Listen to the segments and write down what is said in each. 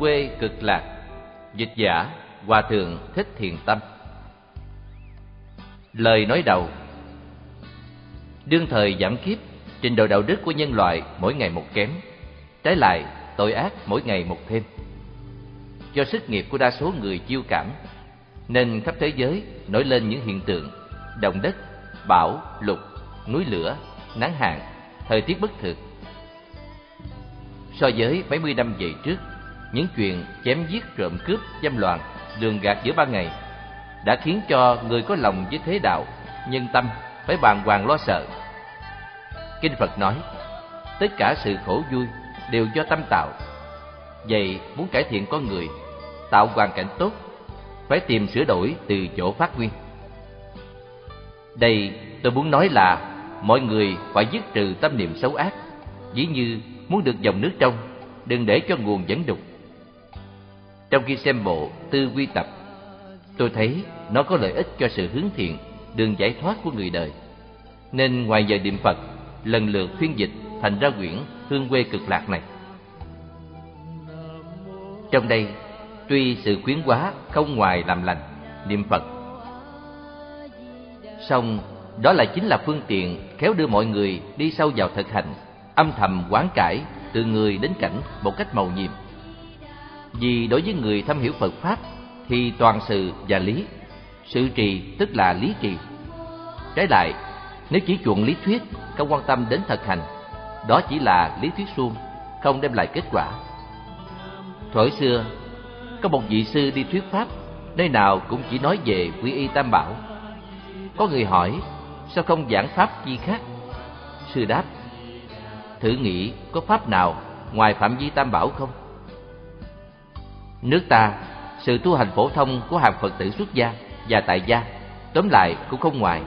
Quê cực lạc Dịch giả Hòa Thượng Thích Thiền Tâm. Lời nói đầu. Đương thời giảm kiếp Trình độ đạo đức của nhân loại mỗi ngày một kém Trái lại tội ác mỗi ngày một thêm. Do sức nghiệp của đa số người chiêu cảm Nên khắp thế giới nổi lên những hiện tượng Động đất, bão, lục, núi lửa, nắng hạn, thời tiết bất thường. So với mấy mươi năm về trước những chuyện chém giết trộm cướp, dâm loạn, lường gạt giữa ban ngày, đã khiến cho người có lòng với thế đạo nhân tâm phải bàng hoàng lo sợ. Kinh phật nói, tất cả sự khổ vui đều do tâm tạo. Vậy muốn cải thiện con người, tạo hoàn cảnh tốt, phải tìm sửa đổi từ chỗ phát nguyên. Đây tôi muốn nói là mọi người phải dứt trừ tâm niệm xấu ác, dĩ như muốn được dòng nước trong, đừng để cho nguồn dẫn đục trong khi xem bộ tư quy tập, tôi thấy nó có lợi ích cho sự hướng thiện, đường giải thoát của người đời. Nên ngoài giờ niệm Phật, lần lượt phiên dịch thành ra quyển Hương quê cực lạc này. Trong đây, tuy sự khuyến hóa không ngoài làm lành, niệm Phật. Song, đó là chính là phương tiện khéo đưa mọi người đi sâu vào thực hành, âm thầm quán cải từ người đến cảnh một cách màu nhiệm. Vì đối với người thâm hiểu Phật Pháp thì toàn sự và lý, sự trì tức là lý trì. Trái lại, nếu chỉ chuộng lý thuyết, không quan tâm đến thực hành, đó chỉ là lý thuyết suông, không đem lại kết quả. Thuở xưa, có một vị sư đi thuyết Pháp, nơi nào cũng chỉ nói về quy y tam bảo. Có người hỏi, sao không giảng Pháp chi khác? Sư đáp, thử nghĩ có Pháp nào ngoài phạm vi tam bảo không? Nước ta, sự tu hành phổ thông của hàng Phật tử xuất gia và tại gia, tóm lại cũng không ngoài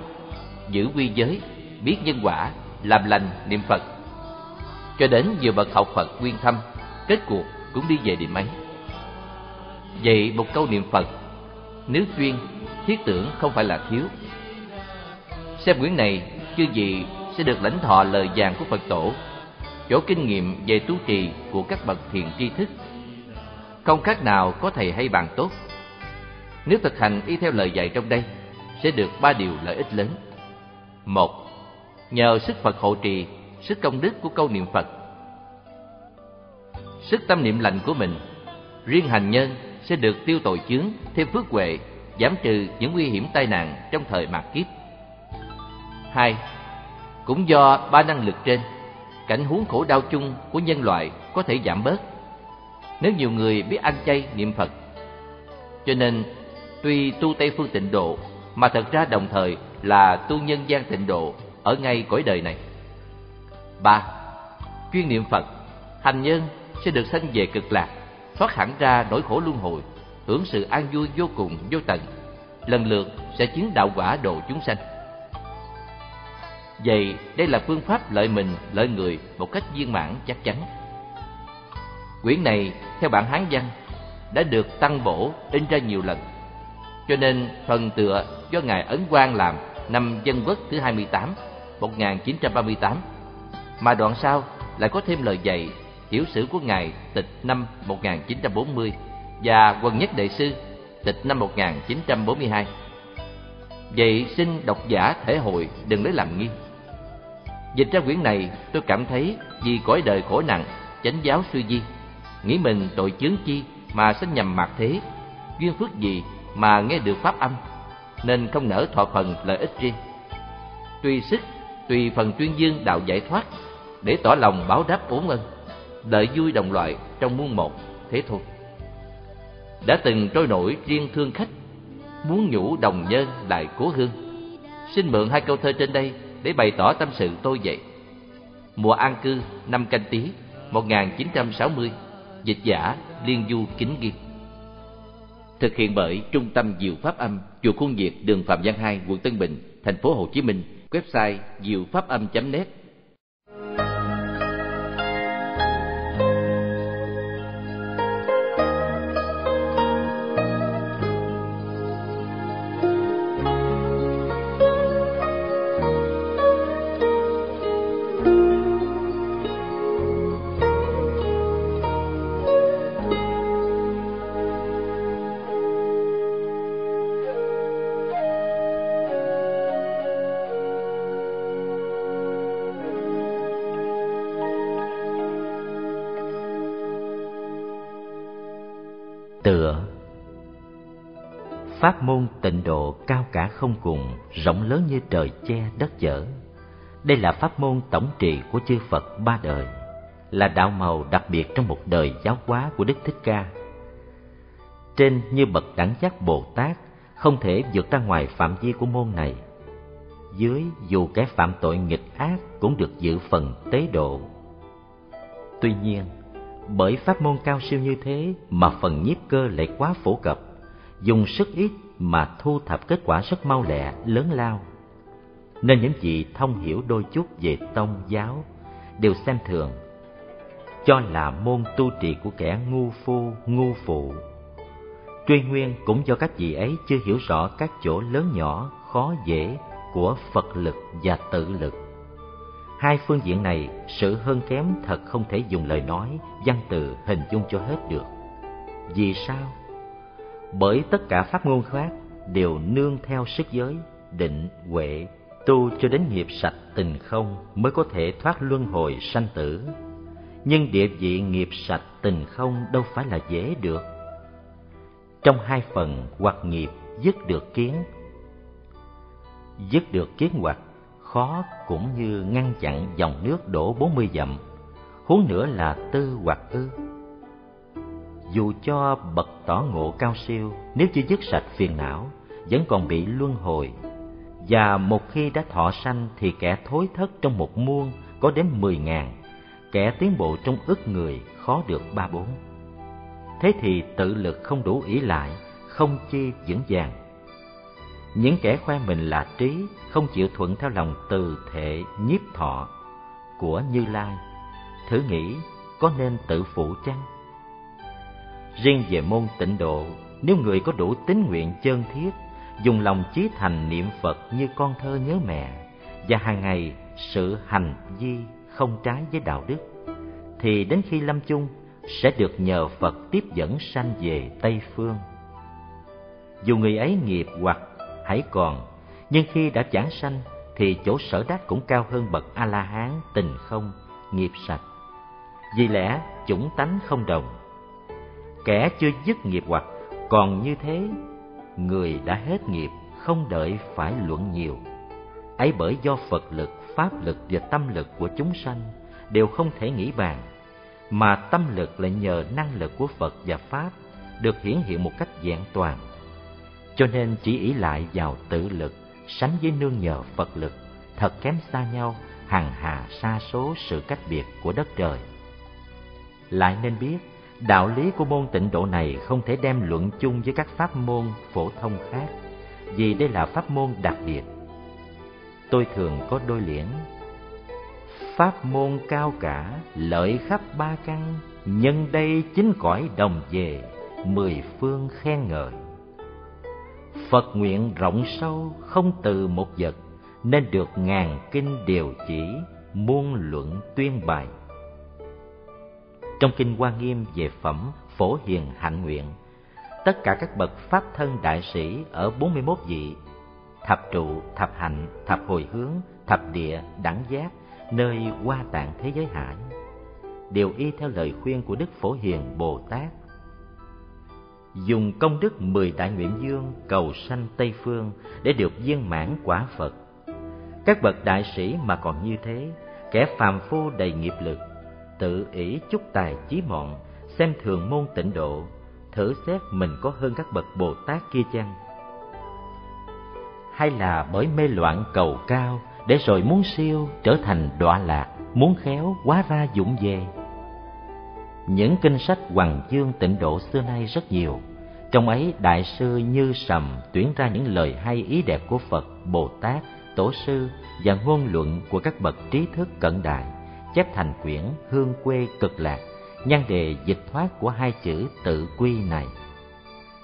giữ quy giới, biết nhân quả, làm lành, niệm Phật. Cho đến vừa bậc học Phật nguyên thâm, kết cuộc cũng đi về điểm ấy. Vậy một câu niệm Phật, nếu chuyên, thiết tưởng không phải là thiếu. Xem quyển này, chưa gì sẽ được lãnh thọ lời vàng của Phật tổ, chỗ kinh nghiệm về tu trì của các bậc thiền tri thức không khác nào có thầy hay bạn tốt. Nếu thực hành y theo lời dạy trong đây, sẽ được ba điều lợi ích lớn. Một, nhờ sức Phật hộ trì, sức công đức của câu niệm Phật. Sức tâm niệm lành của mình, riêng hành nhân sẽ được tiêu tội chướng, thêm phước huệ, giảm trừ những nguy hiểm tai nạn trong thời mạt kiếp. Hai, cũng do ba năng lực trên, cảnh huống khổ đau chung của nhân loại có thể giảm bớt nếu nhiều người biết ăn chay niệm Phật. Cho nên, tuy tu Tây Phương tịnh độ, mà thật ra đồng thời là tu nhân gian tịnh độ ở ngay cõi đời này. ba Chuyên niệm Phật, hành nhân sẽ được sanh về cực lạc, thoát hẳn ra nỗi khổ luân hồi, hưởng sự an vui vô cùng vô tận, lần lượt sẽ chứng đạo quả độ chúng sanh. Vậy đây là phương pháp lợi mình, lợi người một cách viên mãn chắc chắn. Quyển này theo bản Hán văn đã được tăng bổ in ra nhiều lần. Cho nên phần tựa do ngài Ấn Quang làm năm Dân Quốc thứ 28, 1938, mà đoạn sau lại có thêm lời dạy tiểu sử của ngài Tịch năm 1940 và Quần Nhất Đệ sư Tịch năm 1942. Vậy xin độc giả thể hội đừng lấy làm nghi. Dịch ra quyển này, tôi cảm thấy vì cõi đời khổ nặng, chánh giáo suy di, nghĩ mình tội chướng chi mà sinh nhầm mặt thế, duyên phước gì mà nghe được pháp âm, nên không nỡ thọ phần lợi ích riêng. Tùy sức, tùy phần tuyên dương đạo giải thoát, để tỏ lòng báo đáp bốn ân, đợi vui đồng loại trong muôn một, thế thôi. Đã từng trôi nổi riêng thương khách, muốn nhủ đồng nhân lại cố hương. Xin mượn hai câu thơ trên đây để bày tỏ tâm sự tôi vậy. Mùa an cư năm canh tí 1960 Dịch giả Liên Du Kính Ghi Thực hiện bởi Trung tâm Diệu Pháp Âm Chùa Khuôn diệt đường Phạm Văn hai quận Tân Bình, thành phố Hồ Chí Minh. Website diệu pháp âm.net Pháp môn tịnh độ cao cả không cùng, rộng lớn như trời che đất chở. Đây là pháp môn tổng trị của chư Phật ba đời, là đạo màu đặc biệt trong một đời giáo hóa của Đức Thích Ca. Trên như bậc đẳng giác Bồ Tát, không thể vượt ra ngoài phạm vi của môn này. Dưới dù kẻ phạm tội nghịch ác cũng được giữ phần tế độ. Tuy nhiên, bởi pháp môn cao siêu như thế mà phần nhiếp cơ lại quá phổ cập, dùng sức ít mà thu thập kết quả rất mau lẹ, lớn lao. Nên những vị thông hiểu đôi chút về tông giáo đều xem thường, cho là môn tu trì của kẻ ngu phu, ngu phụ. Truy nguyên cũng do các vị ấy chưa hiểu rõ các chỗ lớn nhỏ, khó dễ của Phật lực và tự lực. Hai phương diện này, sự hơn kém thật không thể dùng lời nói, văn từ hình dung cho hết được. Vì sao? Bởi tất cả pháp môn khác đều nương theo sức giới, định, huệ, tu cho đến nghiệp sạch tình không mới có thể thoát luân hồi sanh tử. Nhưng địa vị nghiệp sạch tình không đâu phải là dễ được. Trong hai phần hoặc nghiệp dứt được kiến, dứt được kiến hoặc khó cũng như ngăn chặn dòng nước đổ bốn mươi dặm, huống nữa là tư hoặc ư. Dù cho bậc tỏ ngộ cao siêu, nếu chưa dứt sạch phiền não, vẫn còn bị luân hồi. Và một khi đã thọ sanh thì kẻ thối thất trong một muôn có đến mười ngàn, kẻ tiến bộ trong ức người khó được ba bốn. Thế thì tự lực không đủ ý lại, không chi vững vàng. Những kẻ khoe mình là trí, không chịu thuận theo lòng từ thể nhiếp thọ của Như Lai, thử nghĩ có nên tự phụ chăng? Riêng về môn tịnh độ, nếu người có đủ tín nguyện chân thiết, dùng lòng chí thành niệm Phật như con thơ nhớ mẹ, và hàng ngày sự hành vi không trái với đạo đức, thì đến khi lâm chung sẽ được nhờ Phật tiếp dẫn sanh về Tây Phương. Dù người ấy nghiệp hoặc hãy còn, nhưng khi đã giảng sanh thì chỗ sở đắc cũng cao hơn bậc A-la-hán tình không, nghiệp sạch. Vì lẽ chủng tánh không đồng kẻ chưa dứt nghiệp hoặc, còn như thế, người đã hết nghiệp, không đợi phải luận nhiều. Ấy bởi do phật lực, pháp lực và tâm lực của chúng sanh đều không thể nghĩ bàn, mà tâm lực lại nhờ năng lực của phật và pháp được hiển hiện một cách vẹn toàn. Cho nên chỉ ý lại vào tự lực, sánh với nương nhờ phật lực, thật kém xa nhau, hằng hà xa số sự cách biệt của đất trời. Lại nên biết đạo lý của môn tịnh độ này không thể đem luận chung với các pháp môn phổ thông khác, vì đây là pháp môn đặc biệt. Tôi thường có đôi liễn pháp môn cao cả, lợi khắp ba căn, nhân đây chính cõi đồng về, mười phương khen ngợi. Phật nguyện rộng sâu, không từ một vật, nên được ngàn kinh điều chỉ, muôn luận tuyên bày trong kinh Hoa Nghiêm về phẩm Phổ Hiền Hạnh Nguyện, tất cả các bậc pháp thân đại sĩ ở 41 vị, thập trụ, thập hạnh, thập hồi hướng, thập địa, đẳng giác, nơi hoa tạng thế giới hải, đều y theo lời khuyên của Đức Phổ Hiền Bồ Tát. Dùng công đức mười đại nguyện dương cầu sanh Tây Phương để được viên mãn quả Phật. Các bậc đại sĩ mà còn như thế, kẻ phàm phu đầy nghiệp lực, tự ý chút tài chí mọn, xem thường môn tịnh độ, thử xét mình có hơn các bậc Bồ Tát kia chăng? Hay là bởi mê loạn cầu cao, để rồi muốn siêu trở thành đọa lạc, muốn khéo quá ra dũng về? Những kinh sách Hoàng Dương tịnh độ xưa nay rất nhiều, trong ấy đại sư Như Sầm tuyển ra những lời hay ý đẹp của Phật, Bồ Tát, Tổ sư và ngôn luận của các bậc trí thức cận đại chép thành quyển Hương quê cực lạc, nhan đề dịch thoát của hai chữ tự quy này.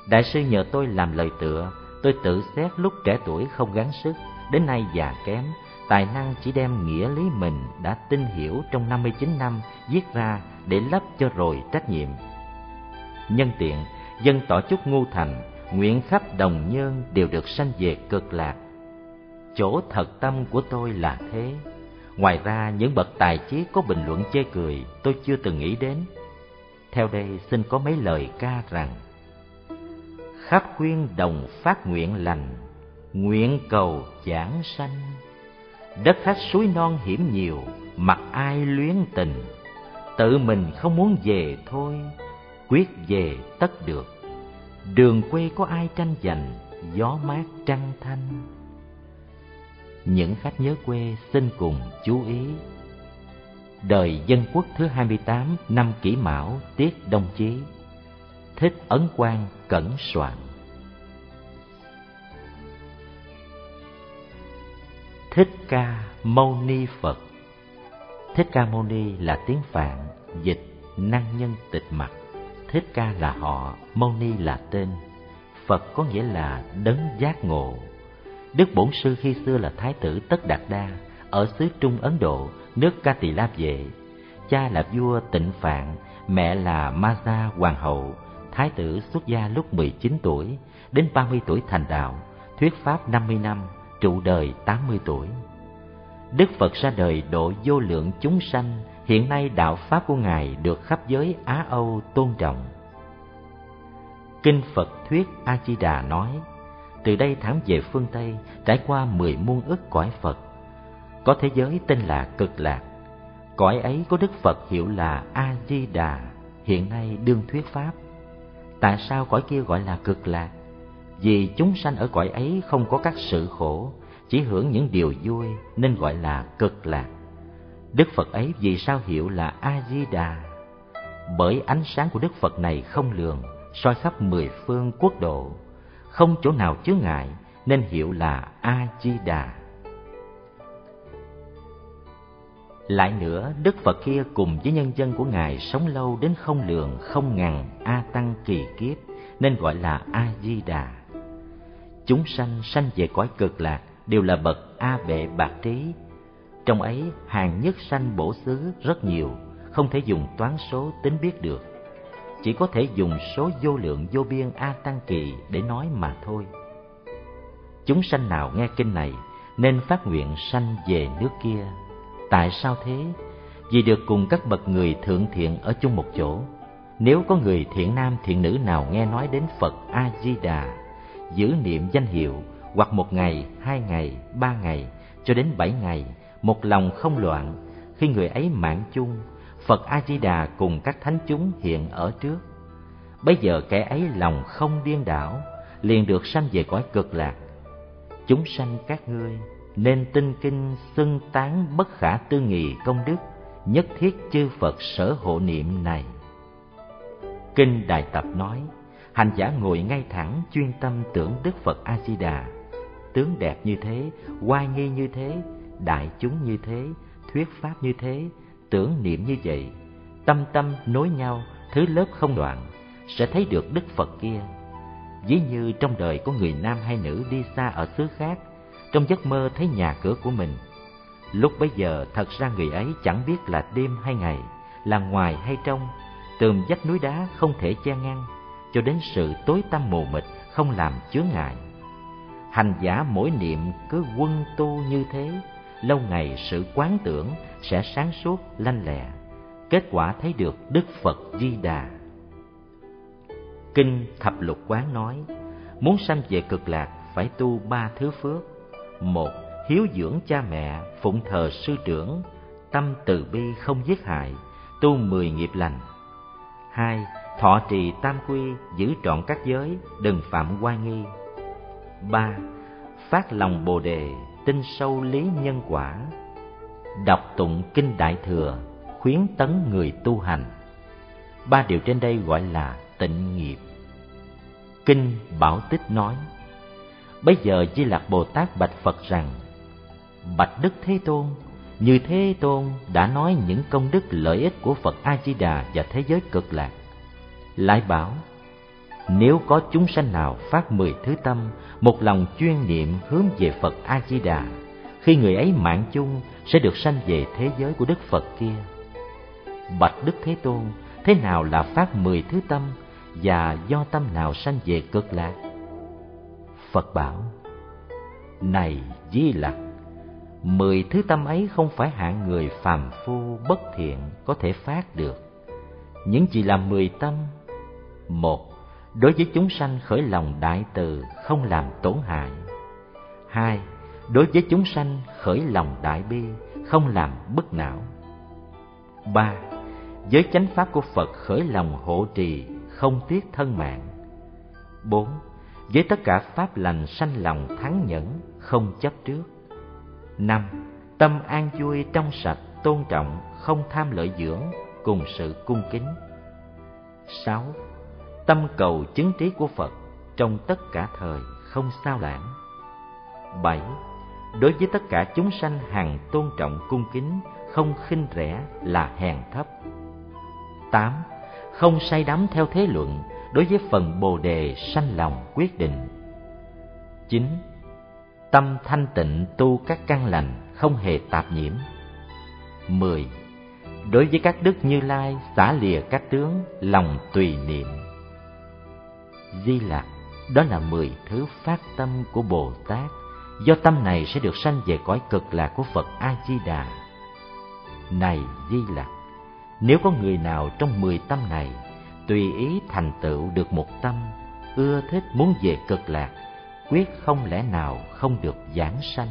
Đại sư nhờ tôi làm lời tựa, tôi tự xét lúc trẻ tuổi không gắng sức, đến nay già kém, tài năng chỉ đem nghĩa lý mình đã tin hiểu trong 59 năm viết ra để lấp cho rồi trách nhiệm. Nhân tiện, dân tỏ chút ngu thành, nguyện khắp đồng nhân đều được sanh về cực lạc. Chỗ thật tâm của tôi là thế, Ngoài ra, những bậc tài trí có bình luận chê cười tôi chưa từng nghĩ đến. Theo đây xin có mấy lời ca rằng khắp khuyên đồng phát nguyện lành nguyện cầu giảng sanh. Đất khách suối non hiểm nhiều mặc ai luyến tình. Tự mình không muốn về thôi quyết về tất được. Đường quê có ai tranh giành gió mát trăng thanh những khách nhớ quê xin cùng chú ý. Đời dân quốc thứ 28 năm kỷ mão tiết đông chí. Thích ấn quang cẩn soạn. Thích ca mâu ni phật. Thích ca mâu ni là tiếng phạn, dịch năng nhân tịch mặt thích ca là họ, mâu ni là tên. Phật có nghĩa là đấng giác ngộ đức bổn sư khi xưa là thái tử tất đạt đa ở xứ trung ấn độ nước ca tỳ la vệ cha là vua tịnh phạn mẹ là ma gia hoàng hậu thái tử xuất gia lúc 19 tuổi đến 30 tuổi thành đạo thuyết pháp 50 năm trụ đời 80 tuổi Đức Phật ra đời độ vô lượng chúng sanh, hiện nay đạo pháp của Ngài được khắp giới Á Âu tôn trọng. Kinh Phật thuyết A Di Đà nói: từ đây thẳng về phương Tây, trải qua mười muôn ức cõi Phật. Có thế giới tên là Cực Lạc. Cõi ấy có Đức Phật hiệu là A Di Đà, hiện nay đương thuyết pháp. Tại sao cõi kia gọi là Cực Lạc? Vì chúng sanh ở cõi ấy không có các sự khổ, chỉ hưởng những điều vui nên gọi là cực lạc. Đức Phật ấy vì sao hiệu là A-di-đà? Bởi ánh sáng của Đức Phật này không lường, soi khắp mười phương quốc độ, không chỗ nào chứa ngại nên hiệu là A-di-đà. Lại nữa, Đức Phật kia cùng với nhân dân của Ngài sống lâu đến không lường, không ngàn, A Tăng kỳ kiếp, nên gọi là A-di-đà. Chúng sanh sanh về cõi cực lạc, đều là bậc A bệ bạc trí. Trong ấy hàng nhất sanh bổ xứ rất nhiều, không thể dùng toán số tính biết được. Chỉ có thể dùng số vô lượng vô biên A Tăng Kỳ để nói mà thôi. Chúng sanh nào nghe kinh này nên phát nguyện sanh về nước kia. Tại sao thế? Vì được cùng các bậc người thượng thiện ở chung một chỗ. Nếu có người thiện nam thiện nữ nào nghe nói đến Phật A Di Đà, giữ niệm danh hiệu hoặc một ngày, hai ngày, ba ngày, cho đến bảy ngày, một lòng không loạn, khi người ấy mạng chung, Phật A-di-đà cùng các thánh chúng hiện ở trước. Bây giờ kẻ ấy lòng không điên đảo, liền được sanh về cõi cực lạc. Chúng sanh các ngươi nên tinh kinh xưng tán bất khả tư nghị công đức, nhất thiết chư Phật sở hộ niệm này. Kinh Đại Tập nói, hành giả ngồi ngay thẳng chuyên tâm tưởng Đức Phật A Di Đà tướng đẹp như thế, oai nghi như thế, đại chúng như thế, thuyết pháp như thế, tưởng niệm như vậy, tâm tâm nối nhau, thứ lớp không đoạn, sẽ thấy được Đức Phật kia. Ví như trong đời có người nam hay nữ đi xa ở xứ khác, trong giấc mơ thấy nhà cửa của mình. Lúc bấy giờ thật ra người ấy chẳng biết là đêm hay ngày, là ngoài hay trong, tường vách núi đá không thể che ngăn, cho đến sự tối tăm mù mịt không làm chướng ngại hành giả mỗi niệm cứ quân tu như thế lâu ngày sự quán tưởng sẽ sáng suốt, lanh lẹ. Kết quả thấy được đức phật di đà. Kinh thập lục quán nói, muốn sanh về cực lạc phải tu ba thứ phước. Một, hiếu dưỡng cha mẹ, phụng thờ sư trưởng, tâm từ bi không giết hại, tu mười nghiệp lành. Hai, thọ trì tam quy, giữ trọn các giới, đừng phạm oai nghi. Ba, phát lòng bồ đề tin sâu lý nhân quả. Đọc tụng kinh đại thừa, khuyến tấn người tu hành. Ba điều trên đây gọi là tịnh nghiệp. Kinh bảo tích nói, bây giờ di lạc bồ tát bạch phật rằng, bạch đức thế tôn, như thế tôn đã nói những công đức lợi ích của phật a di đà và thế giới cực lạc, lại bảo nếu có chúng sanh nào phát mười thứ tâm, một lòng chuyên niệm hướng về Phật A-di-đà, khi người ấy mạng chung sẽ được sanh về thế giới của Đức Phật kia. Bạch Đức Thế Tôn, thế nào là phát mười thứ tâm và do tâm nào sanh về cực lạc? Phật bảo, này Di Lặc, mười thứ tâm ấy không phải hạng người phàm phu bất thiện có thể phát được. Những chỉ là mười tâm. Một, đối với chúng sanh khởi lòng đại từ không làm tổn hại. Hai, đối với chúng sanh khởi lòng đại bi không làm bất não. Ba với chánh pháp của phật khởi lòng hộ trì không tiếc thân mạng. Bốn, với tất cả pháp lành sanh lòng thắng nhẫn, không chấp trước. Năm, tâm an vui trong sạch, tôn trọng, không tham lợi dưỡng, cùng sự cung kính. Sáu tâm cầu chứng trí của phật trong tất cả thời không sao lãng. Bảy, đối với tất cả chúng sanh hằng tôn trọng cung kính, không khinh rẻ là hèn thấp. Tám, không say đắm theo thế luận đối với phần bồ đề sanh lòng quyết định. Chín, tâm thanh tịnh tu các căn lành không hề tạp nhiễm. Mười, đối với các đức như lai xả lìa các tướng, lòng tùy niệm di lặc. Đó là mười thứ phát tâm của bồ tát. Do tâm này sẽ được sanh về cõi cực lạc của phật a di đà này di lặc, nếu có người nào trong mười tâm này tùy ý thành tựu được một tâm, ưa thích muốn về cực lạc, quyết không lẽ nào không được giảng sanh?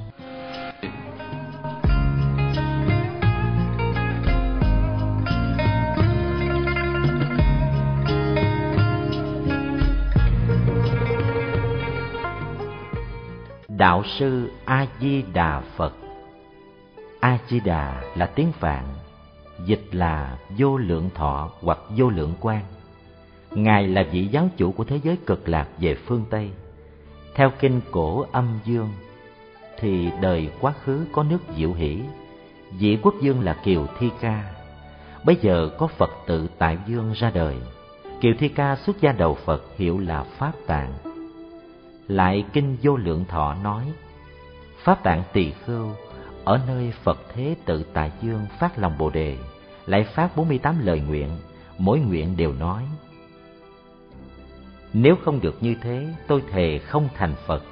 Đạo sư a di đà phật. A di đà là tiếng phạn, dịch là vô lượng thọ hoặc vô lượng quan. Ngài là vị giáo chủ của thế giới cực lạc về phương tây. Theo kinh cổ âm dương, thì đời quá khứ có nước diệu hỷ, vị quốc dương là kiều thi ca. Bây giờ có phật tự tại dương ra đời. Kiều thi ca xuất gia đầu phật hiệu là pháp tạng lại kinh vô lượng thọ nói, pháp tạng tỳ khưu, ở nơi phật thế tự tại dương phát lòng bồ đề, lại phát 48 lời nguyện, mỗi nguyện đều nói, nếu không được như thế, tôi thề không thành phật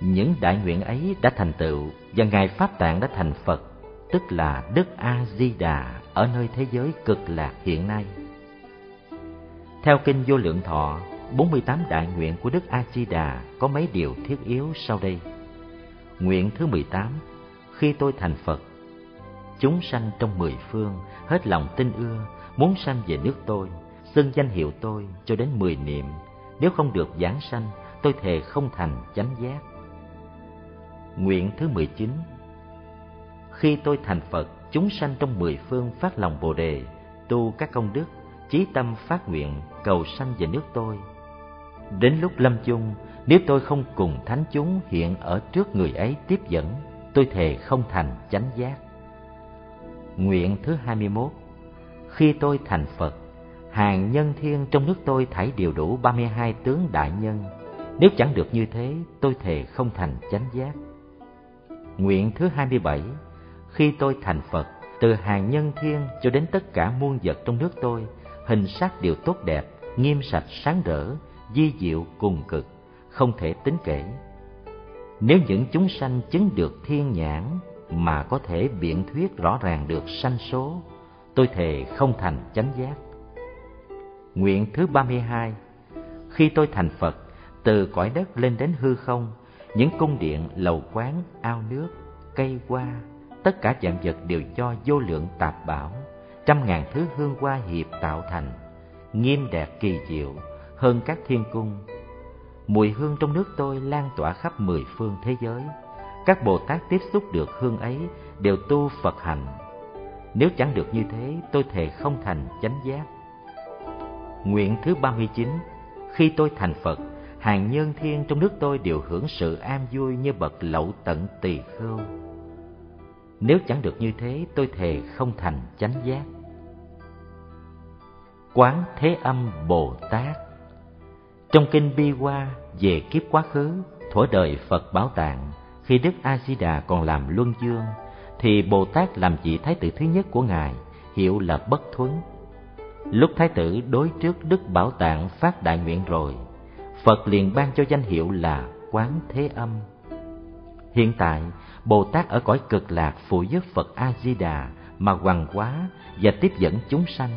những đại nguyện ấy đã thành tựu và ngài pháp tạng đã thành phật, tức là đức a di đà ở nơi thế giới cực lạc hiện nay. Theo kinh vô lượng thọ 48 đại nguyện của Đức A-di-đà có mấy điều thiết yếu sau đây. Nguyện thứ 18, khi tôi thành Phật, chúng sanh trong mười phương hết lòng tin ưa, muốn sanh về nước tôi, xưng danh hiệu tôi cho đến mười niệm, nếu không được giảng sanh, tôi thề không thành chánh giác. Nguyện thứ 19, khi tôi thành Phật, chúng sanh trong mười phương phát lòng Bồ đề, tu các công đức, chí tâm phát nguyện cầu sanh về nước tôi Đến lúc lâm chung, nếu tôi không cùng thánh chúng hiện ở trước người ấy tiếp dẫn, tôi thề không thành chánh giác. Nguyện thứ hai mươi 21 Khi tôi thành Phật, hàng nhân thiên trong nước tôi thảy đều đủ ba mươi hai tướng đại nhân. Nếu chẳng được như thế, tôi thề không thành chánh giác. Nguyện thứ hai mươi bảy Khi tôi thành Phật, từ hàng nhân thiên cho đến tất cả muôn vật trong nước tôi, hình sắc đều tốt đẹp, nghiêm sạch sáng rỡ, di diệu cùng cực, không thể tính kể. Nếu những chúng sanh chứng được thiên nhãn mà có thể biện thuyết rõ ràng được sanh số, tôi thề không thành chánh giác. Nguyện thứ ba mươi hai Khi tôi thành Phật, từ cõi đất lên đến hư không, những cung điện, lầu quán, ao nước, cây hoa, tất cả dạng vật đều do vô lượng tạp bảo, trăm ngàn thứ hương hoa hiệp tạo thành, nghiêm đẹp kỳ diệu, hơn các thiên cung. Mùi hương trong nước tôi lan tỏa khắp mười phương thế giới. Các Bồ Tát tiếp xúc được hương ấy đều tu Phật hành. Nếu chẳng được như thế, tôi thề không thành chánh giác. Nguyện thứ ba mươi chín Khi tôi thành Phật, hàng nhân thiên trong nước tôi đều hưởng sự an vui như bậc lậu tận tỳ khưu. Nếu chẳng được như thế, tôi thề không thành chánh giác. Quán Thế Âm Bồ Tát trong kinh Bi Hoa về kiếp quá khứ, thuở đời Phật Bảo Tạng, khi Đức A Di Đà còn làm luân dương, thì Bồ Tát làm vị thái tử thứ nhất của ngài, hiệu là Bất Thuấn. Lúc thái tử đối trước Đức Bảo Tạng phát đại nguyện rồi, Phật liền ban cho danh hiệu là Quán Thế Âm. Hiện tại, Bồ Tát ở cõi cực lạc phụ giúp Phật A Di Đà mà hoàng hóa và tiếp dẫn chúng sanh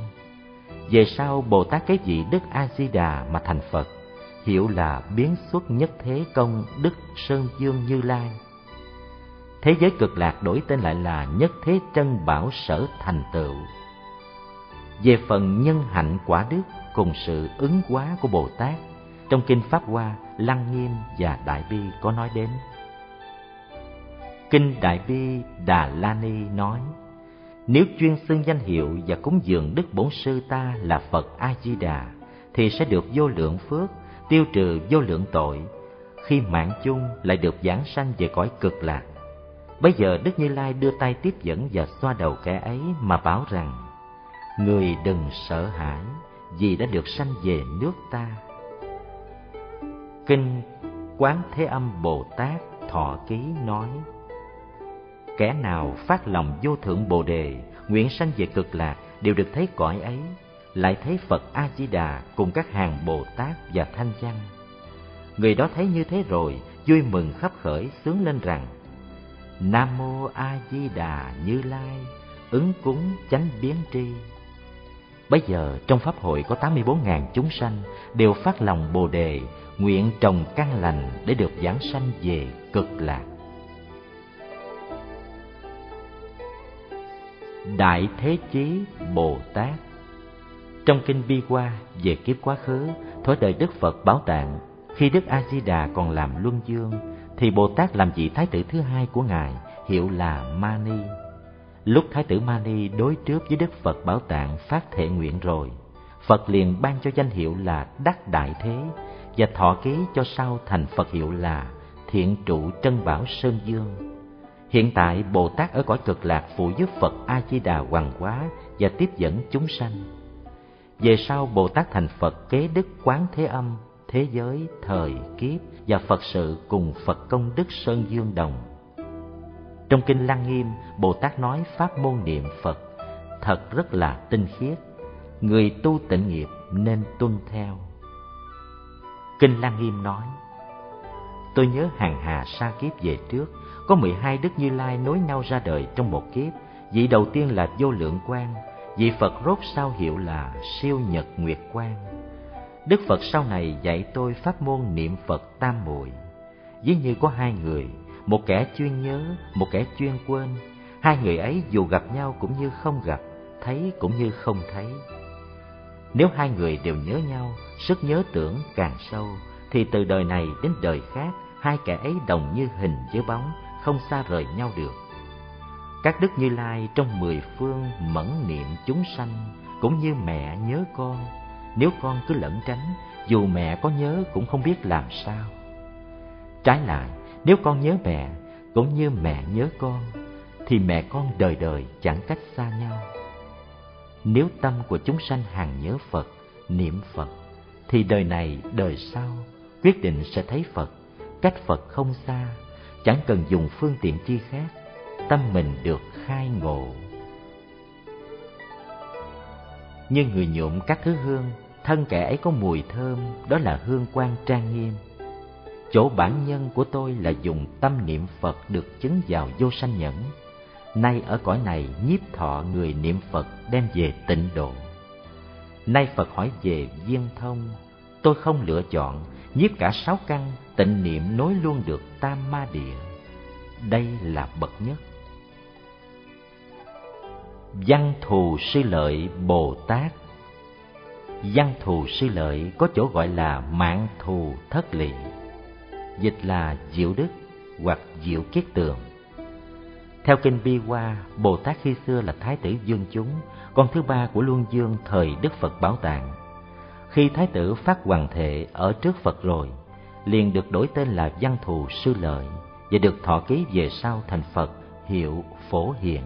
Về sau Bồ Tát cái vị Đức A Di Đà mà thành Phật, hiệu là biến xuất nhất thế công Đức Sơn Dương Như Lai. Thế giới cực lạc đổi tên lại là Nhất Thế chân Bảo Sở Thành Tựu. Về phần nhân hạnh quả đức cùng sự ứng hóa của Bồ Tát, trong Kinh Pháp Hoa, Lăng Nghiêm và Đại Bi có nói đến. Kinh Đại Bi Đà La Ni nói, nếu chuyên xưng danh hiệu và cúng dường Đức Bổn Sư ta là Phật A-di-đà, thì sẽ được vô lượng phước, tiêu trừ vô lượng tội, khi mạng chung lại được giảng sanh về cõi cực lạc. Bây giờ Đức Như Lai đưa tay tiếp dẫn và xoa đầu kẻ ấy mà bảo rằng, Người đừng sợ hãi, vì đã được sanh về nước ta. Kinh Quán Thế Âm Bồ Tát Thọ Ký nói, Kẻ nào phát lòng vô thượng Bồ Đề, nguyện sanh về cực lạc đều được thấy cõi ấy, lại thấy Phật A-di-đà cùng các hàng Bồ Tát và Thanh Văn. Người đó thấy như thế rồi, vui mừng khắp khởi sướng lên rằng, Nam Mô A Di Đà Như Lai, ứng cúng chánh biến tri. Bây giờ trong pháp hội có 84.000 chúng sanh đều phát lòng Bồ đề, nguyện trồng căn lành để được giảng sanh về cực lạc. Đại Thế Chí Bồ Tát trong kinh Bi Qua về kiếp quá khứ, thối đời Đức Phật Bảo Tạng, khi Đức A Di Đà còn làm luân dương, thì Bồ Tát làm vị thái tử thứ hai của ngài, hiệu là Mani. Lúc thái tử Mani đối trước với Đức Phật Bảo Tạng phát thệ nguyện rồi, Phật liền ban cho danh hiệu là Đắc Đại Thế và thọ ký cho sau thành Phật hiệu là Thiện Trụ Trân Bảo Sơn Dương Hiện tại Bồ Tát ở cõi cực lạc phụ giúp Phật A Di Đà hoàng hóa và tiếp dẫn chúng sanh. Về sau Bồ Tát thành Phật kế đức quán thế âm, thế giới, thời, kiếp và Phật sự cùng Phật công đức Sơn Dương Đồng. Trong kinh Lăng Nghiêm, Bồ Tát nói pháp môn niệm Phật thật rất là tinh khiết, người tu tịnh nghiệp nên tuân theo. Kinh Lăng Nghiêm nói: Tôi nhớ hàng hà sa kiếp về trước, có mười hai Đức Như Lai nối nhau ra đời trong một kiếp. Vị đầu tiên là Vô Lượng quan vị Phật rốt sao hiệu là Siêu Nhật Nguyệt Quang. Đức Phật sau này dạy tôi pháp môn niệm Phật tam muội. Ví như có hai người, một kẻ chuyên nhớ, một kẻ chuyên quên. Hai người ấy dù gặp nhau cũng như không gặp, thấy cũng như không thấy. Nếu hai người đều nhớ nhau, sức nhớ tưởng càng sâu, thì từ đời này đến đời khác, hai kẻ ấy đồng như hình với bóng, không xa rời nhau được. Các đức Như Lai trong mười phương mẫn niệm chúng sanh, cũng như mẹ nhớ con, nếu con cứ lẩn tránh, dù mẹ có nhớ cũng không biết làm sao. Trái lại, nếu con nhớ mẹ, cũng như mẹ nhớ con, thì mẹ con đời đời chẳng cách xa nhau. Nếu tâm của chúng sanh hàng nhớ Phật, niệm Phật, thì đời này, đời sau, quyết định sẽ thấy Phật, cách Phật không xa, chẳng cần dùng phương tiện chi khác, tâm mình được khai ngộ. Như người nhuộm các thứ hương, thân kẻ ấy có mùi thơm, đó là hương quan trang nghiêm. Chỗ bản nhân của tôi là dùng tâm niệm Phật được chứng vào vô sanh nhẫn. Nay ở cõi này nhiếp thọ người niệm Phật đem về tịnh độ. Nay Phật hỏi về viên thông, tôi không lựa chọn, nhiếp cả sáu căn, tịnh niệm nối luôn được tam ma địa. Đây là bậc nhất. Văn thù sư lợi Bồ Tát Văn thù sư lợi có chỗ gọi là mạng thù thất lị, dịch là diệu đức hoặc diệu kiết tường. Theo kinh Bi Hoa, Bồ Tát khi xưa là Thái tử Dương Chúng, con thứ ba của Luân Dương thời Đức Phật Bảo Tạng. Khi Thái tử phát hoàng thệ ở trước Phật rồi, liền được đổi tên là Văn Thù Sư Lợi và được thọ ký về sau thành Phật hiệu Phổ Hiện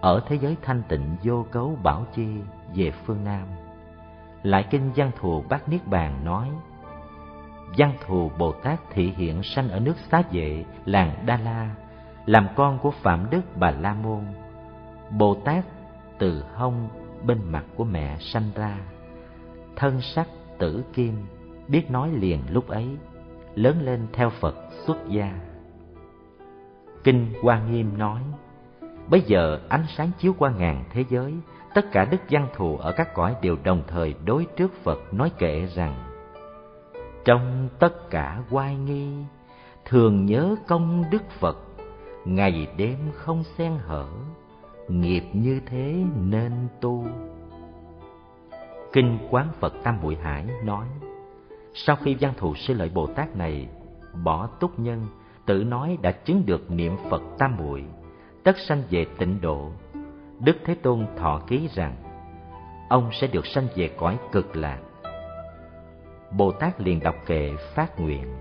ở thế giới thanh tịnh vô cấu bảo chi về phương Nam. Lại kinh Văn Thù Bát Niết Bàn nói Văn Thù Bồ Tát thị hiện sanh ở nước Xá Vệ, làng Đa La, làm con của Phạm Đức Bà La Môn. Bồ Tát từ hông bên mặt của mẹ sanh ra, thân sắc tử kim, biết nói liền lúc ấy, lớn lên theo Phật xuất gia. Kinh Hoa Nghiêm nói, bây giờ ánh sáng chiếu qua ngàn thế giới, tất cả đức văn thù ở các cõi đều đồng thời đối trước Phật nói kệ rằng Trong tất cả oai nghi, thường nhớ công đức Phật, ngày đêm không xen hở, nghiệp như thế nên tu. Kinh Quán Phật Tam bụi Hải nói, sau khi văn thù sư lợi Bồ Tát này bỏ túc nhân, tự nói đã chứng được niệm Phật Tam Muội, tất sanh về tịnh độ. Đức Thế Tôn thọ ký rằng, ông sẽ được sanh về cõi cực lạc. Bồ Tát liền đọc kệ phát nguyện.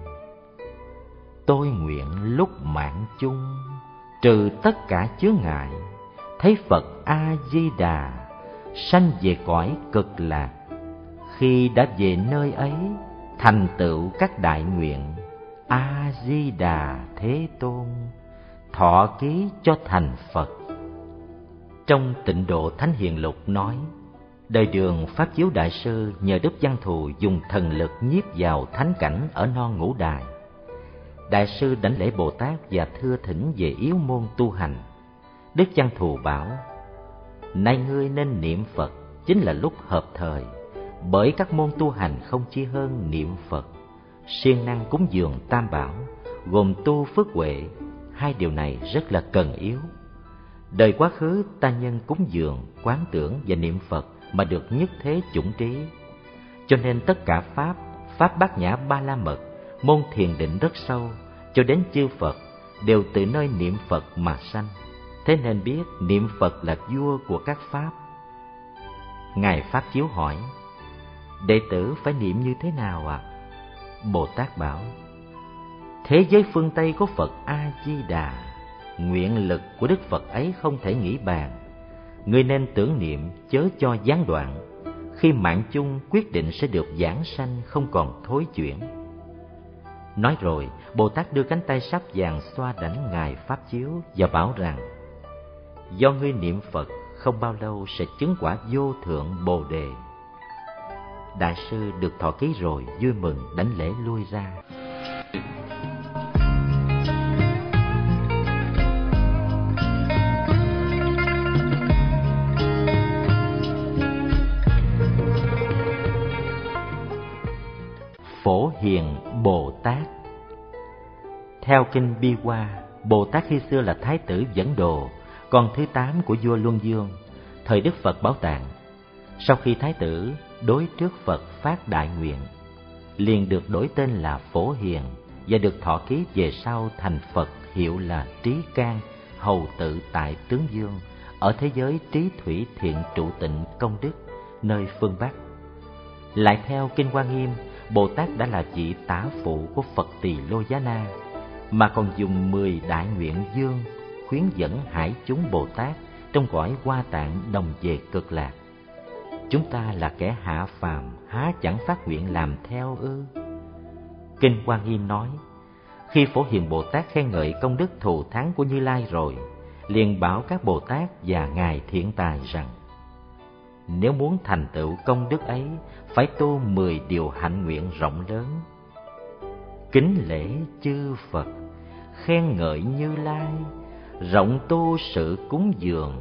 Tôi nguyện lúc mạng chung, trừ tất cả chướng ngại, thấy Phật A Di Đà sanh về cõi cực lạc. Khi đã về nơi ấy, thành tựu các đại nguyện a di đà thế tôn thọ ký cho thành phật. Trong tịnh độ thánh hiền lục nói, đời đường pháp chiếu đại sư nhờ đức văn thù dùng thần lực nhiếp vào thánh cảnh ở non ngũ đài. Đại sư đảnh lễ bồ tát và thưa thỉnh về yếu môn tu hành. Đức văn thù bảo, nay ngươi nên niệm phật, chính là lúc hợp thời. Bởi các môn tu hành không chi hơn niệm phật. Siêng năng cúng dường tam bảo, gồm tu phước huệ hai điều này rất là cần yếu. Đời quá khứ, ta nhân cúng dường, quán tưởng và niệm phật mà được nhất thế chủng trí. Cho nên tất cả pháp pháp bát nhã ba la mật, môn thiền định rất sâu, cho đến chư phật, đều từ nơi niệm phật mà sanh. Thế nên biết niệm phật là vua của các pháp. Ngài pháp chiếu hỏi, đệ tử phải niệm như thế nào ạ? À? Bồ Tát bảo Thế giới phương Tây có Phật A-di-đà. Nguyện lực của Đức Phật ấy không thể nghĩ bàn. Người nên tưởng niệm chớ cho gián đoạn. Khi mạng chung quyết định sẽ được giảng sanh không còn thối chuyển. Nói rồi, Bồ Tát đưa cánh tay sắp vàng xoa đánh Ngài Pháp Chiếu và bảo rằng Do ngươi niệm Phật không bao lâu sẽ chứng quả vô thượng Bồ Đề. Đại sư được thọ ký rồi vui mừng đánh lễ lui ra. Hiền Bồ Tát Theo kinh Bi Hoa, Bồ Tát khi xưa là Thái tử dẫn đồ, con thứ tám của vua Luân Dương, thời Đức Phật Bảo Tạng. Sau khi Thái tử đối trước Phật phát đại nguyện, liền được đổi tên là Phổ Hiền và được thọ ký về sau thành Phật hiệu là Trí Can, hầu tự tại tướng dương ở thế giới trí thủy thiện trụ tịnh công đức nơi phương Bắc. Lại theo kinh Hoa Nghiêm, Bồ Tát đã là vị tả phụ của Phật Tỳ Lô Giá Na, mà còn dùng mười đại nguyện dương khuyến dẫn hải chúng Bồ Tát trong cõi hoa tạng đồng về cực lạc. Chúng ta là kẻ hạ phàm há chẳng phát nguyện làm theo ư? Kinh Quang nghiêm nói khi phổ hiền bồ tát khen ngợi công đức thù thắng của như lai rồi liền bảo các bồ tát và ngài thiện tài rằng nếu muốn thành tựu công đức ấy phải tu mười điều hạnh nguyện rộng lớn. Kính lễ chư phật, khen ngợi như lai. Rộng tu sự cúng dường,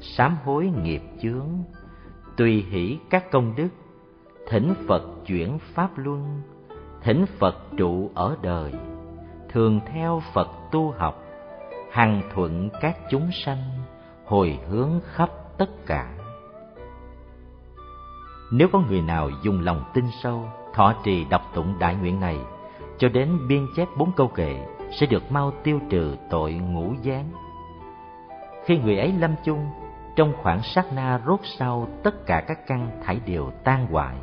sám hối nghiệp chướng. Tùy hỷ các công đức, thỉnh phật chuyển pháp luân. Thỉnh phật trụ ở đời, thường theo phật tu học. Hằng thuận các chúng sanh, hồi hướng khắp tất cả nếu có người nào dùng lòng tin sâu, thọ trì đọc tụng đại nguyện này, cho đến biên chép bốn câu kệ, sẽ được mau tiêu trừ tội ngũ gián. Khi người ấy lâm chung, trong khoảng sát na rốt sau tất cả các căn thải đều tan hoại,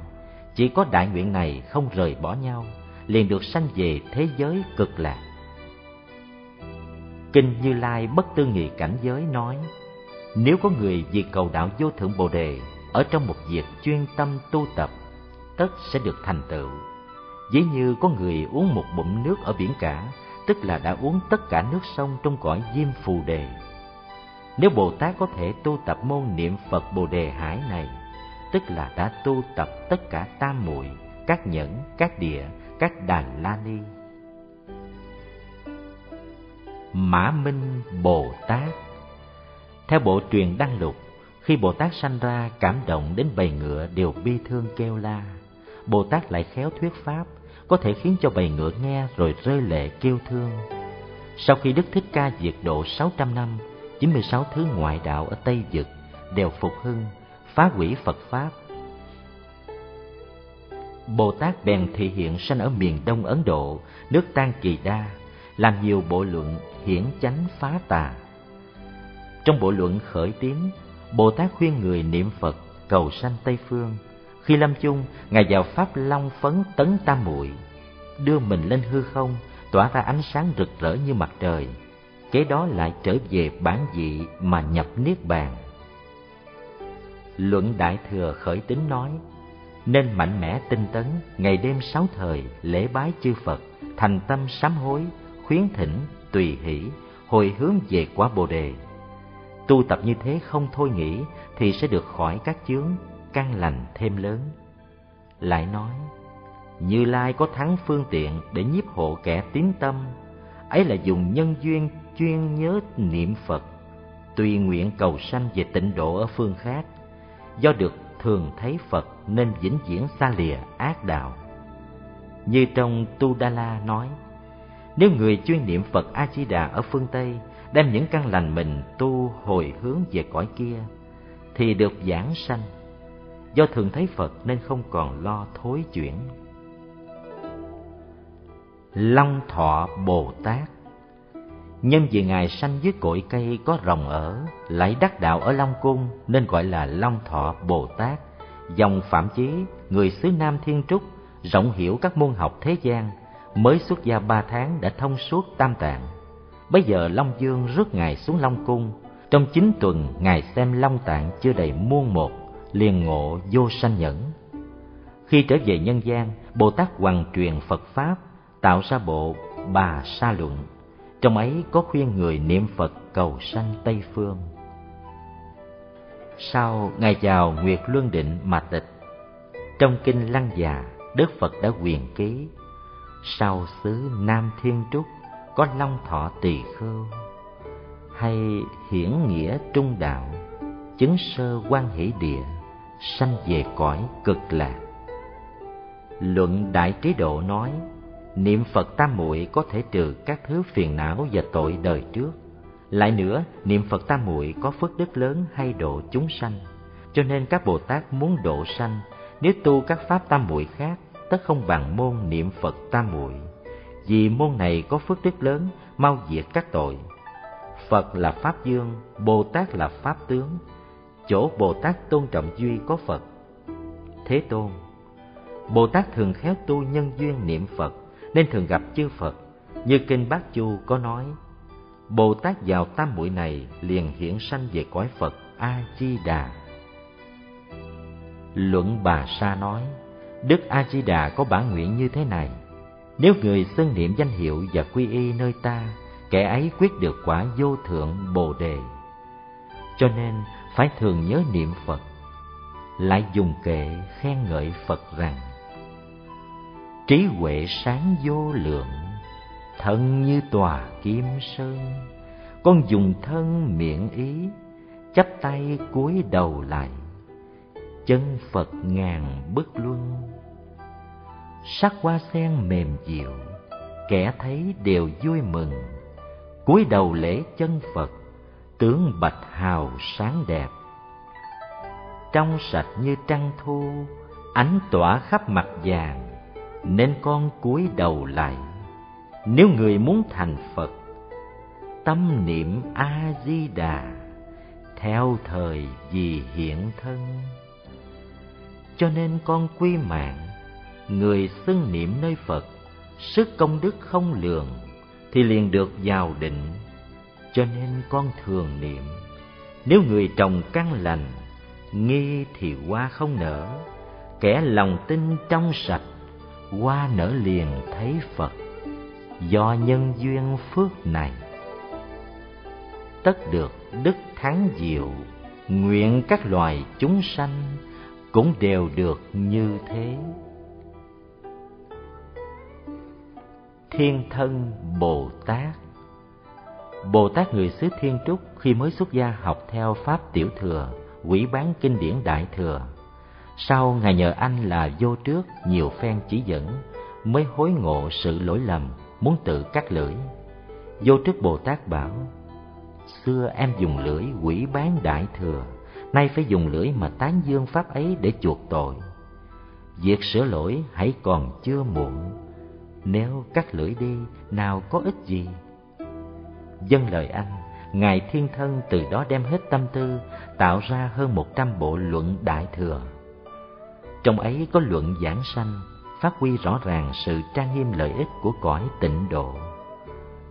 chỉ có đại nguyện này không rời bỏ nhau, liền được sanh về thế giới cực lạc. Kinh như lai bất tư nghị cảnh giới nói, nếu có người vì cầu đạo vô thượng bồ đề ở trong một việc chuyên tâm tu tập tất sẽ được thành tựu. Dĩ như có người uống một bụng nước ở biển cả tức là đã uống tất cả nước sông trong cõi diêm phù đề. Nếu Bồ Tát có thể tu tập môn niệm Phật Bồ Đề Hải này, tức là đã tu tập tất cả tam muội, các nhẫn, các địa, các đàn la ni. Mã Minh Bồ Tát. Theo bộ truyền đăng lục, khi Bồ Tát sanh ra cảm động đến bầy ngựa đều bi thương kêu la. Bồ Tát lại khéo thuyết pháp, có thể khiến cho bầy ngựa nghe rồi rơi lệ kêu thương. Sau khi Đức Thích Ca diệt độ 600 năm, 96 thứ ngoại đạo ở Tây Dực đều phục hưng, phá hủy Phật Pháp. Bồ Tát bèn thị hiện sanh ở miền Đông Ấn Độ, nước Tan Kỳ Đa, làm nhiều bộ luận hiển chánh phá tà. Trong bộ luận khởi tiến, Bồ Tát khuyên người niệm Phật cầu sanh Tây Phương. Khi lâm chung, Ngài vào Pháp Long phấn tấn tam muội đưa mình lên hư không, tỏa ra ánh sáng rực rỡ như mặt trời. Kế đó lại trở về bản dị mà nhập Niết Bàn. Luận Đại Thừa khởi tính nói, nên mạnh mẽ tinh tấn, ngày đêm sáu thời lễ bái chư Phật, thành tâm sám hối, khuyến thỉnh, tùy hỷ, hồi hướng về quả Bồ đề. Tu tập như thế không thôi nghĩ thì sẽ được khỏi các chướng, căn lành thêm lớn. Lại nói, Như Lai có thắng phương tiện để nhiếp hộ kẻ tín tâm, ấy là dùng nhân duyên chuyên nhớ niệm Phật, tùy nguyện cầu sanh về tịnh độ ở phương khác, do được thường thấy Phật nên vĩnh viễn xa lìa ác đạo. Như trong Tu Đa La nói, nếu người chuyên niệm Phật A Di Đà ở phương Tây đem những căn lành mình tu hồi hướng về cõi kia thì được giảng sanh. Do thường thấy Phật nên không còn lo thối chuyển. Long Thọ Bồ Tát Nhân vì Ngài sanh dưới cội cây có rồng ở, lại đắc đạo ở Long Cung nên gọi là Long Thọ Bồ Tát. Dòng Phạm Chí, người xứ Nam Thiên Trúc, rộng hiểu các môn học thế gian, mới xuất gia ba tháng đã thông suốt tam tạng. Bây giờ Long Dương rước Ngài xuống Long Cung, trong chín tuần Ngài xem Long Tạng chưa đầy muôn một, liền ngộ vô sanh nhẫn. Khi trở về nhân gian, Bồ Tát hoàng truyền Phật Pháp, tạo ra bộ Bà Sa Luận. Trong ấy có khuyên người niệm Phật cầu sanh Tây Phương. Sau Ngài chào Nguyệt Luân Định mà tịch, trong kinh Lăng Già, Đức Phật đã quyền ký sau xứ Nam Thiên Trúc có long thọ tỳ khưu, hay hiển nghĩa trung đạo, chứng sơ quan hỷ địa, sanh về cõi cực lạc. Luận đại trí độ nói, niệm phật tam muội có thể trừ các thứ phiền não và tội đời trước. Lại nữa, niệm phật tam muội có phước đức lớn hay độ chúng sanh. Cho nên các bồ tát muốn độ sanh, nếu tu các pháp tam muội khác, tất không bằng môn niệm phật tam muội vì môn này có phước đức lớn, mau diệt các tội. Phật là Pháp Dương, Bồ Tát là Pháp Tướng, chỗ Bồ Tát tôn trọng duy có Phật. Thế Tôn Bồ Tát thường khéo tu nhân duyên niệm Phật, nên thường gặp chư Phật. Như Kinh Bát Chu có nói, Bồ Tát vào tam muội này liền hiển sanh về cõi Phật A-di-đà. Luận Bà Sa nói, Đức A-di-đà có bản nguyện như thế này, nếu người xưng niệm danh hiệu và quy y nơi ta, kẻ ấy quyết được quả vô thượng Bồ đề. Cho nên phải thường nhớ niệm Phật, lại dùng kệ khen ngợi Phật rằng: Trí huệ sáng vô lượng, thân như tòa kim sơn, con dùng thân miệng ý, chắp tay cúi đầu lại, chân Phật ngàn bức luân sắc hoa sen mềm dịu, kẻ thấy đều vui mừng. Cúi đầu lễ chân phật, tướng bạch hào sáng đẹp. Trong sạch như trăng thu, ánh tỏa khắp mặt vàng, nên con cúi đầu lại. Nếu người muốn thành phật, tâm niệm a di đà theo thời vì hiện thân. Cho nên con quy mạng người xưng niệm nơi Phật, sức công đức không lường, thì liền được vào định. Cho nên con thường niệm, nếu người trồng căn lành, nghi thì hoa không nở, kẻ lòng tin trong sạch, hoa nở liền thấy Phật, do nhân duyên phước này. Tất được đức thắng diệu, nguyện các loài chúng sanh cũng đều được như thế. Thiên thân Bồ Tát Bồ Tát người xứ Thiên Trúc khi mới xuất gia học theo Pháp Tiểu Thừa, quỷ bán kinh điển Đại Thừa. Sau Ngài nhờ anh là vô trước nhiều phen chỉ dẫn, mới hối ngộ sự lỗi lầm, muốn tự cắt lưỡi. Vô trước Bồ Tát bảo, xưa em dùng lưỡi quỷ bán Đại Thừa, nay phải dùng lưỡi mà tán dương pháp ấy để chuộc tội. Việc sửa lỗi hãy còn chưa muộn, nếu cắt lưỡi đi nào có ích gì. Dân lời anh, Ngài Thiên Thân từ đó đem hết tâm tư, tạo ra hơn một trăm bộ luận đại thừa. Trong ấy có luận giảng sanh, phát huy rõ ràng sự trang nghiêm lợi ích của cõi tịnh độ.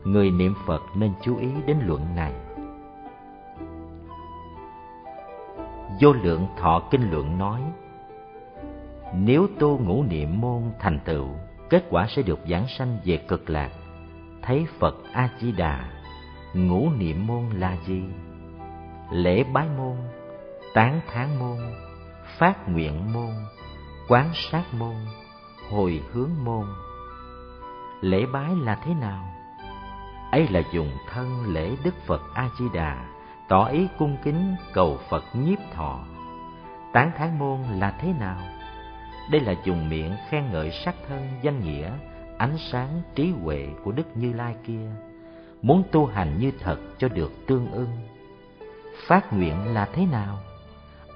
Người niệm Phật nên chú ý đến luận này. Vô lượng thọ kinh luận nói, nếu tu ngũ niệm môn thành tựu, kết quả sẽ được giảng sanh về cực lạc, thấy Phật A Di Đà ngũ niệm môn là gì lễ bái môn tán thán môn phát nguyện môn quán sát môn hồi hướng môn. Lễ bái là thế nào? Ấy là dùng thân lễ đức phật a di đà tỏ ý cung kính cầu phật nhiếp thọ. Tán thán môn là thế nào? Đây là dùng miệng khen ngợi sắc thân danh nghĩa ánh sáng trí huệ của đức như lai kia muốn tu hành như thật cho được tương ưng. Phát nguyện là thế nào?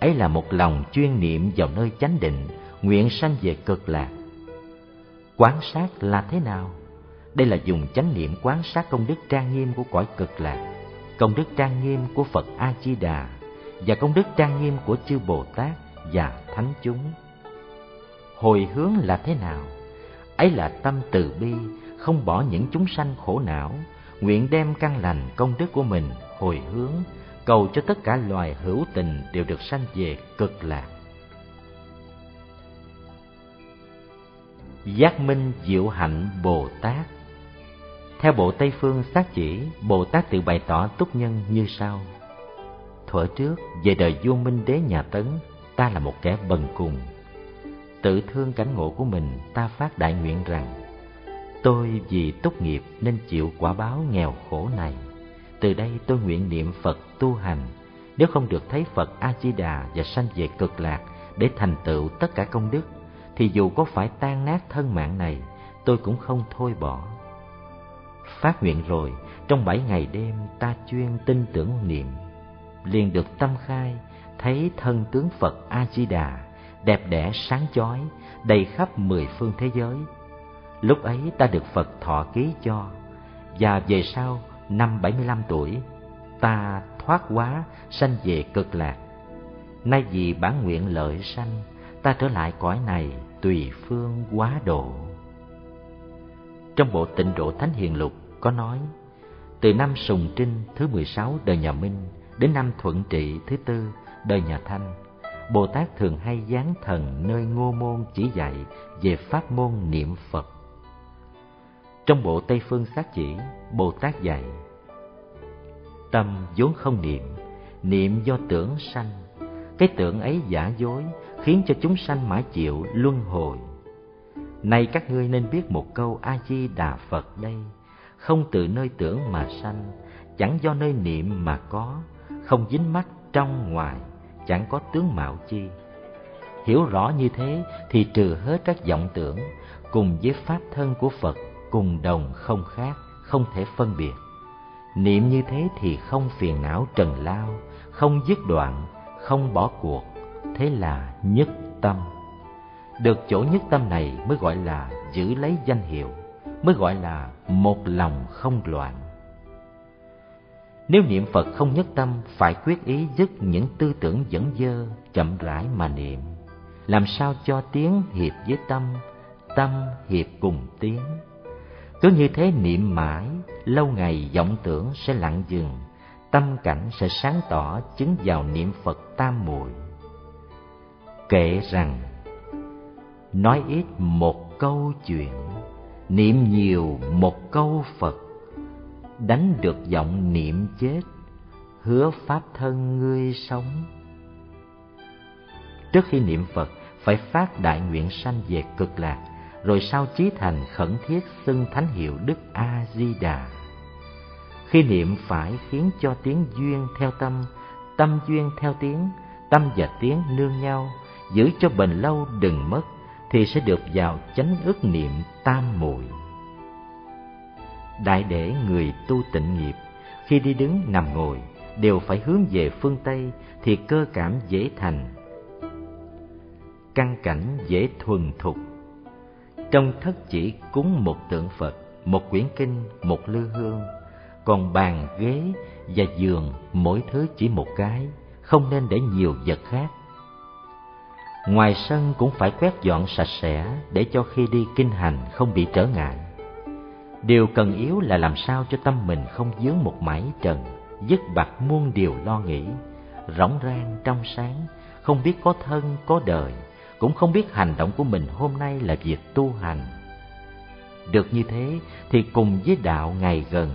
Ấy là một lòng chuyên niệm vào nơi chánh định, nguyện sanh về cực lạc. Quán sát là thế nào? Đây là dùng chánh niệm quán sát công đức trang nghiêm của cõi cực lạc, công đức trang nghiêm của Phật A Di Đà và công đức trang nghiêm của chư Bồ Tát và thánh chúng. Hồi hướng là thế nào? Ấy là tâm từ bi, không bỏ những chúng sanh khổ não, nguyện đem căn lành công đức của mình hồi hướng cầu cho tất cả loài hữu tình đều được sanh về cực lạc. Giác minh diệu hạnh bồ tát. Theo bộ tây phương xác chỉ bồ tát tự bày tỏ túc nhân như sau. Thuở trước về đời vua minh đế nhà tấn ta là một kẻ bần cùng tự thương cảnh ngộ của mình ta phát đại nguyện rằng Tôi vì tốt nghiệp nên chịu quả báo nghèo khổ này. Từ đây tôi nguyện niệm Phật tu hành, nếu không được thấy Phật A-di-đà và sanh về cực lạc để thành tựu tất cả công đức, thì dù có phải tan nát thân mạng này, tôi cũng không thôi bỏ. Phát nguyện rồi, trong bảy ngày đêm ta chuyên tin tưởng niệm, liền được tâm khai, thấy thân tướng Phật A-di-đà, đẹp đẽ sáng chói, đầy khắp mười phương thế giới, Lúc ấy ta được Phật thọ ký cho Và về sau năm bảy mươi lăm tuổi Ta thoát quá sanh về cực lạc. Nay vì bản nguyện lợi sanh Ta trở lại cõi này tùy phương quá độ. Trong bộ tịnh độ Thánh Hiền Lục có nói Từ năm Sùng Trinh thứ mười sáu đời nhà Minh Đến năm Thuận Trị thứ tư đời nhà Thanh Bồ Tát thường hay gián thần nơi ngô môn chỉ dạy về pháp môn niệm Phật. Trong bộ Tây Phương Sát Chỉ, Bồ Tát dạy Tâm vốn không niệm, niệm do tưởng sanh. Cái tưởng ấy giả dối, khiến cho chúng sanh mãi chịu luân hồi. Này các ngươi nên biết một câu A-di-đà Phật đây Không từ nơi tưởng mà sanh, chẳng do nơi niệm mà có Không dính mắt trong ngoài, chẳng có tướng mạo chi Hiểu rõ như thế thì trừ hết các vọng tưởng Cùng với pháp thân của Phật cùng đồng không khác, không thể phân biệt. Niệm như thế thì không phiền não trần lao, không dứt đoạn, không bỏ cuộc, thế là nhất tâm. Được chỗ nhất tâm này mới gọi là giữ lấy danh hiệu, mới gọi là một lòng không loạn. Nếu niệm Phật không nhất tâm, phải quyết ý dứt những tư tưởng dẫn dơ, chậm rãi mà niệm. Làm sao cho tiếng hiệp với tâm, tâm hiệp cùng tiếng cứ như thế niệm mãi, lâu ngày vọng tưởng sẽ lặng dừng, tâm cảnh sẽ sáng tỏ chứng vào niệm Phật tam muội. kể rằng, nói ít một câu chuyện, niệm nhiều một câu Phật, đánh được giọng niệm chết, hứa pháp thân ngươi sống. Trước khi niệm Phật, phải phát đại nguyện sanh về cực lạc, rồi sau chí thành khẩn thiết xưng thánh hiệu Đức A Di Đà. Khi niệm phải khiến cho tiếng duyên theo tâm, tâm duyên theo tiếng, tâm và tiếng nương nhau, giữ cho bền lâu đừng mất, thì sẽ được vào chánh ức niệm tam muội. Đại để người tu tịnh nghiệp, khi đi đứng nằm ngồi, đều phải hướng về phương Tây thì cơ cảm dễ thành. Căn cảnh dễ thuần thục. Trong thất chỉ cúng một tượng Phật, một quyển kinh, một lư hương, còn bàn, ghế và giường mỗi thứ chỉ một cái, không nên để nhiều vật khác. Ngoài sân cũng phải quét dọn sạch sẽ để cho khi đi kinh hành không bị trở ngại. Điều cần yếu là làm sao cho tâm mình không dướng một mãi trần, dứt bạc muôn điều lo nghĩ, rỗng rang trong sáng, không biết có thân có đời, cũng không biết hành động của mình hôm nay là việc tu hành. Được như thế thì cùng với đạo ngày gần,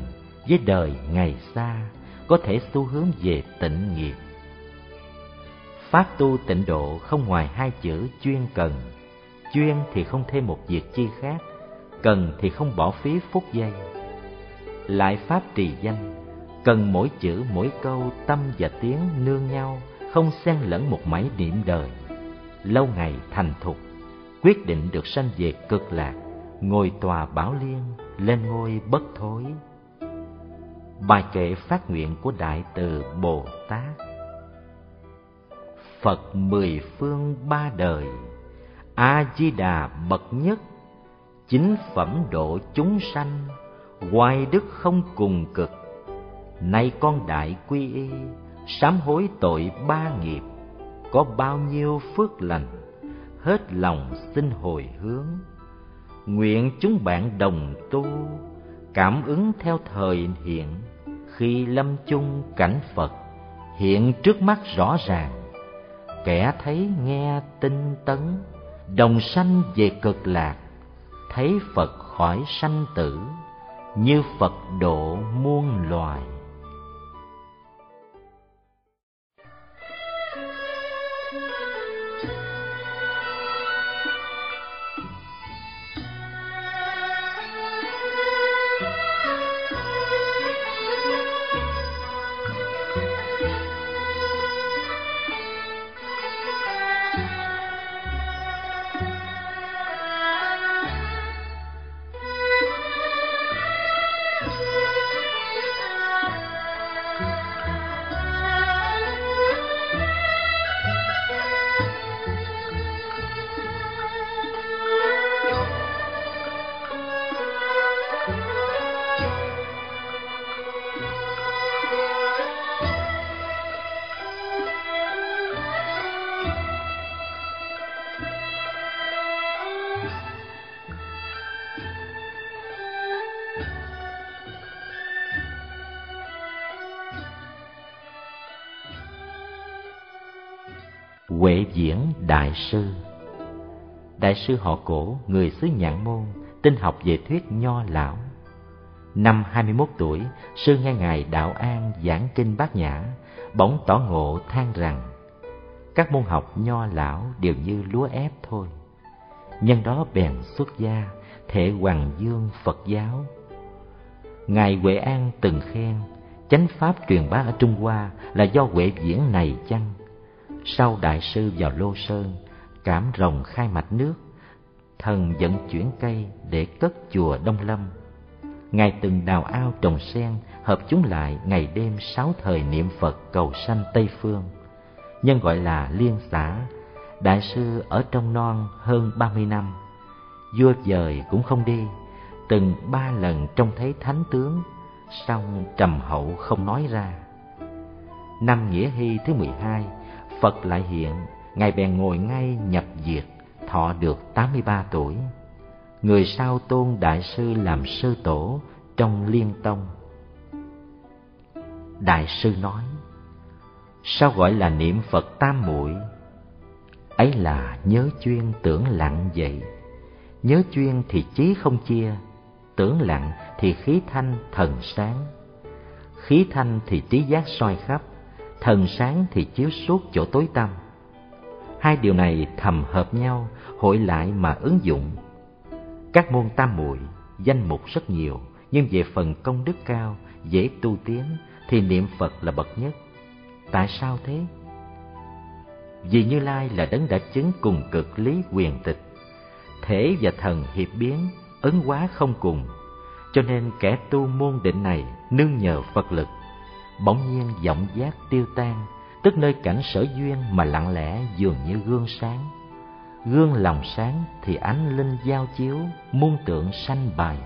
với đời ngày xa, có thể xu hướng về tịnh nghiệp. Pháp tu tịnh độ không ngoài hai chữ chuyên cần. Chuyên thì không thêm một việc chi khác, cần thì không bỏ phí phút giây. Lại Pháp trì danh, cần mỗi chữ mỗi câu tâm và tiếng nương nhau, không xen lẫn một mảy niệm đời. Lâu ngày thành thục, quyết định được sanh về cực lạc, ngồi tòa bảo liên, lên ngôi bất thối. Bài kệ phát nguyện của Đại Từ Bồ Tát Phật mười phương ba đời, A-di-đà bậc nhất, chính phẩm độ chúng sanh, hoài đức không cùng cực. Nay con đại quy y, sám hối tội ba nghiệp, có bao nhiêu phước lành, hết lòng xin hồi hướng. Nguyện chúng bạn đồng tu, cảm ứng theo thời hiện, khi lâm chung cảnh Phật hiện trước mắt rõ ràng kẻ thấy nghe tinh tấn đồng sanh về cực lạc thấy phật khỏi sanh tử như phật độ muôn loài. Sư Đại sư họ cổ, người xứ nhãn Môn, tinh học về thuyết nho lão. Năm 21 tuổi, sư nghe Ngài Đạo An giảng kinh bát nhã, bỗng tỏ ngộ than rằng các môn học nho lão đều như lúa ép thôi. Nhân đó bèn xuất gia, thể hoàng dương Phật giáo. Ngài Huệ An từng khen, chánh pháp truyền bá ở Trung Hoa là do Huệ Diễn này chăng? Sau đại sư vào Lô Sơn, cảm rồng khai mạch nước, thần dẫn chuyển cây để cất chùa Đông Lâm. Ngài từng đào ao trồng sen, hợp chúng lại ngày đêm sáu thời niệm Phật cầu sanh Tây Phương. Nhân gọi là liên xã, đại sư ở trong non hơn ba mươi năm. Vua dời cũng không đi, từng ba lần trông thấy thánh tướng, song trầm hậu không nói ra. Năm Nghĩa Hy thứ mười hai Phật lại hiện, Ngài bèn ngồi ngay nhập diệt, thọ được tám mươi ba tuổi. Người sau tôn Đại sư làm sư tổ trong liên tông. Đại sư nói, sao gọi là niệm Phật tam muội? Ấy là nhớ chuyên tưởng lặng vậy. Nhớ chuyên thì trí không chia, tưởng lặng thì khí thanh thần sáng. Khí thanh thì trí giác soi khắp, thần sáng thì chiếu suốt chỗ tối tăm. Hai điều này thầm hợp nhau, hội lại mà ứng dụng. Các môn tam muội danh mục rất nhiều, nhưng về phần công đức cao, dễ tu tiến thì niệm Phật là bậc nhất. Tại sao thế? vì Như Lai là đấng đã chứng cùng cực lý quyền tịch. Thể và thần hiệp biến, ấn quá không cùng, cho nên kẻ tu môn định này nương nhờ Phật lực. Bỗng nhiên vọng giác tiêu tan, tức nơi cảnh sở duyên mà lặng lẽ dường như gương sáng. Gương lòng sáng thì ánh linh giao chiếu, muôn tượng sanh bài.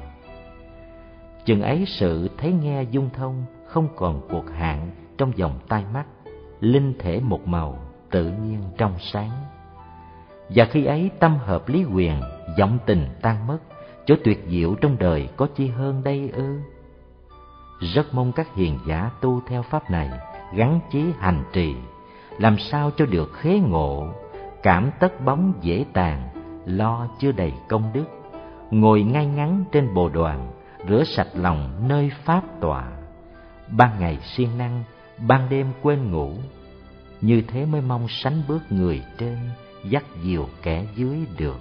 Chừng ấy sự thấy nghe dung thông, không còn cuộc hạn trong vòng tai mắt, linh thể một màu, tự nhiên trong sáng. Và khi ấy tâm hợp lý quyền, vọng tình tan mất, chỗ tuyệt diệu trong đời có chi hơn đây ư? Rất mong các hiền giả tu theo pháp này, gắn chí hành trì, làm sao cho được khế ngộ, cảm tất bóng dễ tàn, lo chưa đầy công đức, ngồi ngay ngắn trên bồ đoàn, rửa sạch lòng nơi pháp tọa. Ban ngày siêng năng, ban đêm quên ngủ, như thế mới mong sánh bước người trên, dắt dìu kẻ dưới được.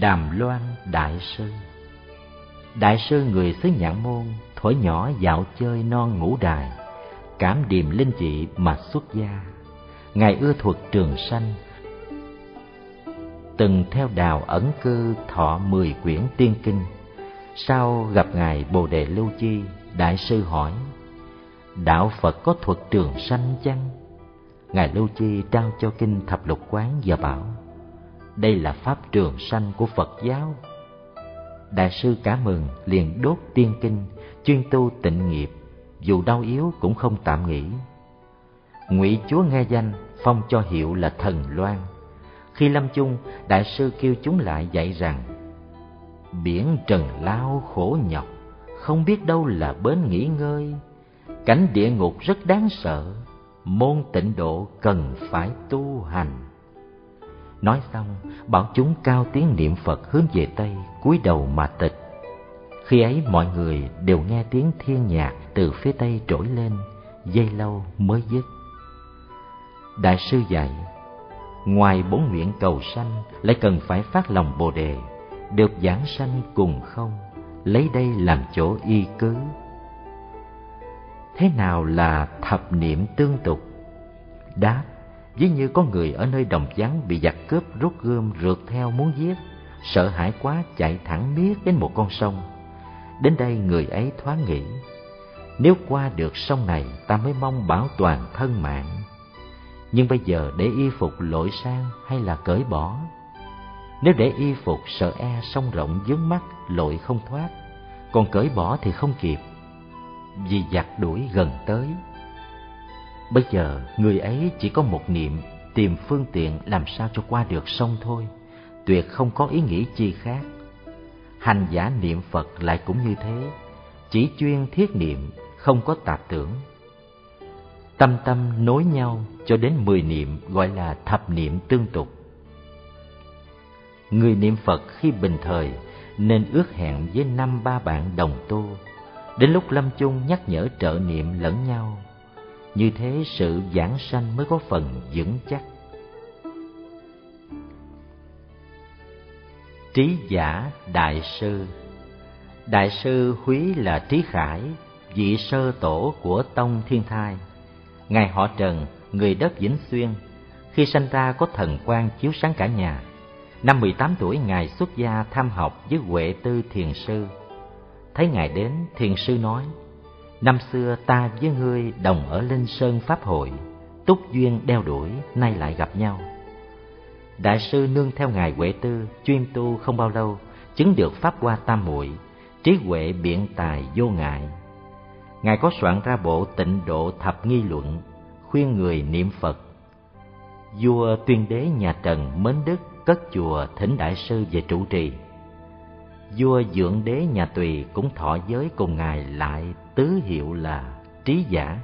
Đàm Loan Đại Sư Đại sư người xứ nhãn Môn, thuở nhỏ dạo chơi non ngũ đài, cảm điềm linh dị mà xuất gia. Ngài ưa thuật trường sanh, từng theo đào ẩn cư thọ mười quyển tiên kinh. Sau gặp Ngài Bồ Đề Lưu Chi, Đại sư hỏi, Đạo Phật có thuật trường sanh chăng? Ngài Lưu Chi trao cho kinh thập lục quán và bảo, đây là pháp trường sanh của Phật giáo. Đại sư cả mừng liền đốt tiên kinh, chuyên tu tịnh nghiệp, dù đau yếu cũng không tạm nghỉ. Ngụy Chúa nghe danh, phong cho hiệu là Thần Loan. Khi lâm chung, đại sư kêu chúng lại dạy rằng: Biển trần lao khổ nhọc, không biết đâu là bến nghỉ ngơi. Cảnh địa ngục rất đáng sợ, môn tịnh độ cần phải tu hành. Nói xong, bảo chúng cao tiếng niệm Phật hướng về Tây, cúi đầu mà tịch. Khi ấy mọi người đều nghe tiếng thiên nhạc từ phía Tây trỗi lên, dây lâu mới dứt. Đại sư dạy, ngoài bốn nguyện cầu sanh lại cần phải phát lòng Bồ đề, được giảng sanh cùng không, lấy đây làm chỗ y cứ. Thế nào là thập niệm tương tục? Đáp, Ví như có người ở nơi đồng vắng bị giặc cướp rút gươm rượt theo muốn giết, sợ hãi quá chạy thẳng miết đến một con sông. Đến đây người ấy thoáng nghĩ, nếu qua được sông này ta mới mong bảo toàn thân mạng. Nhưng bây giờ để y phục lội sang hay là cởi bỏ? Nếu để y phục sợ e sông rộng dướng mắt lội không thoát, còn cởi bỏ thì không kịp, vì giặc đuổi gần tới Bây giờ người ấy chỉ có một niệm tìm phương tiện làm sao cho qua được sông thôi, tuyệt không có ý nghĩ chi khác. Hành giả niệm Phật lại cũng như thế, chỉ chuyên thiết niệm, không có tạp tưởng. Tâm tâm nối nhau cho đến mười niệm gọi là thập niệm tương tục. Người niệm Phật khi bình thời nên ước hẹn với năm ba bạn đồng tu, đến lúc lâm chung nhắc nhở trợ niệm lẫn nhau như thế sự giảng sanh mới có phần vững chắc trí giả đại sư. Đại sư húy là trí khải vị sơ tổ của tông thiên thai. Ngài họ trần người đất vĩnh xuyên khi sanh ra có thần quan chiếu sáng cả nhà. Năm mười tám tuổi ngài xuất gia tham học với huệ tư thiền sư. Thấy ngài đến thiền sư nói Năm xưa ta với ngươi đồng ở Linh Sơn Pháp hội, túc duyên đeo đuổi, nay lại gặp nhau. Đại sư nương theo ngài Huệ Tư, chuyên tu không bao lâu, chứng được pháp hoa tam muội, trí huệ biện tài vô ngại. Ngài có soạn ra bộ tịnh độ thập nghi luận, khuyên người niệm Phật. Vua tuyên đế nhà Trần mến đức cất chùa thỉnh đại sư về trụ trì vua dưỡng đế nhà tùy cũng thọ giới cùng ngài lại tứ hiệu là trí giả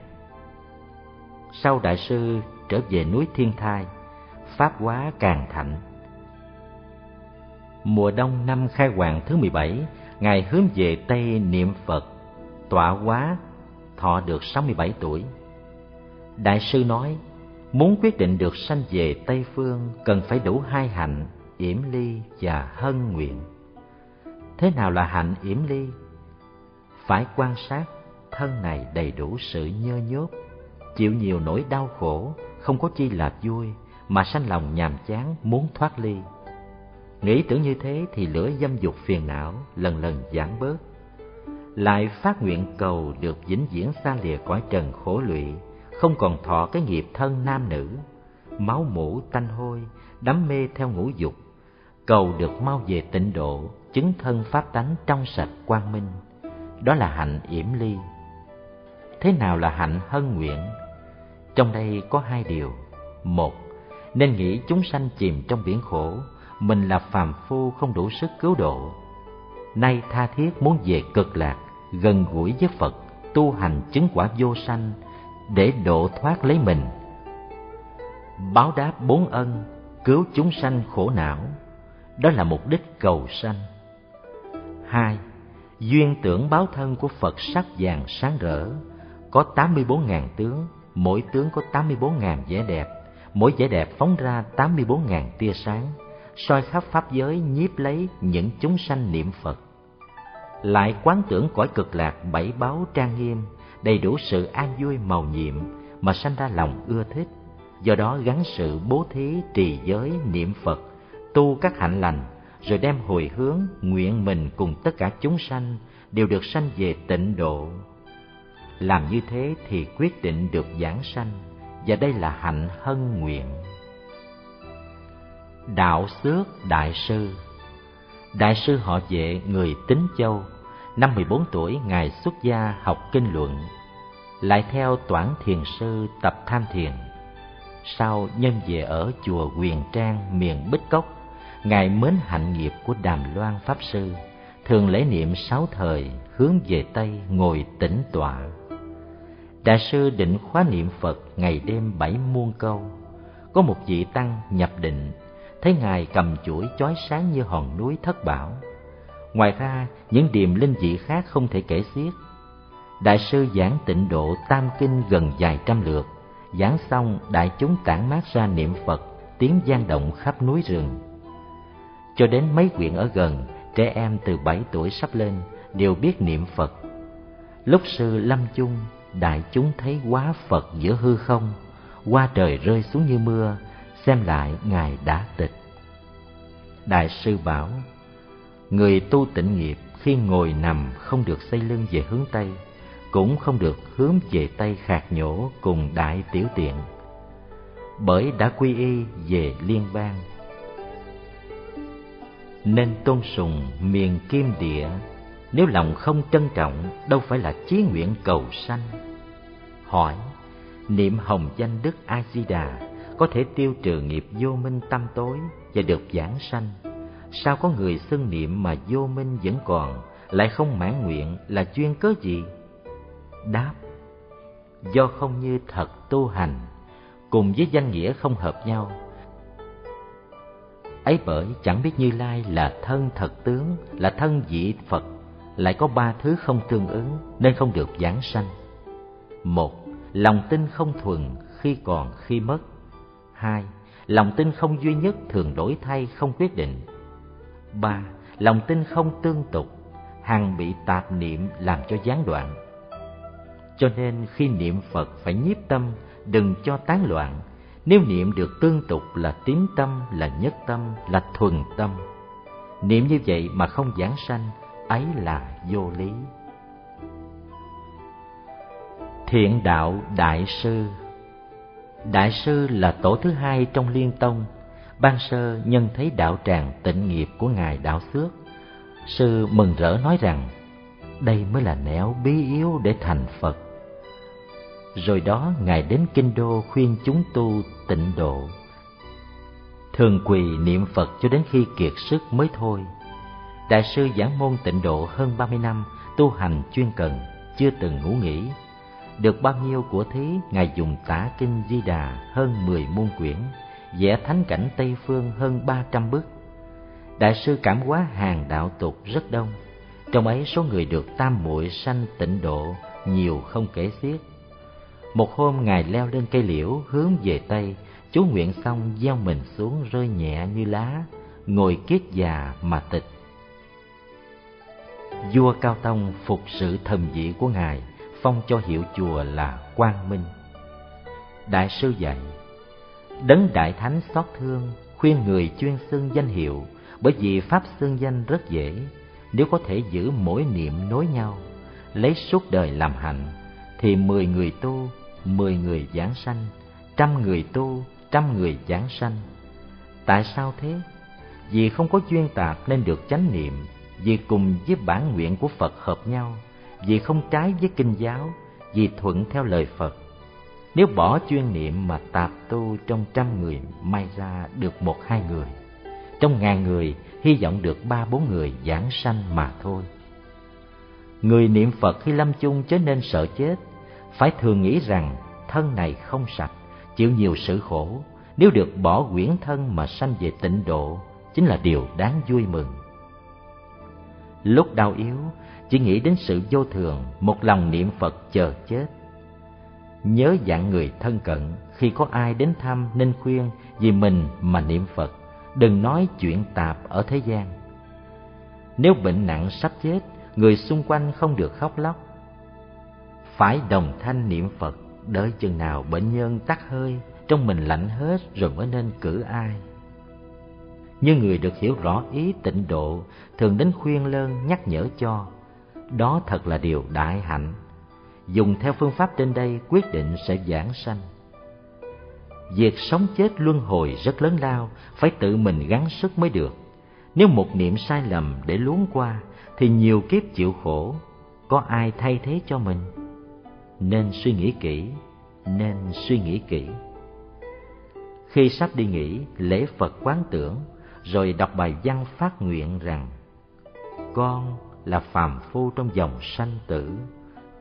sau đại sư trở về núi thiên thai pháp hóa càng thạnh. Mùa đông năm khai hoàng thứ mười bảy ngài hướng về tây niệm phật tọa hóa thọ được sáu mươi bảy tuổi. Đại sư nói muốn quyết định được sanh về tây phương cần phải đủ hai hạnh yểm ly và hân nguyện. Thế nào là hạnh yểm ly? Phải quan sát thân này đầy đủ sự nhơ nhốt chịu nhiều nỗi đau khổ, không có chi là vui, mà sanh lòng nhàm chán muốn thoát ly. Nghĩ tưởng như thế thì lửa dâm dục phiền não lần lần giảm bớt. Lại phát nguyện cầu được vĩnh viễn xa lìa cõi trần khổ lụy, không còn thọ cái nghiệp thân nam nữ, máu mủ tanh hôi, đắm mê theo ngũ dục, cầu được mau về tịnh độ, chứng thân pháp tánh trong sạch quang minh. Đó là hạnh yểm ly. Thế nào là hạnh hân nguyện? Trong đây có hai điều. Một, nên nghĩ chúng sanh chìm trong biển khổ, mình là phàm phu không đủ sức cứu độ. Nay tha thiết muốn về cực lạc, gần gũi với Phật, tu hành chứng quả vô sanh, để độ thoát lấy mình. Báo đáp bốn ân, cứu chúng sanh khổ não, đó là mục đích cầu sanh. Hai, duyên tưởng báo thân của Phật sắc vàng sáng rỡ, có tám mươi bốn ngàn tướng, mỗi tướng có tám mươi bốn ngàn vẻ đẹp, mỗi vẻ đẹp phóng ra tám mươi bốn ngàn tia sáng, soi khắp pháp giới nhiếp lấy những chúng sanh niệm Phật. Lại quán tưởng cõi cực lạc bảy báo trang nghiêm, đầy đủ sự an vui màu nhiệm mà sanh ra lòng ưa thích, do đó gắn sự bố thí trì giới niệm Phật, tu các hạnh lành, rồi đem hồi hướng nguyện mình cùng tất cả chúng sanh đều được sanh về tịnh độ. Làm như thế thì quyết định được giảng sanh, và đây là hạnh hân nguyện. Đạo Xước Đại Sư Đại sư họ vệ người Tính Châu, năm 14 tuổi Ngài xuất gia học kinh luận, lại theo toản thiền sư tập tham thiền. Sau nhân về ở chùa Quyền Trang miền Bích Cốc, Ngài mến hạnh nghiệp của Đàm Loan Pháp Sư, thường lễ niệm sáu thời hướng về Tây ngồi tĩnh tọa. Đại sư định khóa niệm Phật ngày đêm bảy muôn câu. Có một vị tăng nhập định, thấy Ngài cầm chuỗi chói sáng như hòn núi thất bảo. Ngoài ra, những điềm linh dị khác không thể kể xiết. Đại sư giảng tịnh độ tam kinh gần vài trăm lượt, giảng xong đại chúng tản mát ra niệm Phật, tiếng gian động khắp núi rừng. Cho đến mấy quyện ở gần, trẻ em từ bảy tuổi sắp lên đều biết niệm Phật. Lúc sư lâm chung, đại chúng thấy quá Phật giữa hư không, qua trời rơi xuống như mưa, xem lại Ngài đã tịch. Đại sư bảo, người tu tịnh nghiệp khi ngồi nằm không được xây lưng về hướng Tây, cũng không được hướng về Tây khạc nhổ cùng đại tiểu tiện. Bởi đã quy y về liên bang, nên tôn sùng miền kim địa nếu lòng không trân trọng, đâu phải là chí nguyện cầu sanh. Hỏi, niệm hồng danh đức a di đà có thể tiêu trừ nghiệp vô minh tâm tối và được giảng sanh? Sao có người xưng niệm mà vô minh vẫn còn, lại không mãn nguyện là chuyên cớ gì? Đáp, do không như thật tu hành, cùng với danh nghĩa không hợp nhau. Ấy bởi chẳng biết như lai là thân thật tướng, là thân vị phật lại có ba thứ không tương ứng nên không được giảng sanh. Một lòng tin không thuần khi còn khi mất. Hai lòng tin không duy nhất thường đổi thay không quyết định. Ba lòng tin không tương tục hằng bị tạp niệm làm cho gián đoạn. Cho nên khi niệm phật phải nhiếp tâm đừng cho tán loạn. Nếu niệm được tương tục là tín tâm, là nhất tâm, là thuần tâm. Niệm như vậy mà không giảng sanh, ấy là vô lý. Thiện đạo Đại Sư Đại Sư là tổ thứ hai trong liên tông. Ban sơ nhân thấy đạo tràng tịnh nghiệp của Ngài Đạo Xước. Sư mừng rỡ nói rằng, đây mới là nẻo bí yếu để thành Phật rồi đó Ngài đến Kinh Đô khuyên chúng tu tịnh độ. Thường quỳ niệm Phật cho đến khi kiệt sức mới thôi. Đại sư giảng môn tịnh độ hơn ba mươi năm, tu hành chuyên cần, chưa từng ngủ nghỉ. Được bao nhiêu của thí, Ngài dùng tả kinh Di Đà hơn mười môn quyển, vẽ thánh cảnh Tây Phương hơn ba trăm bức. Đại sư cảm hóa hàng đạo tục rất đông, trong ấy số người được tam muội sanh tịnh độ nhiều không kể xiết một hôm Ngài leo lên cây liễu hướng về Tây, chú nguyện xong gieo mình xuống rơi nhẹ như lá, ngồi kiết già mà tịch. Vua Cao Tông phục sự thần dị của Ngài, phong cho hiệu chùa là Quang Minh. Đại sư dạy, Đấng Đại Thánh xót thương, khuyên người chuyên xưng danh hiệu, bởi vì Pháp xưng danh rất dễ, nếu có thể giữ mỗi niệm nối nhau, lấy suốt đời làm hạnh, thì mười người tu, mười người giảng sanh, trăm người tu, trăm người giảng sanh. Tại sao thế? Vì không có duyên tạp nên được chánh niệm, vì cùng với bản nguyện của Phật hợp nhau, vì không trái với kinh giáo, vì thuận theo lời Phật. Nếu bỏ chuyên niệm mà tạp tu trong trăm người may ra được một hai người, trong ngàn người hy vọng được ba bốn người giảng sanh mà thôi. Người niệm Phật khi lâm chung chớ nên sợ chết, phải thường nghĩ rằng thân này không sạch, chịu nhiều sự khổ, nếu được bỏ quyển thân mà sanh về tịnh độ, chính là điều đáng vui mừng. Lúc đau yếu, chỉ nghĩ đến sự vô thường, một lòng niệm Phật chờ chết. Nhớ dạng người thân cận, khi có ai đến thăm nên khuyên vì mình mà niệm Phật, đừng nói chuyện tạp ở thế gian. Nếu bệnh nặng sắp chết, người xung quanh không được khóc lóc. Phải đồng thanh niệm Phật, đợi chừng nào bệnh nhân tắt hơi, trong mình lạnh hết rồi mới nên cử ai. Như người được hiểu rõ ý tịnh độ, thường đến khuyên lơn nhắc nhở cho. Đó thật là điều đại hạnh. Dùng theo phương pháp trên đây quyết định sẽ giảng sanh. Việc sống chết luân hồi rất lớn lao, phải tự mình gắng sức mới được. Nếu một niệm sai lầm để luống qua, thì nhiều kiếp chịu khổ, có ai thay thế cho mình? Nên suy nghĩ kỹ, nên suy nghĩ kỹ. Khi sắp đi nghỉ, lễ Phật quán tưởng, rồi đọc bài văn phát nguyện rằng con là phàm phu trong dòng sanh tử,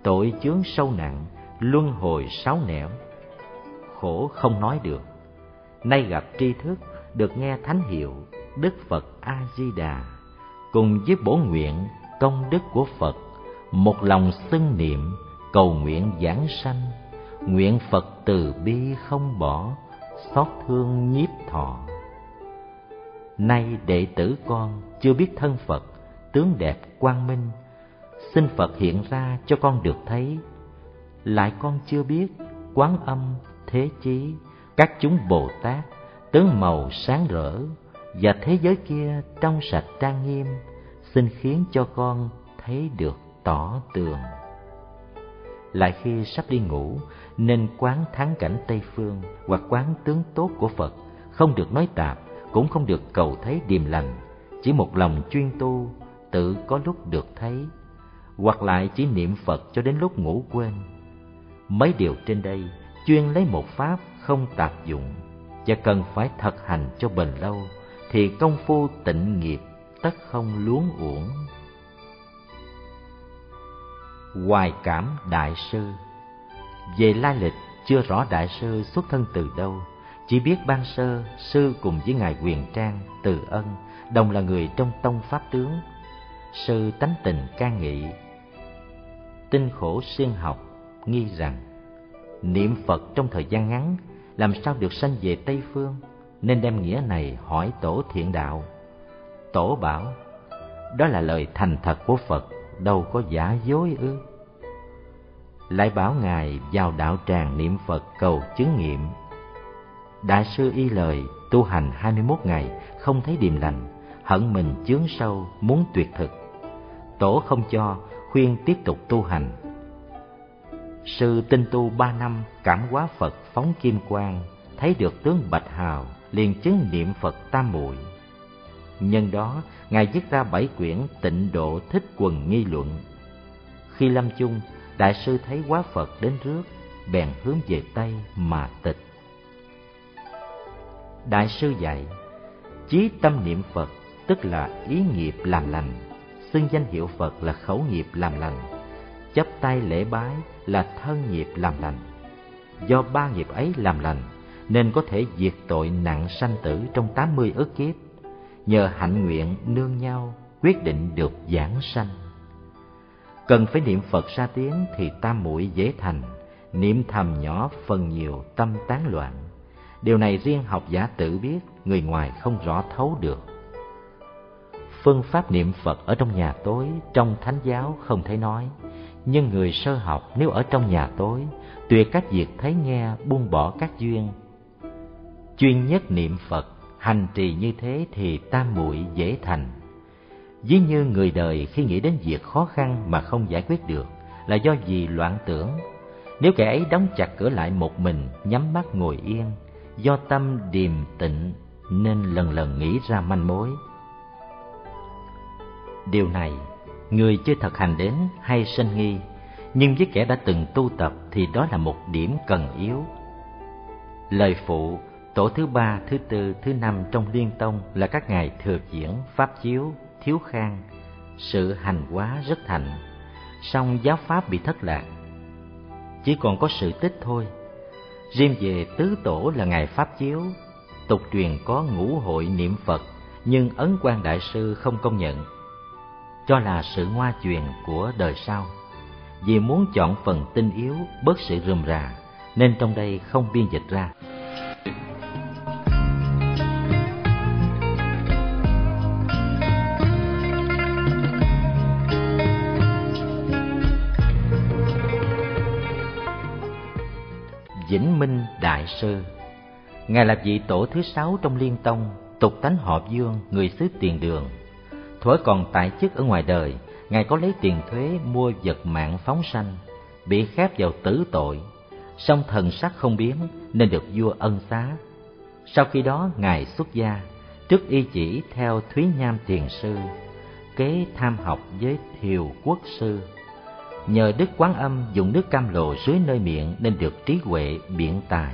tội chướng sâu nặng, luân hồi sáu nẻo, khổ không nói được. Nay gặp tri thức, được nghe thánh hiệu Đức Phật A Di Đà, cùng với bổ nguyện công đức của Phật, một lòng xưng niệm cầu nguyện giảng sanh, nguyện Phật từ bi không bỏ, xót thương nhiếp thọ. Nay đệ tử con chưa biết thân Phật, tướng đẹp quang minh, xin Phật hiện ra cho con được thấy. Lại con chưa biết quán âm, thế chí, các chúng Bồ Tát, tướng màu sáng rỡ, và thế giới kia trong sạch trang nghiêm, xin khiến cho con thấy được tỏ tường. Lại khi sắp đi ngủ, nên quán thắng cảnh Tây Phương hoặc quán tướng tốt của Phật, không được nói tạp, cũng không được cầu thấy điềm lành, chỉ một lòng chuyên tu, tự có lúc được thấy, hoặc lại chỉ niệm Phật cho đến lúc ngủ quên. Mấy điều trên đây chuyên lấy một pháp không tạp dụng và cần phải thực hành cho bền lâu thì công phu tịnh nghiệp tất không luống uổng. Hoài cảm đại sư Về lai lịch chưa rõ đại sư xuất thân từ đâu chỉ biết ban sơ, sư cùng với Ngài Quyền Trang, Từ Ân, đồng là người trong tông pháp tướng. Sư tánh tình ca nghị, tinh khổ siêng học, nghi rằng niệm Phật trong thời gian ngắn làm sao được sanh về Tây Phương, nên đem nghĩa này hỏi Tổ Thiện Đạo. Tổ bảo, đó là lời thành thật của Phật, đâu có giả dối ư. Lại bảo Ngài vào đạo tràng niệm Phật cầu chứng nghiệm Đại sư y lời tu hành hai mươi 21 ngày không thấy điềm lành, hận mình chướng sâu muốn tuyệt thực. Tổ không cho, khuyên tiếp tục tu hành. Sư tinh tu ba năm cảm hóa Phật phóng kim quang, thấy được tướng Bạch Hào, liền chứng niệm Phật tam muội. Nhân đó, Ngài viết ra bảy quyển tịnh độ thích quần nghi luận. Khi lâm chung, Đại sư thấy quá Phật đến rước, bèn hướng về Tây mà tịch. Đại sư dạy, chí tâm niệm Phật tức là ý nghiệp làm lành, xưng danh hiệu Phật là khẩu nghiệp làm lành, chấp tay lễ bái là thân nghiệp làm lành. Do ba nghiệp ấy làm lành, nên có thể diệt tội nặng sanh tử trong tám mươi ức kiếp. Nhờ hạnh nguyện nương nhau, quyết định được giảng sanh. Cần phải niệm Phật ra tiếng thì tam muội dễ thành, niệm thầm nhỏ phần nhiều tâm tán loạn Điều này riêng học giả tự biết, người ngoài không rõ thấu được. Phương pháp niệm Phật ở trong nhà tối, trong thánh giáo không thể nói. Nhưng người sơ học nếu ở trong nhà tối, tuyệt các việc thấy nghe buông bỏ các duyên. Chuyên nhất niệm phật hành trì như thế thì tam muội dễ thành. Ví như người đời khi nghĩ đến việc khó khăn mà không giải quyết được là do vì loạn tưởng. Nếu kẻ ấy đóng chặt cửa lại một mình nhắm mắt ngồi yên do tâm điềm tịnh nên lần lần nghĩ ra manh mối điều này, người chưa thực hành đến hay sinh nghi, nhưng với kẻ đã từng tu tập thì đó là một điểm cần yếu. Lời phụ, tổ thứ ba, thứ tư, thứ năm trong liên tông là các ngày thừa diễn, pháp chiếu, thiếu khang. Sự hành hóa rất thành, song giáo pháp bị thất lạc. Chỉ còn có sự tích thôi. Riêng về tứ tổ là ngày pháp chiếu, tục truyền có ngũ hội niệm phật, nhưng ấn quan đại sư không công nhận cho là sự ngoa truyền của đời sau vì muốn chọn phần tinh yếu bớt sự rườm rà nên trong đây không biên dịch ra Vĩnh Minh Đại Sư Ngài là vị tổ thứ sáu trong liên tông, tục tánh họ dương, người xứ tiền đường. Thuở còn tại chức ở ngoài đời, Ngài có lấy tiền thuế mua vật mạng phóng sanh, bị khép vào tử tội, song thần sắc không biến nên được vua ân xá. Sau khi đó Ngài xuất gia, trước y chỉ theo Thúy Nham Tiền Sư, kế tham học với Thiều Quốc Sư nhờ Đức Quán Âm dùng nước cam lộ dưới nơi miệng nên được trí huệ biện tài.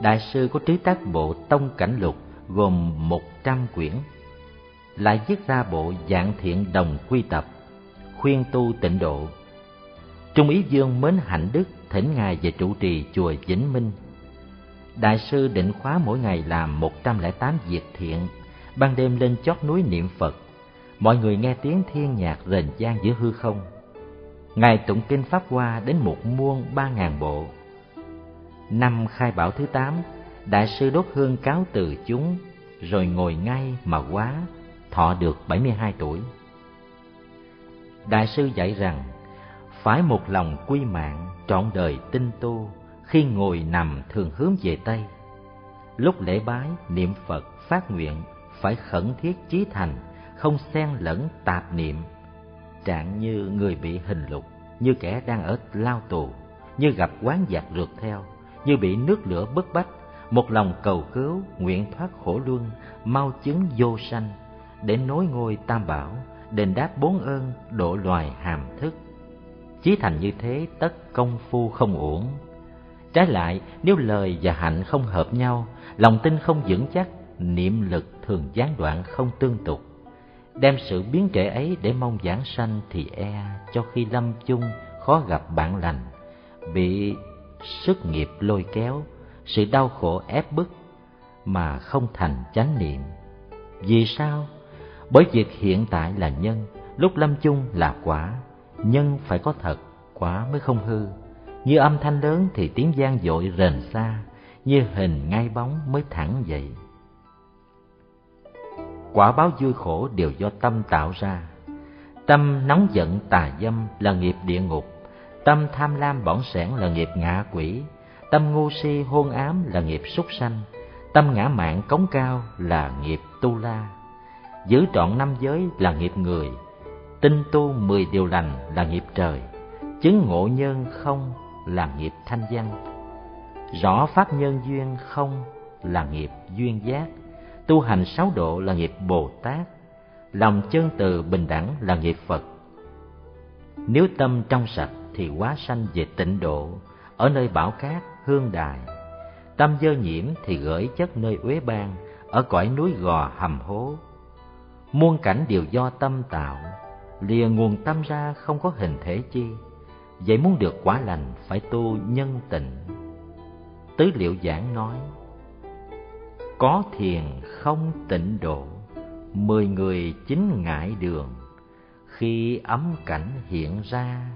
Đại sư có trí tác bộ Tông Cảnh Lục gồm một trăm quyển, lại viết ra bộ Dạng Thiện Đồng Quy Tập, khuyên tu tịnh độ. Trung ý dương mến hạnh đức thỉnh ngài về trụ trì chùa Vĩnh Minh. Đại sư định khóa mỗi ngày làm một trăm lẻ tám việc thiện, ban đêm lên chót núi niệm Phật. Mọi người nghe tiếng thiên nhạc rền vang giữa hư không Ngài tụng kinh Pháp Hoa đến một muôn ba ngàn bộ. Năm khai bảo thứ tám, Đại sư đốt hương cáo từ chúng, rồi ngồi ngay mà quá, thọ được bảy mươi hai tuổi. Đại sư dạy rằng, phải một lòng quy mạng, trọn đời tinh tu, khi ngồi nằm thường hướng về Tây. Lúc lễ bái, niệm Phật, phát nguyện, phải khẩn thiết chí thành, không xen lẫn tạp niệm trạng như người bị hình lục, như kẻ đang ở lao tù, như gặp quán giặc rượt theo, như bị nước lửa bức bách, một lòng cầu cứu, nguyện thoát khổ luân, mau chứng vô sanh, để nối ngôi tam bảo, đền đáp bốn ơn, độ loài hàm thức. Chí thành như thế tất công phu không uổng. Trái lại, nếu lời và hạnh không hợp nhau, lòng tin không vững chắc, niệm lực thường gián đoạn không tương tục đem sự biến trễ ấy để mong giảng sanh thì e cho khi lâm chung khó gặp bạn lành bị sức nghiệp lôi kéo sự đau khổ ép bức mà không thành chánh niệm vì sao bởi việc hiện tại là nhân lúc lâm chung là quả. Nhân phải có thật quả mới không hư. Như âm thanh lớn thì tiếng gian dội rền xa như hình ngay bóng mới thẳng dậy. Quả báo vui khổ đều do tâm tạo ra. Tâm nóng giận tà dâm là nghiệp địa ngục, tâm tham lam bỏng sẻn là nghiệp ngạ quỷ, tâm ngu si hôn ám là nghiệp súc sanh, tâm ngã mạn cống cao là nghiệp tu la. Giữ trọn năm giới là nghiệp người, tinh tu mười điều lành là nghiệp trời, chứng ngộ nhân không là nghiệp thanh văn. Rõ pháp nhân duyên không là nghiệp duyên giác tu hành sáu độ là nghiệp Bồ Tát, lòng chân từ bình đẳng là nghiệp Phật. Nếu tâm trong sạch thì quá sanh về tịnh độ, ở nơi bảo cát, hương đài. Tâm dơ nhiễm thì gửi chất nơi uế ban, ở cõi núi gò hầm hố. Muôn cảnh đều do tâm tạo, lìa nguồn tâm ra không có hình thể chi. Vậy muốn được quả lành phải tu nhân tịnh. Tứ liệu giảng nói, có thiền không tịnh độ mười người chính ngại đường khi ấm cảnh hiện ra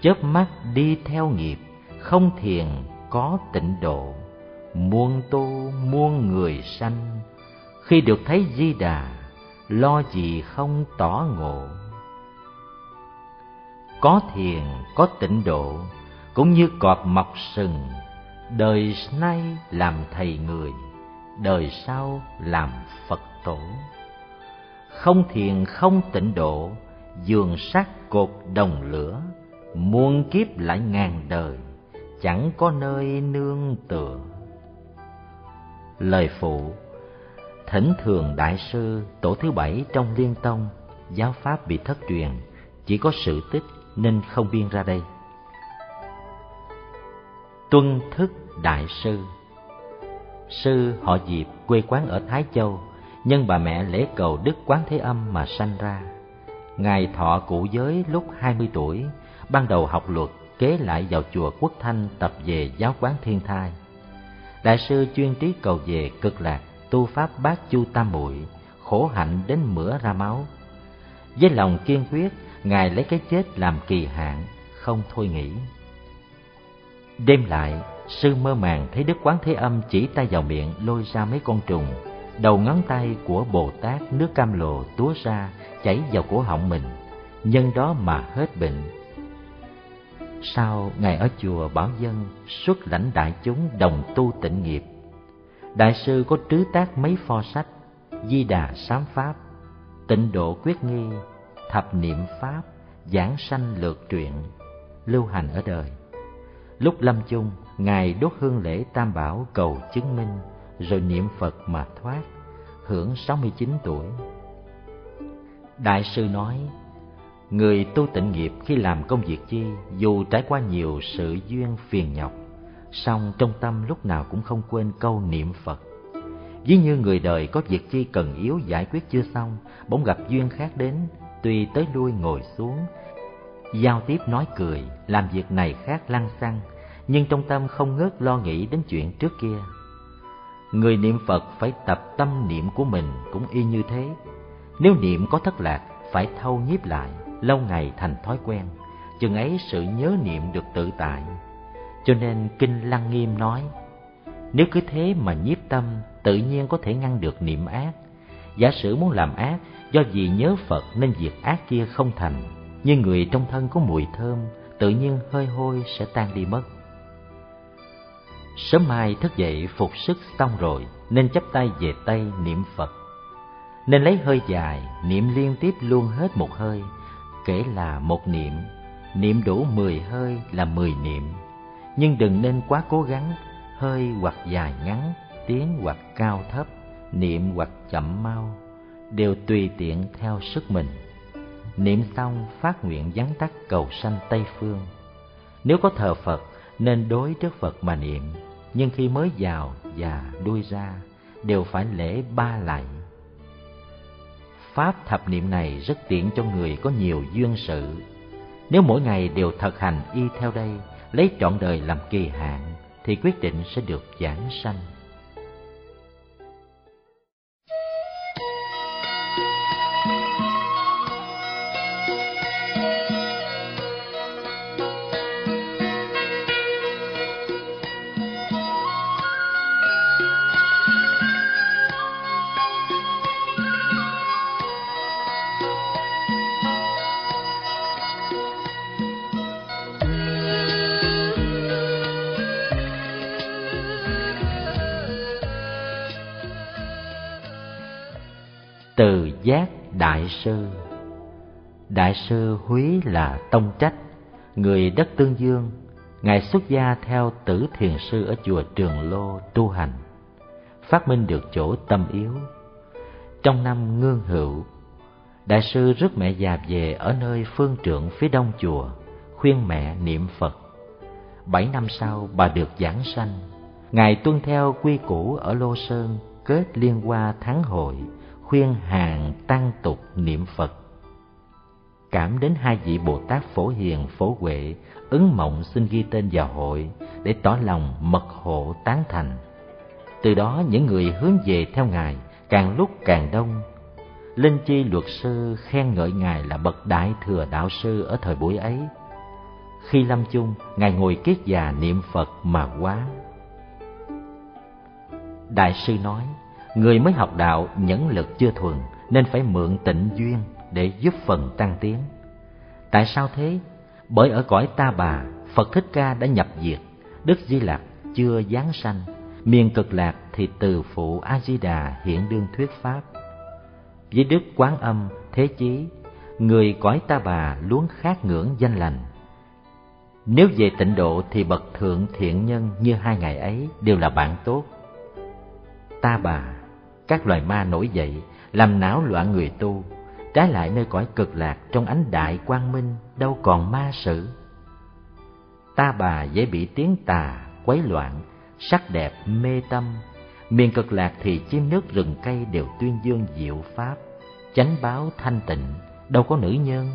chớp mắt đi theo nghiệp không thiền có tịnh độ muôn tu muôn người sanh khi được thấy di đà lo gì không tỏ ngộ. Có thiền, có tịnh độ, cũng như cọp mọc sừng, đời nay làm thầy người, đời sau làm phật tổ. Không thiền, không tịnh độ giường sắt cột đồng lửa, muôn kiếp lại ngàn đời, chẳng có nơi nương tựa. Lời phụ thỉnh thường đại sư, tổ thứ bảy trong liên tông, giáo pháp bị thất truyền, chỉ có sự tích nên không biên ra đây. Tuân thức đại sư. Sư họ diệp, quê quán ở thái châu, nhân bà mẹ lễ cầu đức quán thế âm mà sanh ra. Ngài thọ cụ giới lúc hai mươi tuổi, ban đầu học luật, kế lại vào chùa quốc thanh tập về giáo quán thiên thai. Đại sư chuyên trí cầu về cực lạc tu pháp bát chu tam muội, khổ hạnh đến mửa ra máu. Với lòng kiên quyết, ngài lấy cái chết làm kỳ hạn, không thôi nghĩ đêm lại, sư mơ màng thấy đức quán thế âm chỉ tay vào miệng lôi ra mấy con trùng, đầu ngón tay của bồ tát nước cam lồ túa ra, chảy vào cổ họng mình. Nhân đó mà hết bệnh. Sau ngài ở chùa bảo dân, xuất lãnh đại chúng đồng tu tịnh nghiệp đại sư có trứ tác mấy pho sách, di đà sám pháp, tịnh độ quyết nghi, thập niệm pháp, giảng sanh lược truyện, lưu hành ở đời. Lúc lâm chung, ngài đốt hương lễ tam bảo cầu chứng minh, rồi niệm phật mà thoát, hưởng sáu mươi chín tuổi. Đại sư nói, người tu tịnh nghiệp khi làm công việc chi, dù trải qua nhiều sự duyên phiền nhọc song trong tâm lúc nào cũng không quên câu niệm phật. Ví như người đời có việc chi cần yếu giải quyết chưa xong, bỗng gặp duyên khác đến, tuy tới lui ngồi xuống. Giao tiếp nói cười, làm việc này khác lăng xăng, nhưng trong tâm không ngớt lo nghĩ đến chuyện trước kia. Người niệm phật phải tập tâm niệm của mình cũng y như thế. Nếu niệm có thất lạc, phải thâu nhiếp lại, lâu ngày thành thói quen. Chừng ấy sự nhớ niệm được tự tại cho nên kinh lăng nghiêm nói, nếu cứ thế mà nhiếp tâm, tự nhiên có thể ngăn được niệm ác. Giả sử muốn làm ác, do vì nhớ phật nên việc ác kia không thành. Như người trong thân có mùi thơm, tự nhiên hơi hôi sẽ tan đi mất. Sớm mai thức dậy phục sức xong rồi, nên chắp tay về tay niệm phật. Nên lấy hơi dài, niệm liên tiếp luôn hết một hơi, kể là một niệm. Niệm đủ mười hơi là mười niệm nhưng đừng nên quá cố gắng, hơi hoặc dài ngắn, tiếng hoặc cao thấp, niệm hoặc chậm mau, đều tùy tiện theo sức mình. Niệm xong phát nguyện gián tắt cầu sanh tây phương. Nếu có thờ phật, nên đối trước phật mà niệm. Nhưng khi mới vào và đuôi ra, đều phải lễ ba lạy. Pháp thập niệm này rất tiện cho người có nhiều duyên sự. Nếu mỗi ngày đều thực hành y theo đây lấy trọn đời làm kỳ hạn thì quyết định sẽ được giảng sanh. Giác đại sư đại sư húy là tông trách, người đất tương dương. Ngài xuất gia theo tử thiền sư ở chùa trường lô tu hành, phát minh được chỗ tâm yếu. Trong năm ngương hữu, đại sư rước mẹ già về ở nơi phương trượng phía đông chùa, khuyên mẹ niệm phật. Bảy năm sau, bà được giảng sanh. Ngài tuân theo quy củ ở lô sơn, kết liên hoa thắng hội khuyên hàng tăng tục niệm Phật. Cảm đến hai vị Bồ Tát Phổ Hiền, Phổ Huệ, ứng mộng xin ghi tên vào hội để tỏ lòng mật hộ tán thành. Từ đó những người hướng về theo Ngài càng lúc càng đông. Linh Chi luật sư khen ngợi Ngài là bậc đại thừa đạo sư ở thời buổi ấy. Khi lâm chung, Ngài ngồi kiết già niệm Phật mà quá. Đại sư nói, Người mới học đạo nhẫn lực chưa thuần nên phải mượn tịnh duyên để giúp phần tăng tiến. Tại sao thế? Bởi ở cõi ta bà, Phật Thích Ca đã nhập diệt, Đức Di Lặc chưa giáng sanh, miền cực lạc thì từ phụ A Di Đà hiện đương thuyết pháp. Với Đức Quán Âm, Thế Chí, người cõi ta bà luôn khát ngưỡng danh lành. Nếu về tịnh độ thì bậc thượng thiện nhân như hai ngày ấy đều là bạn tốt. Ta bà, các loài ma nổi dậy, làm não loạn người tu, trái lại nơi cõi cực lạc trong ánh đại quang minh đâu còn ma sự. Ta bà dễ bị tiếng tà quấy loạn sắc đẹp mê tâm. Miền cực lạc thì chim nước rừng cây đều tuyên dương diệu pháp chánh báo thanh tịnh đâu có nữ nhân.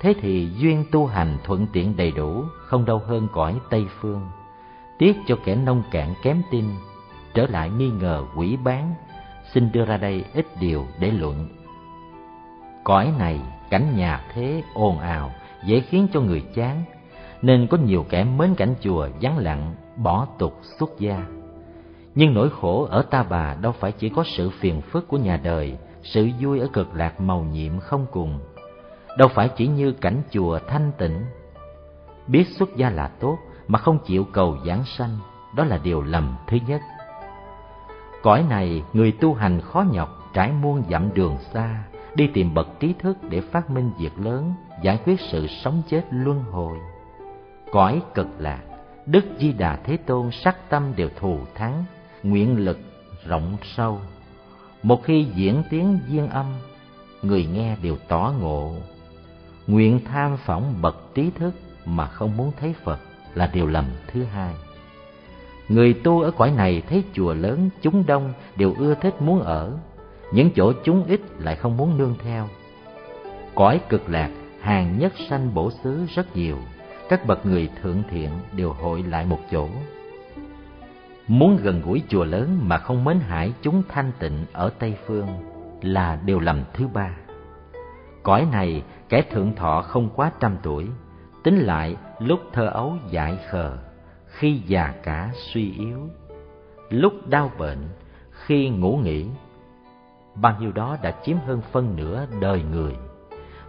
Thế thì duyên tu hành thuận tiện đầy đủ không đâu hơn cõi tây phương. Tiếc cho kẻ nông cạn kém tin trở lại nghi ngờ quỷ bán, xin đưa ra đây ít điều để luận. Cõi này cảnh nhà thế ồn ào, dễ khiến cho người chán, nên có nhiều kẻ mến cảnh chùa vắng lặng, bỏ tục xuất gia. Nhưng nỗi khổ ở ta bà đâu phải chỉ có sự phiền phức của nhà đời, sự vui ở cực lạc màu nhiệm không cùng, đâu phải chỉ như cảnh chùa thanh tịnh. Biết xuất gia là tốt mà không chịu cầu giảng sanh, đó là điều lầm thứ nhất cõi này người tu hành khó nhọc, trải muôn dặm đường xa, đi tìm bậc trí thức để phát minh việc lớn, giải quyết sự sống chết luân hồi. Cõi cực lạc, đức di đà thế tôn sắc tâm đều thù thắng, nguyện lực rộng sâu. Một khi diễn tiếng duyên âm, người nghe đều tỏ ngộ. Nguyện tham phỏng bậc trí thức mà không muốn thấy phật là điều lầm thứ hai người tu ở cõi này thấy chùa lớn, chúng đông, đều ưa thích muốn ở. Những chỗ chúng ít lại không muốn nương theo. Cõi cực lạc, hàng nhất sanh bổ xứ rất nhiều. Các bậc người thượng thiện đều hội lại một chỗ. Muốn gần gũi chùa lớn mà không mến hải chúng thanh tịnh ở tây phương là điều lầm thứ ba. Cõi này, kẻ thượng thọ không quá trăm tuổi, tính lại lúc thơ ấu dại khờ khi già cả suy yếu, lúc đau bệnh, khi ngủ nghỉ, bao nhiêu đó đã chiếm hơn phân nửa đời người.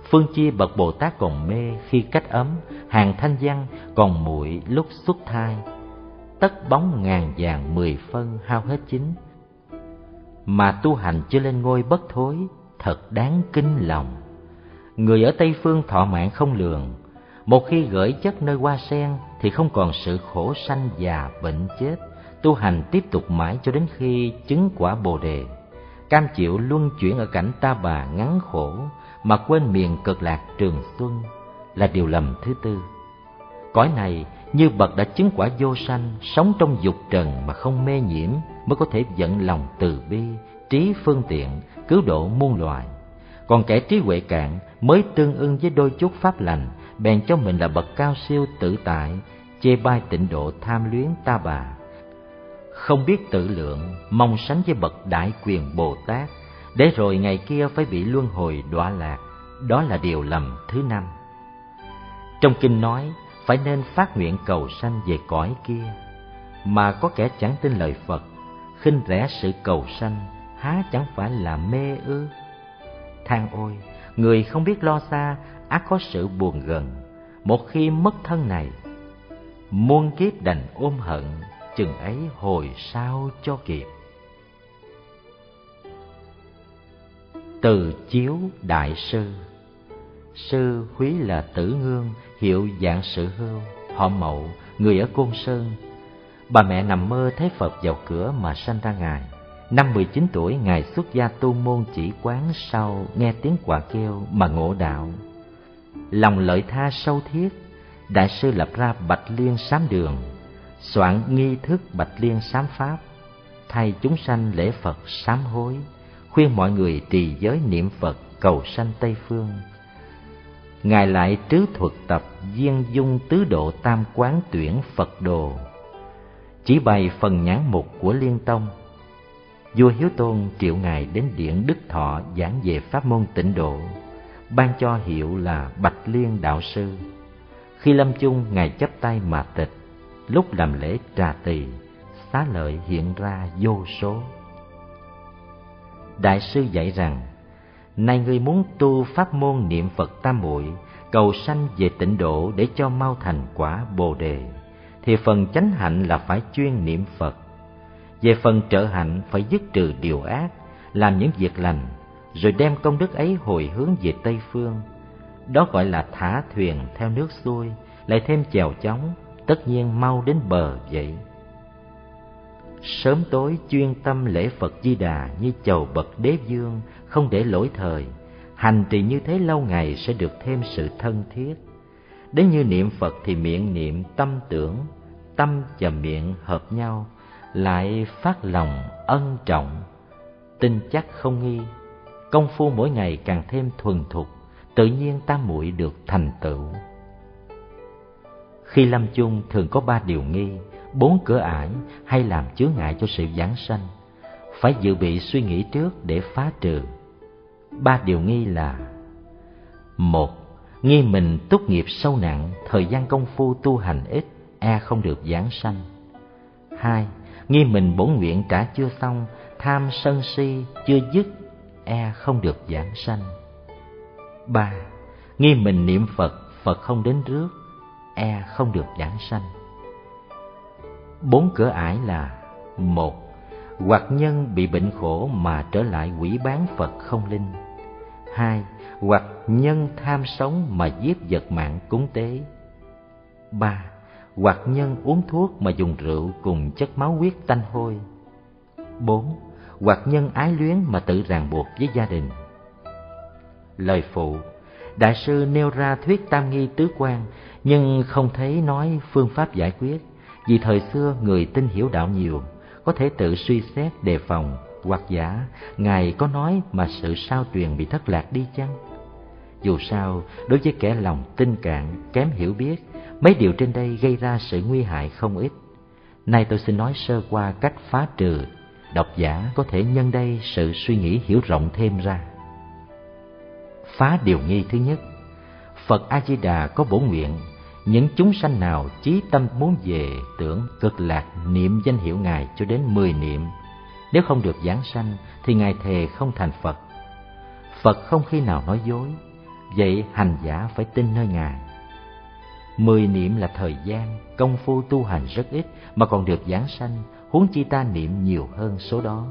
Phương chi bậc bồ tát còn mê khi cách ấm, hàng thanh văn còn muội lúc xuất thai. Tất bóng ngàn vàng mười phân hao hết chín mà tu hành chưa lên ngôi bất thối, thật đáng kinh lòng. Người ở tây phương thọ mạng không lường một khi gửi chất nơi hoa sen thì không còn sự khổ sanh già bệnh chết. Tu hành tiếp tục mãi cho đến khi chứng quả bồ đề. Cam chịu luân chuyển ở cảnh ta bà ngắn khổ mà quên miền cực lạc trường xuân là điều lầm thứ tư. Cõi này như bậc đã chứng quả vô sanh, sống trong dục trần mà không mê nhiễm mới có thể dẫn lòng từ bi, trí phương tiện, cứu độ muôn loài. Còn kẻ trí huệ cạn mới tương ưng với đôi chút pháp lành bèn cho mình là bậc cao siêu tự tại, chê bai tịnh độ tham luyến ta bà. Không biết tự lượng, mong sánh với bậc đại quyền bồ tát, để rồi ngày kia phải bị luân hồi đọa lạc. Đó là điều lầm thứ năm. Trong kinh nói, phải nên phát nguyện cầu sanh về cõi kia. Mà có kẻ chẳng tin lời phật, khinh rẻ sự cầu sanh, há chẳng phải là mê ư? Than ôi, người không biết lo xa ác có sự buồn gần. Một khi mất thân này, muôn kiếp đành ôm hận, chừng ấy hồi sao cho kịp. Từ chiếu đại sư sư húy là tử ngương hiệu dạng sự hưu họ mậu, người ở côn sơn. Bà mẹ nằm mơ thấy phật vào cửa mà sanh ra ngài. Năm mười chín tuổi, ngài xuất gia tu môn chỉ quán sau nghe tiếng quả kêu mà ngộ đạo lòng lợi tha sâu thiết, đại sư lập ra bạch liên sám đường, soạn nghi thức bạch liên sám pháp, thay chúng sanh lễ phật sám hối, khuyên mọi người trì giới niệm phật cầu sanh tây phương. Ngài lại trứ thuật tập viên dung tứ độ tam quán tuyển phật đồ, chỉ bày phần nhãn mục của liên tông. Vua hiếu tôn triệu ngài đến điện đức thọ giảng về pháp môn tịnh độ ban cho hiệu là bạch liên đạo sư. Khi lâm chung ngài chấp tay mà tịch, lúc làm lễ trà tỳ, xá lợi hiện ra vô số. Đại sư dạy rằng nay ngươi muốn tu pháp môn niệm phật tam muội, cầu sanh về tịnh độ để cho mau thành quả bồ đề, thì phần chánh hạnh là phải chuyên niệm phật. Về phần trợ hạnh phải dứt trừ điều ác, làm những việc lành rồi đem công đức ấy hồi hướng về tây phương. Đó gọi là thả thuyền theo nước xuôi, lại thêm chèo chóng, tất nhiên mau đến bờ vậy. Sớm tối chuyên tâm lễ phật di đà như chầu bậc đế dương không để lỗi thời. Hành trì như thế lâu ngày sẽ được thêm sự thân thiết. Đến như niệm phật thì miệng niệm tâm tưởng, tâm và miệng hợp nhau, lại phát lòng ân trọng, tin chắc không nghi công phu mỗi ngày càng thêm thuần thục, tự nhiên tam muội được thành tựu. Khi lâm chung thường có ba điều nghi, bốn cửa ải hay làm chướng ngại cho sự giảng sanh, phải dự bị suy nghĩ trước để phá trừ. Ba điều nghi là một, nghi mình tốt nghiệp sâu nặng, thời gian công phu tu hành ít e không được giảng sanh. Hai, nghi mình bổn nguyện trả chưa xong, tham sân si, chưa dứt e không được giảng sanh. Ba, nghi mình niệm phật phật không đến rước e không được giảng sanh. Bốn cửa ải là, một, hoặc nhân bị bệnh khổ mà trở lại quỷ bán phật không linh. Hai, hoặc nhân tham sống mà giết vật mạng cúng tế. Ba, hoặc nhân uống thuốc mà dùng rượu cùng chất máu huyết tanh hôi. Bốn hoặc nhân ái luyến mà tự ràng buộc với gia đình. Lời phụ, đại sư nêu ra thuyết tam nghi tứ quan, nhưng không thấy nói phương pháp giải quyết, vì thời xưa người tin hiểu đạo nhiều, có thể tự suy xét đề phòng, hoặc giả, ngài có nói mà sự sao truyền bị thất lạc đi chăng? Dù sao, đối với kẻ lòng tinh cạn, kém hiểu biết, mấy điều trên đây gây ra sự nguy hại không ít. Nay tôi xin nói sơ qua cách phá trừ độc giả có thể nhân đây sự suy nghĩ hiểu rộng thêm ra. Phá điều nghi thứ nhất, phật a di đà có bổ nguyện, những chúng sanh nào chí tâm muốn về tưởng cực lạc niệm danh hiệu ngài cho đến mười niệm, nếu không được giảng sanh thì ngài thề không thành phật. Phật không khi nào nói dối, vậy hành giả phải tin nơi ngài. Mười niệm là thời gian, công phu tu hành rất ít mà còn được giảng sanh huống chi ta niệm nhiều hơn số đó.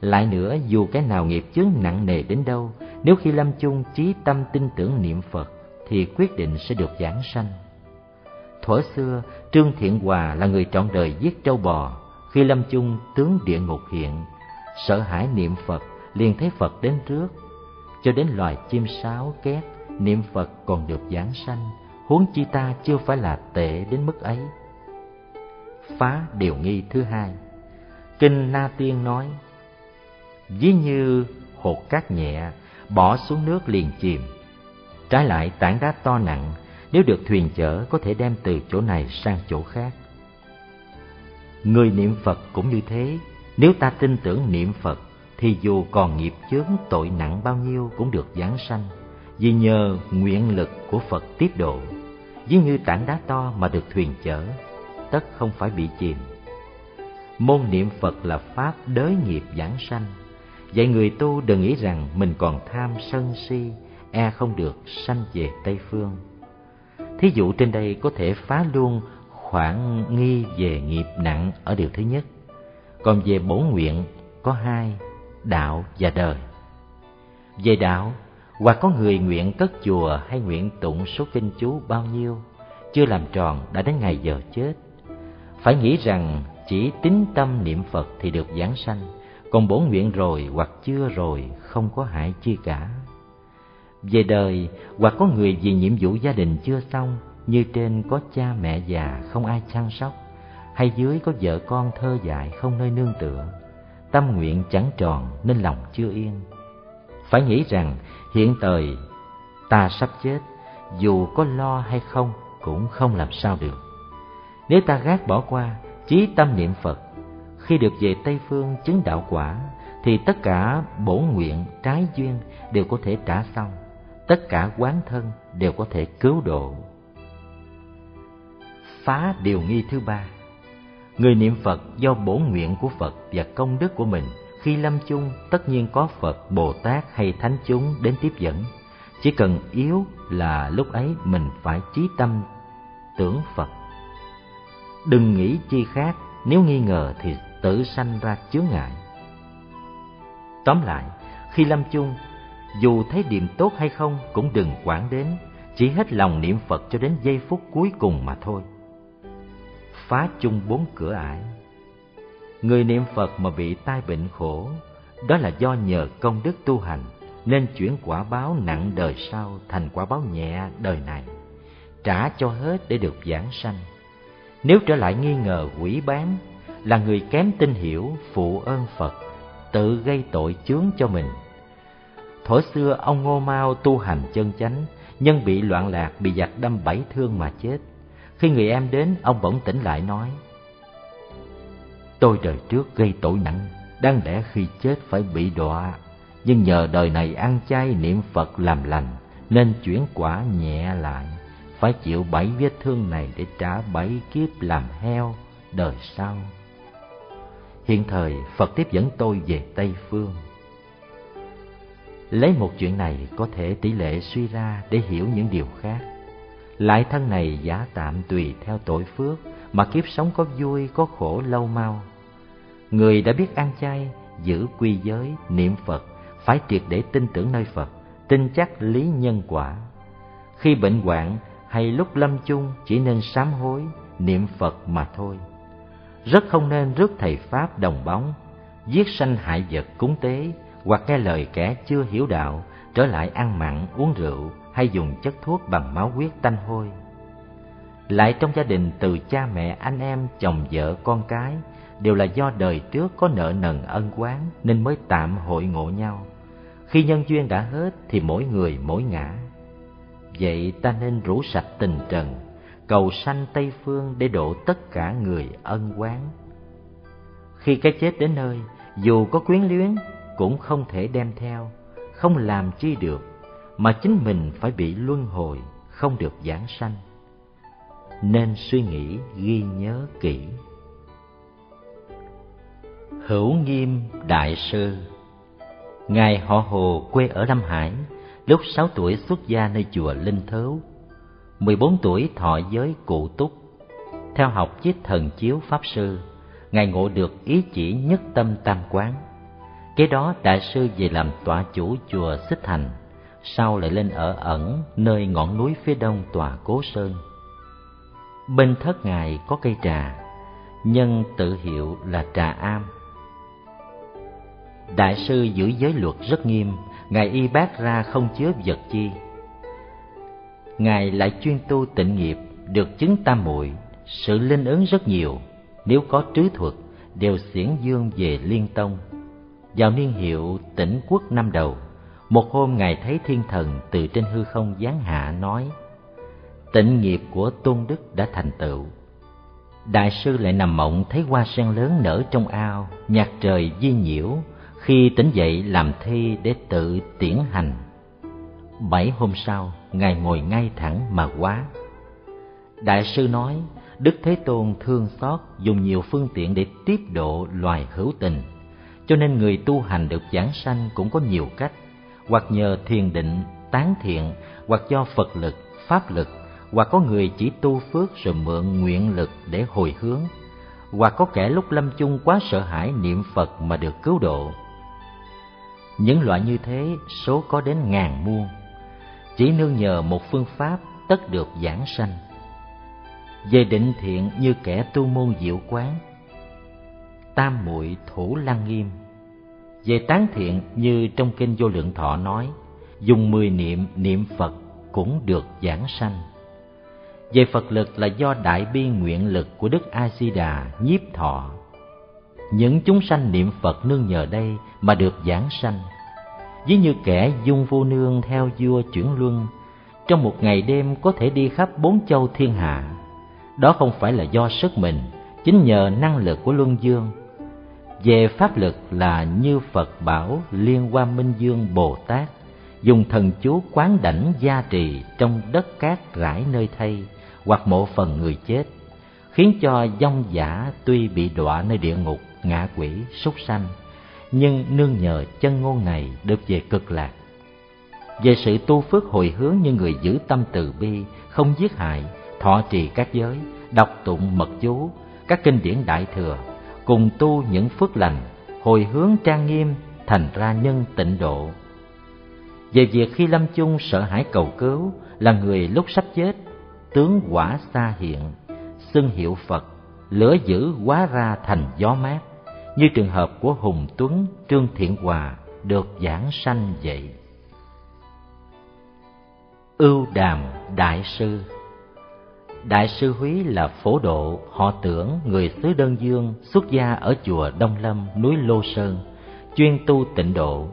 Lại nữa, dù cái nào nghiệp chướng nặng nề đến đâu, nếu khi lâm chung chí tâm tin tưởng niệm phật, thì quyết định sẽ được giảng sanh. Thuở xưa, trương thiện hòa là người trọn đời giết trâu bò. Khi lâm chung tướng địa ngục hiện, sợ hãi niệm phật, liền thấy phật đến trước. Cho đến loài chim sáo két, niệm phật còn được giảng sanh, huống chi ta chưa phải là tệ đến mức ấy phá điều nghi thứ hai. Kinh na tiên nói, ví như hột cát nhẹ bỏ xuống nước liền chìm, trái lại tảng đá to nặng, nếu được thuyền chở có thể đem từ chỗ này sang chỗ khác. Người niệm phật cũng như thế, nếu ta tin tưởng niệm phật thì dù còn nghiệp chướng tội nặng bao nhiêu cũng được giáng sanh, vì nhờ nguyện lực của phật tiếp độ. Ví như tảng đá to mà được thuyền chở tất không phải bị chìm. Môn niệm phật là pháp đới nghiệp giảng sanh. Vậy người tu đừng nghĩ rằng mình còn tham sân si e không được sanh về tây phương. Thí dụ trên đây có thể phá luôn khoảng nghi về nghiệp nặng ở điều thứ nhất. Còn về bổn nguyện, có hai, đạo và đời. Về đạo, hoặc có người nguyện cất chùa hay nguyện tụng số kinh chú bao nhiêu, chưa làm tròn đã đến ngày giờ chết phải nghĩ rằng chỉ tín tâm niệm phật thì được giảng sanh, còn bổn nguyện rồi hoặc chưa rồi không có hại chi cả. Về đời, hoặc có người vì nhiệm vụ gia đình chưa xong, như trên có cha mẹ già không ai chăm sóc, hay dưới có vợ con thơ dại không nơi nương tựa, tâm nguyện chẳng tròn nên lòng chưa yên. Phải nghĩ rằng hiện thời ta sắp chết, dù có lo hay không cũng không làm sao được nếu ta gác bỏ qua chí tâm niệm phật, khi được về tây phương chứng đạo quả, thì tất cả bổn nguyện trái duyên đều có thể trả xong, tất cả quán thân đều có thể cứu độ. Phá điều nghi thứ ba. Người niệm phật do bổn nguyện của phật và công đức của mình, khi lâm chung tất nhiên có phật, bồ tát hay thánh chúng đến tiếp dẫn. Chỉ cần yếu là lúc ấy mình phải chí tâm tưởng Phật. Đừng nghĩ chi khác, nếu nghi ngờ thì tự sanh ra chướng ngại. Tóm lại, khi lâm chung, dù thấy điểm tốt hay không cũng đừng quản đến, chỉ hết lòng niệm Phật cho đến giây phút cuối cùng mà thôi. Phá chung bốn cửa ải Người niệm Phật mà bị tai bệnh khổ, đó là do nhờ công đức tu hành nên chuyển quả báo nặng đời sau thành quả báo nhẹ đời này, trả cho hết để được giảng sanh. Nếu trở lại nghi ngờ quỷ bán, là người kém tin hiểu phụ ơn Phật, tự gây tội chướng cho mình. Thổ xưa ông Ngô Mao tu hành chân chánh, nhân bị loạn lạc bị giặc đâm bảy thương mà chết. Khi người em đến, ông bỗng tỉnh lại nói: Tôi đời trước gây tội nặng, đáng lẽ khi chết phải bị đọa nhưng nhờ đời này ăn chay niệm Phật làm lành nên chuyển quả nhẹ lại, phải chịu bảy vết thương này để trả bảy kiếp làm heo đời sau. Hiện thời Phật tiếp dẫn tôi về Tây Phương. Lấy một chuyện này có thể tỷ lệ suy ra để hiểu những điều khác. Lại thân này giả tạm tùy theo tội phước mà kiếp sống có vui có khổ lâu mau. Người đã biết ăn chay, giữ quy giới, niệm Phật phải triệt để tin tưởng nơi Phật, tin chắc lý nhân quả. Khi bệnh hoạn hay lúc lâm chung chỉ nên sám hối, niệm Phật mà thôi. Rất không nên rước thầy Pháp đồng bóng, giết sanh hại vật cúng tế hoặc nghe lời kẻ chưa hiểu đạo trở lại ăn mặn uống rượu hay dùng chất thuốc bằng máu huyết tanh hôi. Lại trong gia đình từ cha mẹ, anh em, chồng vợ, con cái đều là do đời trước có nợ nần ân oán nên mới tạm hội ngộ nhau. Khi nhân duyên đã hết thì mỗi người mỗi ngã. Vậy ta nên rủ sạch tình trần, cầu sanh Tây Phương để độ tất cả người ân quán Khi cái chết đến nơi, dù có quyến luyến cũng không thể đem theo, không làm chi được, mà chính mình phải bị luân hồi, không được giảng sanh. Nên suy nghĩ ghi nhớ kỹ. Hữu Nghiêm Đại Sư Ngài họ Hồ quê ở Lâm Hải, lúc sáu tuổi xuất gia nơi chùa Linh Thớu. mười bốn tuổi thọ giới cụ túc. Theo học với thần chiếu Pháp Sư, Ngài ngộ được ý chỉ nhất tâm tam quán. Kế đó Đại sư về làm tọa chủ chùa Xích Thành, sau lại lên ở ẩn nơi ngọn núi phía đông tòa Cố Sơn. Bên thất Ngài có cây trà, nhân tự hiệu là trà am Đại sư giữ giới luật rất nghiêm, Ngài y bác ra không chứa vật chi. Ngài lại chuyên tu tịnh nghiệp, được chứng tam muội, sự linh ứng rất nhiều, nếu có trứ thuật đều xiển dương về liên tông. Vào niên hiệu tỉnh quốc năm đầu, một hôm Ngài thấy thiên thần từ trên hư không giáng hạ nói, tịnh nghiệp của tôn đức đã thành tựu. Đại sư lại nằm mộng thấy hoa sen lớn nở trong ao, nhạc trời di nhiễu, khi tỉnh dậy làm thi để tự tiễn hành. Bảy hôm sau, Ngài ngồi ngay thẳng mà quá. Đại sư nói, Đức Thế Tôn thương xót dùng nhiều phương tiện để tiếp độ loài hữu tình, cho nên người tu hành được giảng sanh cũng có nhiều cách, hoặc nhờ thiền định, tán thiện, hoặc do Phật lực, Pháp lực, hoặc có người chỉ tu phước rồi mượn nguyện lực để hồi hướng, hoặc có kẻ lúc lâm chung quá sợ hãi niệm Phật mà được cứu độ những loại như thế số có đến ngàn muôn, chỉ nương nhờ một phương pháp tất được giảng sanh. Về định thiện như kẻ tu môn diệu quán, tam muội thủ lăng nghiêm. Về tán thiện như trong kinh vô lượng thọ nói, dùng mười niệm niệm Phật cũng được giảng sanh. Về Phật lực là do đại bi nguyện lực của Đức A Di Đà nhiếp thọ những chúng sanh niệm Phật nương nhờ đây mà được giảng sanh. Ví như kẻ dung vô nương theo vua chuyển luân, trong một ngày đêm có thể đi khắp bốn châu thiên hạ. Đó không phải là do sức mình, chính nhờ năng lực của luân dương. Về pháp lực là như Phật bảo Liên Hoa Minh Dương Bồ Tát, dùng thần chú quán đảnh gia trì trong đất cát rải nơi thay hoặc mộ phần người chết, khiến cho dông giả tuy bị đọa nơi địa ngục ngạ quỷ, súc sanh, nhưng nương nhờ chân ngôn này được về cực lạc. về sự tu phước hồi hướng như người giữ tâm từ bi, không giết hại, thọ trì các giới, đọc tụng mật chú, các kinh điển đại thừa, cùng tu những phước lành, hồi hướng trang nghiêm, thành ra nhân tịnh độ. Về việc khi lâm chung sợ hãi cầu cứu là người lúc sắp chết, tướng quả xa hiện, xưng hiệu Phật, lửa dữ hóa ra thành gió mát, như trường hợp của Hùng Tuấn, Trương Thiện Hòa được giảng sanh vậy. Ưu Đàm Đại Sư Đại sư Húy là phổ độ, họ tưởng người xứ Đơn Dương xuất gia ở chùa Đông Lâm, núi Lô Sơn, chuyên tu tịnh độ.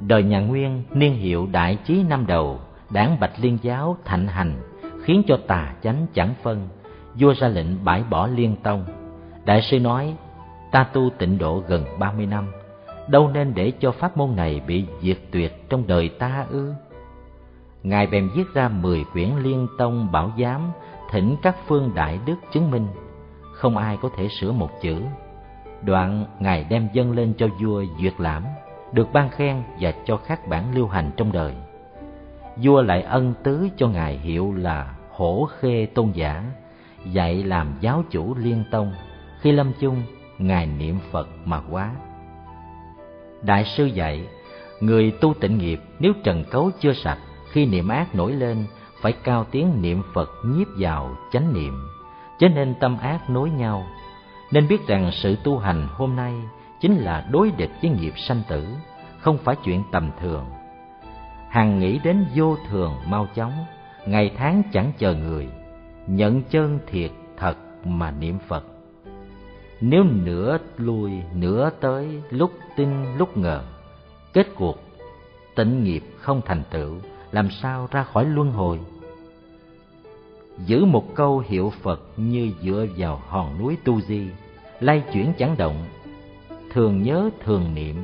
Đời nhà Nguyên niên hiệu Đại Chí năm đầu, đảng Bạch Liên giáo thạnh hành, khiến cho tà chánh chẳng phân, vua ra lệnh bãi bỏ liên tông. Đại sư nói, ta tu tịnh độ gần ba mươi năm, đâu nên để cho pháp môn này bị diệt tuyệt trong đời ta ư? Ngài bèn viết ra mười quyển liên tông bảo giám, thỉnh các phương đại đức chứng minh, không ai có thể sửa một chữ. Đoạn Ngài đem dâng lên cho vua duyệt lãm, được ban khen và cho các bản lưu hành trong đời. Vua lại ân tứ cho Ngài hiệu là Hổ Khê Tôn Giả, dạy làm giáo chủ liên tông. Khi lâm chung, Ngài niệm Phật mà quá. Đại sư dạy, người tu tịnh nghiệp nếu trần cấu chưa sạch khi niệm ác nổi lên phải cao tiếng niệm phật nhiếp vào chánh niệm chớ nên tâm ác nối nhau. Nên biết rằng sự tu hành hôm nay chính là đối địch với nghiệp sanh tử không phải chuyện tầm thường. Hằng nghĩ đến vô thường mau chóng ngày tháng chẳng chờ người nhận chân thiệt thật mà niệm phật nếu nửa lui nửa tới, lúc tin lúc ngờ, kết cuộc, tịnh nghiệp không thành tựu, làm sao ra khỏi luân hồi? Giữ một câu hiệu phật như dựa vào hòn núi tu di, lay chuyển chẳng động, thường nhớ thường niệm,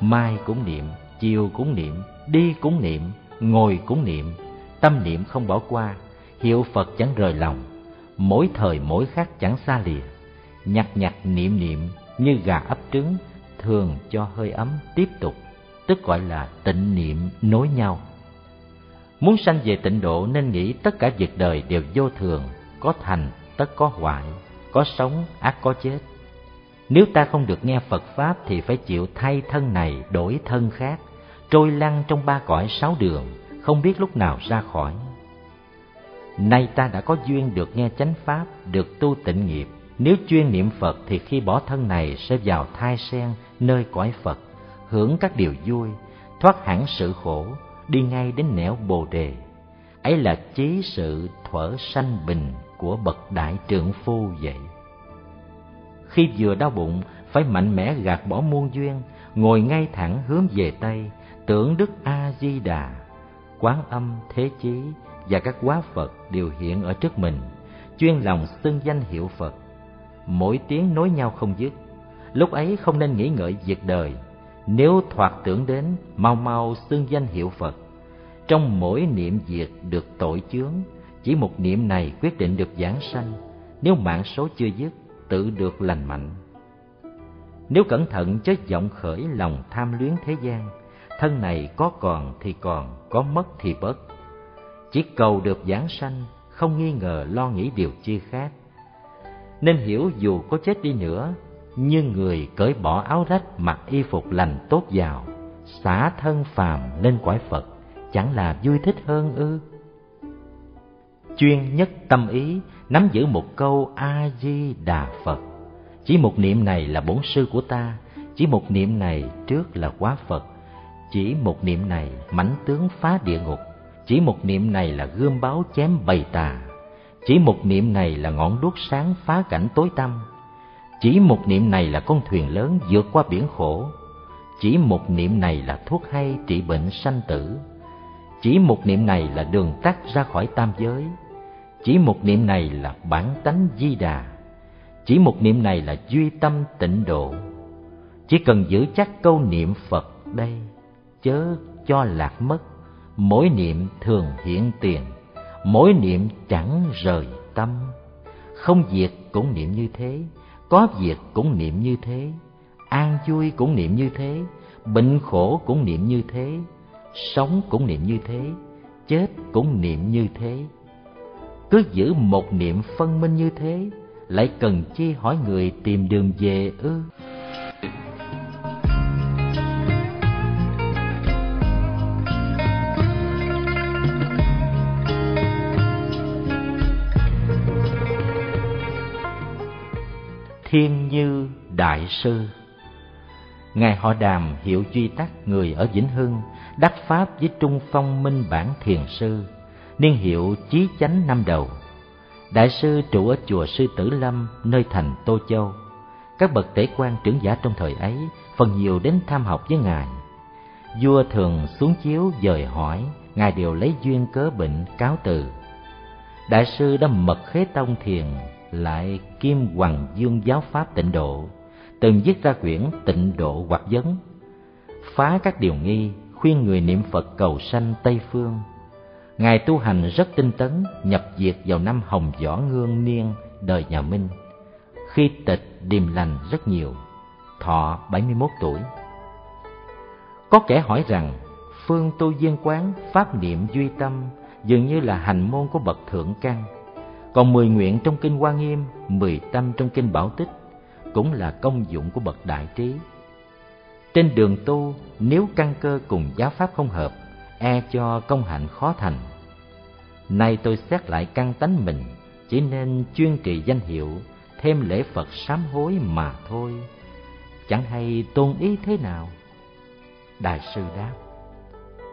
mai cũng niệm, chiều cũng niệm, đi cũng niệm, ngồi cũng niệm, tâm niệm không bỏ qua, hiệu phật chẳng rời lòng, mỗi thời mỗi khác chẳng xa lìa nhặt nhặt niệm niệm như gà ấp trứng thường cho hơi ấm tiếp tục tức gọi là tịnh niệm nối nhau Muốn sanh về tịnh độ nên nghĩ tất cả việc đời đều vô thường, có thành tất có hoại, có sống ác có chết. Nếu ta không được nghe Phật Pháp thì phải chịu thay thân này đổi thân khác, trôi lăn trong ba cõi sáu đường, không biết lúc nào ra khỏi. Nay ta đã có duyên được nghe chánh Pháp, được tu tịnh nghiệp, nếu chuyên niệm Phật thì khi bỏ thân này sẽ vào thai sen nơi cõi Phật, hưởng các điều vui, thoát hẳn sự khổ, đi ngay đến nẻo bồ đề. Ấy là chí sự thuở sanh bình của bậc đại trượng phu vậy. Khi vừa đau bụng phải mạnh mẽ gạt bỏ muôn duyên ngồi ngay thẳng hướng về tây tưởng đức a di đà quán âm thế chí và các quá phật đều hiện ở trước mình chuyên lòng xưng danh hiệu phật mỗi tiếng nối nhau không dứt lúc ấy không nên nghĩ ngợi việc đời nếu thoạt tưởng đến, mau mau xưng danh hiệu Phật. Trong mỗi niệm diệt được tội chướng, chỉ một niệm này quyết định được giảng sanh. Nếu mạng số chưa dứt, tự được lành mạnh. Nếu cẩn thận chớ vọng khởi lòng tham luyến thế gian, thân này có còn thì còn, có mất thì bớt. Chỉ cầu được giảng sanh, không nghi ngờ lo nghĩ điều chi khác. Nên hiểu dù có chết đi nữa, nhưng người cởi bỏ áo rách mặc y phục lành tốt vào, xả thân phàm lên cõi phật, chẳng là vui thích hơn ư? Chuyên nhất tâm ý, nắm giữ một câu a di đà phật. Chỉ một niệm này là bổn sư của ta, chỉ một niệm này trước là quá phật, chỉ một niệm này mãnh tướng phá địa ngục, chỉ một niệm này là gươm báo chém bầy tà chỉ một niệm này là ngọn đuốc sáng phá cảnh tối tăm chỉ một niệm này là con thuyền lớn vượt qua biển khổ. Chỉ một niệm này là thuốc hay trị bệnh sanh tử. Chỉ một niệm này là đường tắt ra khỏi tam giới. Chỉ một niệm này là bản tánh di đà. Chỉ một niệm này là duy tâm tịnh độ. Chỉ cần giữ chắc câu niệm Phật đây, chớ cho lạc mất. Mỗi niệm thường hiện tiền, mỗi niệm chẳng rời tâm. Không diệt cũng niệm như thế, có việc cũng niệm như thế, an vui cũng niệm như thế, bệnh khổ cũng niệm như thế, sống cũng niệm như thế, chết cũng niệm như thế. Cứ giữ một niệm phân minh như thế, lại cần chi hỏi người tìm đường về ư? Thiên Như Đại Sư Ngài họ đàm hiệu duy tắc người ở Vĩnh Hưng, đắc Pháp với Trung Phong Minh Bản Thiền Sư, niên hiệu Chí Chánh năm đầu. Đại sư trụ ở chùa Sư Tử Lâm, nơi thành Tô Châu. Các bậc tể quan trưởng giả trong thời ấy phần nhiều đến tham học với Ngài. Vua thường xuống chiếu dời hỏi, Ngài đều lấy duyên cớ bệnh cáo từ. Đại sư đã mật khế tông thiền lại kim hoàng dương giáo pháp tịnh độ, từng viết ra quyển tịnh độ hoặc vấn. Phá các điều nghi, khuyên người niệm phật cầu sanh tây phương. Ngài tu hành rất tinh tấn, nhập diệt vào năm hồng võ ngương niên, đời nhà minh. Khi tịch điềm lành rất nhiều, thọ 71 tuổi. Có kẻ hỏi rằng, phương tu viên quán, pháp niệm duy tâm dường như là hành môn của bậc thượng căn còn mười nguyện trong kinh Hoa Nghiêm, mười tâm trong kinh Bảo Tích cũng là công dụng của bậc đại trí. Trên đường tu, nếu căn cơ cùng giáo pháp không hợp, e cho công hạnh khó thành. Nay tôi xét lại căn tánh mình, chỉ nên chuyên trì danh hiệu, thêm lễ Phật sám hối mà thôi. Chẳng hay tôn ý thế nào? Đại sư đáp,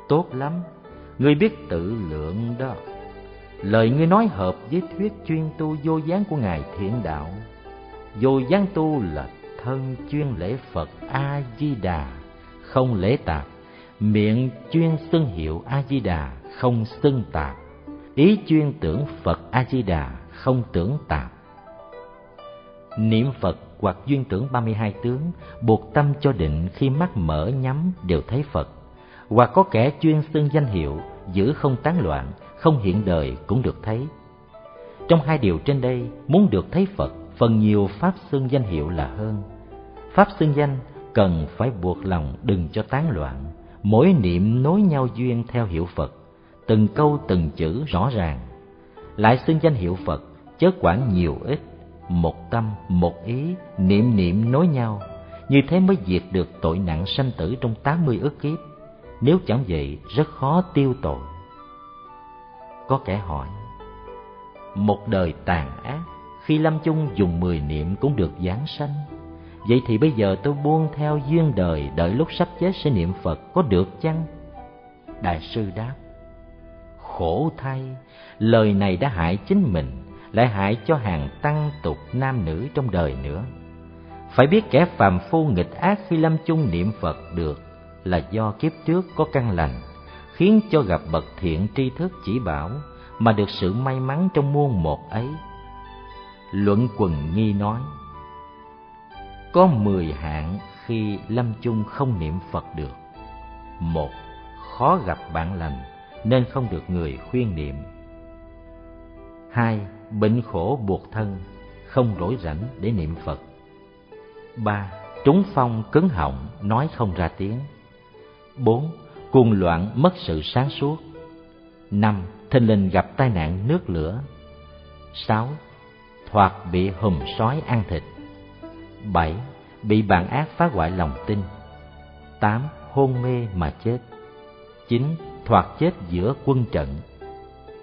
tốt lắm, ngươi biết tự lượng đó lời ngươi nói hợp với thuyết chuyên tu vô gián của ngài thiện đạo. Vô gián tu là thân chuyên lễ phật a di đà không lễ tạp. Miệng chuyên xưng hiệu a di đà không xưng tạp. Ý chuyên tưởng phật a di đà không tưởng tạp. Niệm phật hoặc duyên tưởng ba mươi hai tướng, buộc tâm cho định khi mắt mở nhắm đều thấy phật. Hoặc có kẻ chuyên xưng danh hiệu, giữ không tán loạn không hiện đời cũng được thấy. Trong hai điều trên đây, muốn được thấy Phật, phần nhiều pháp xưng danh hiệu là hơn. Pháp xưng danh cần phải buộc lòng đừng cho tán loạn, mỗi niệm nối nhau duyên theo hiệu Phật, từng câu từng chữ rõ ràng. Lại xưng danh hiệu Phật, chớ quản nhiều ít, một tâm, một ý, niệm niệm nối nhau, như thế mới diệt được tội nặng sanh tử trong tám mươi ức kiếp. Nếu chẳng vậy, rất khó tiêu tội. Có kẻ hỏi. Một đời tàn ác, Khi lâm chung dùng mười niệm cũng được giáng sanh. Vậy thì bây giờ tôi buông theo duyên đời, Đợi lúc sắp chết sẽ niệm Phật, có được chăng? Đại sư đáp, Khổ thay, Lời này đã hại chính mình, Lại hại cho hàng tăng tục nam nữ trong đời nữa. Phải biết kẻ phàm phu nghịch ác khi lâm chung niệm Phật được Là do kiếp trước có căn lành khiến cho gặp bậc thiện tri thức chỉ bảo mà được sự may mắn trong muôn một ấy. Luận quần nghi nói, có mười hạng khi lâm chung không niệm Phật được. Một, khó gặp bạn lành nên không được người khuyên niệm. Hai, bệnh khổ buộc thân, không rỗi rảnh để niệm Phật. Ba, trúng phong cứng họng, nói không ra tiếng. Bốn, cuồng loạn mất sự sáng suốt. năm Thinh linh gặp tai nạn nước lửa. sáu Thoạt bị hùm sói ăn thịt. bảy Bị bạn ác phá hoại lòng tin. tám Hôn mê mà chết. chín Thoạt chết giữa quân trận.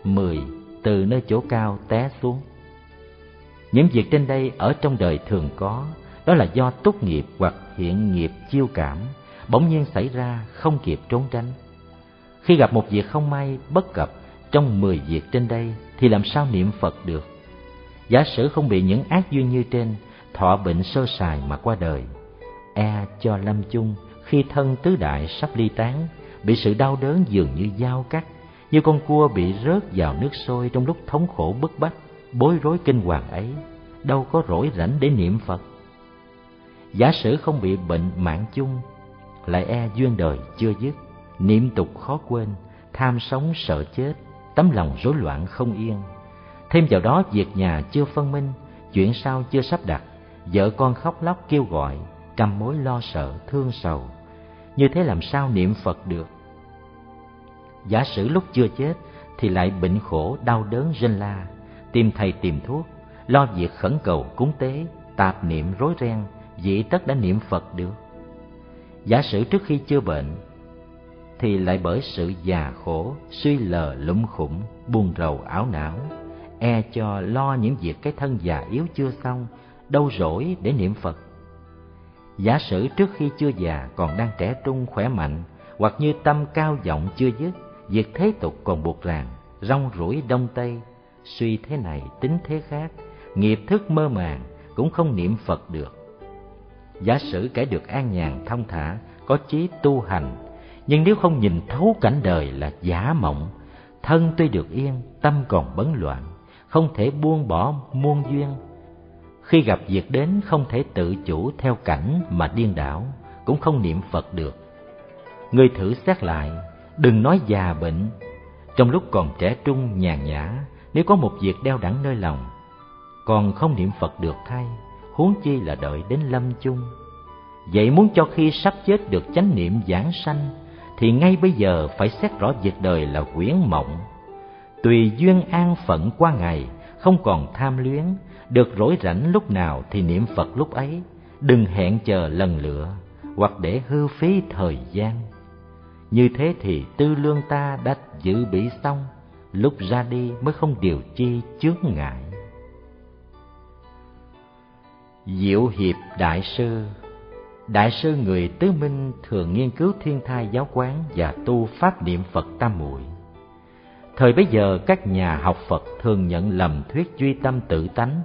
mười Từ nơi chỗ cao té xuống. Những việc trên đây ở trong đời thường có, đó là do tốt nghiệp hoặc hiện nghiệp chiêu cảm bỗng nhiên xảy ra không kịp trốn tránh. Khi gặp một việc không may, bất cập trong mười việc trên đây thì làm sao niệm Phật được? Giả sử không bị những ác duyên như trên, thọ bệnh sơ sài mà qua đời, e cho lâm chung khi thân tứ đại sắp ly tán, bị sự đau đớn dường như dao cắt, như con cua bị rớt vào nước sôi trong lúc thống khổ bức bách, bối rối kinh hoàng ấy, đâu có rỗi rảnh để niệm Phật. Giả sử không bị bệnh mạng chung lại e duyên đời chưa dứt. Niệm tục khó quên tham sống sợ chết tấm lòng rối loạn không yên. Thêm vào đó việc nhà chưa phân minh chuyện sau chưa sắp đặt vợ con khóc lóc kêu gọi trăm mối lo sợ thương sầu. Như thế làm sao niệm phật được? Giả sử lúc chưa chết thì lại bệnh khổ đau đớn rên la, tìm thầy tìm thuốc, lo việc khẩn cầu cúng tế, tạp niệm rối ren, dĩ tất đã niệm Phật được. Giả sử trước khi chưa bệnh thì lại bởi sự già khổ, suy lờ lủng khủng, buồn rầu áo não, e cho lo những việc cái thân già yếu chưa xong, đâu rỗi để niệm Phật. Giả sử trước khi chưa già còn đang trẻ trung khỏe mạnh, hoặc như tâm cao vọng chưa dứt, việc thế tục còn buộc ràng, rong rủi đông tây, suy thế này tính thế khác, nghiệp thức mơ màng cũng không niệm Phật được. Giả sử kẻ được an nhàn thông thả, có chí tu hành, nhưng nếu không nhìn thấu cảnh đời là giả mộng, thân tuy được yên, tâm còn bấn loạn, không thể buông bỏ muôn duyên. Khi gặp việc đến không thể tự chủ theo cảnh mà điên đảo, cũng không niệm Phật được. người thử xét lại, đừng nói già bệnh, trong lúc còn trẻ trung nhàn nhã, nếu có một việc đeo đẳng nơi lòng, còn không niệm Phật được thay, huống chi là đợi đến lâm chung. Vậy muốn cho khi sắp chết được chánh niệm giảng sanh, thì ngay bây giờ phải xét rõ việc đời là quyển mộng. Tùy duyên an phận qua ngày, không còn tham luyến, được rỗi rảnh lúc nào thì niệm Phật lúc ấy, đừng hẹn chờ lần lựa, hoặc để hư phí thời gian. Như thế thì tư lương ta đã dự bị xong, lúc ra đi mới không điều chi chướng ngại. Diệu Hiệp Đại Sư Đại sư người tứ minh thường nghiên cứu thiên thai giáo quán và tu pháp niệm Phật tam muội. Thời bấy giờ các nhà học Phật thường nhận lầm thuyết duy tâm tự tánh,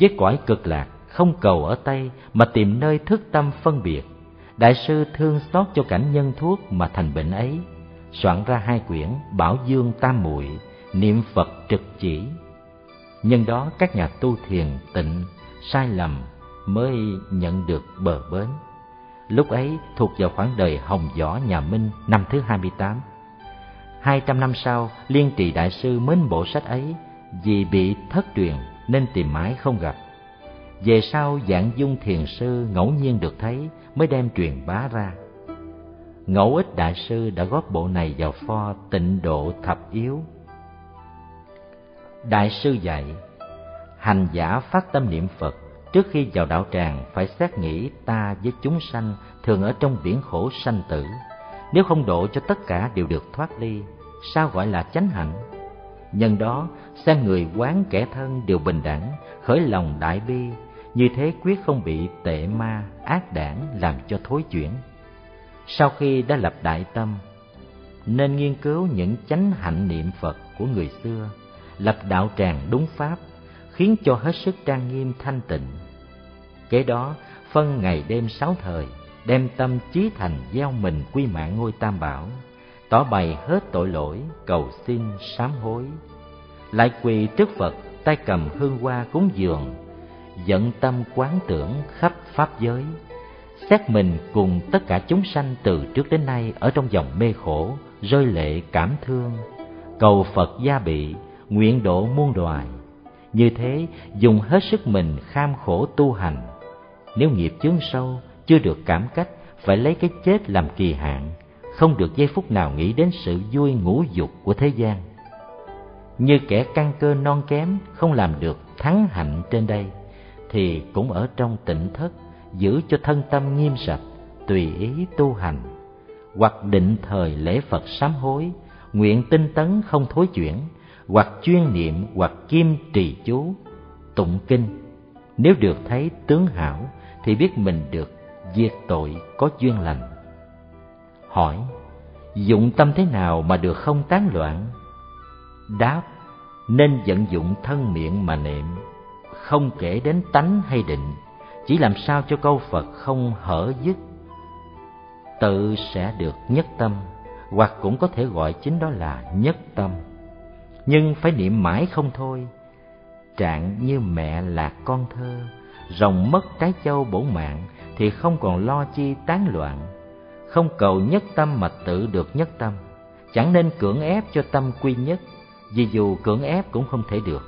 với cõi cực lạc không cầu ở Tây mà tìm nơi thức tâm phân biệt. Đại sư thương xót cho cảnh nhân thuốc mà thành bệnh ấy, soạn ra hai quyển Bảo Dương Tam Muội, Niệm Phật trực chỉ. Nhân đó các nhà tu thiền tịnh sai lầm mới nhận được bờ bến. Lúc ấy thuộc vào khoảng đời Hồng Võ nhà Minh năm thứ hai mươi tám. Hai trăm năm sau, Liên Trì Đại Sư mến bộ sách ấy vì bị thất truyền nên tìm mãi không gặp. Về sau dạng dung thiền sư ngẫu nhiên được thấy mới đem truyền bá ra. Ngẫu ích đại sư đã góp bộ này vào pho tịnh độ thập yếu. Đại sư dạy, hành giả phát tâm niệm Phật Trước khi vào đạo tràng phải xét nghĩ ta với chúng sanh thường ở trong biển khổ sanh tử. Nếu không độ cho tất cả đều được thoát ly, sao gọi là chánh hạnh? Nhân đó, xem người quán kẻ thân đều bình đẳng, khởi lòng đại bi, như thế quyết không bị tệ ma, ác đảng làm cho thối chuyển. Sau khi đã lập đại tâm, nên nghiên cứu những chánh hạnh niệm Phật của người xưa, lập đạo tràng đúng pháp, khiến cho hết sức trang nghiêm thanh tịnh. Kế đó, phân ngày đêm sáu thời, đem tâm trí thành gieo mình quy mạng ngôi tam bảo, tỏ bày hết tội lỗi, cầu xin sám hối. Lại quỳ trước Phật, tay cầm hương hoa cúng dường, dẫn tâm quán tưởng khắp pháp giới, xét mình cùng tất cả chúng sanh từ trước đến nay ở trong dòng mê khổ, rơi lệ cảm thương, cầu Phật gia bị, nguyện độ muôn đoài như thế, dùng hết sức mình kham khổ tu hành. Nếu nghiệp chướng sâu, chưa được cảm cách, phải lấy cái chết làm kỳ hạn, không được giây phút nào nghĩ đến sự vui ngũ dục của thế gian. Như kẻ căn cơ non kém không làm được thắng hạnh trên đây, thì cũng ở trong tỉnh thất, giữ cho thân tâm nghiêm sạch, tùy ý tu hành, hoặc định thời lễ Phật sám hối, nguyện tinh tấn không thối chuyển, hoặc chuyên niệm hoặc kim trì chú, tụng kinh. Nếu được thấy tướng hảo thì biết mình được diệt tội có duyên lành. Hỏi, dụng tâm thế nào mà được không tán loạn? Đáp, nên vận dụng thân miệng mà niệm, không kể đến tánh hay định, chỉ làm sao cho câu phật không hở dứt. Tự sẽ được nhất tâm, hoặc cũng có thể gọi chính đó là nhất tâm nhưng phải niệm mãi không thôi. Trạng như mẹ lạc con thơ, rồng mất trái châu bổ mạng thì không còn lo chi tán loạn. Không cầu nhất tâm mà tự được nhất tâm, chẳng nên cưỡng ép cho tâm quy nhất, vì dù cưỡng ép cũng không thể được.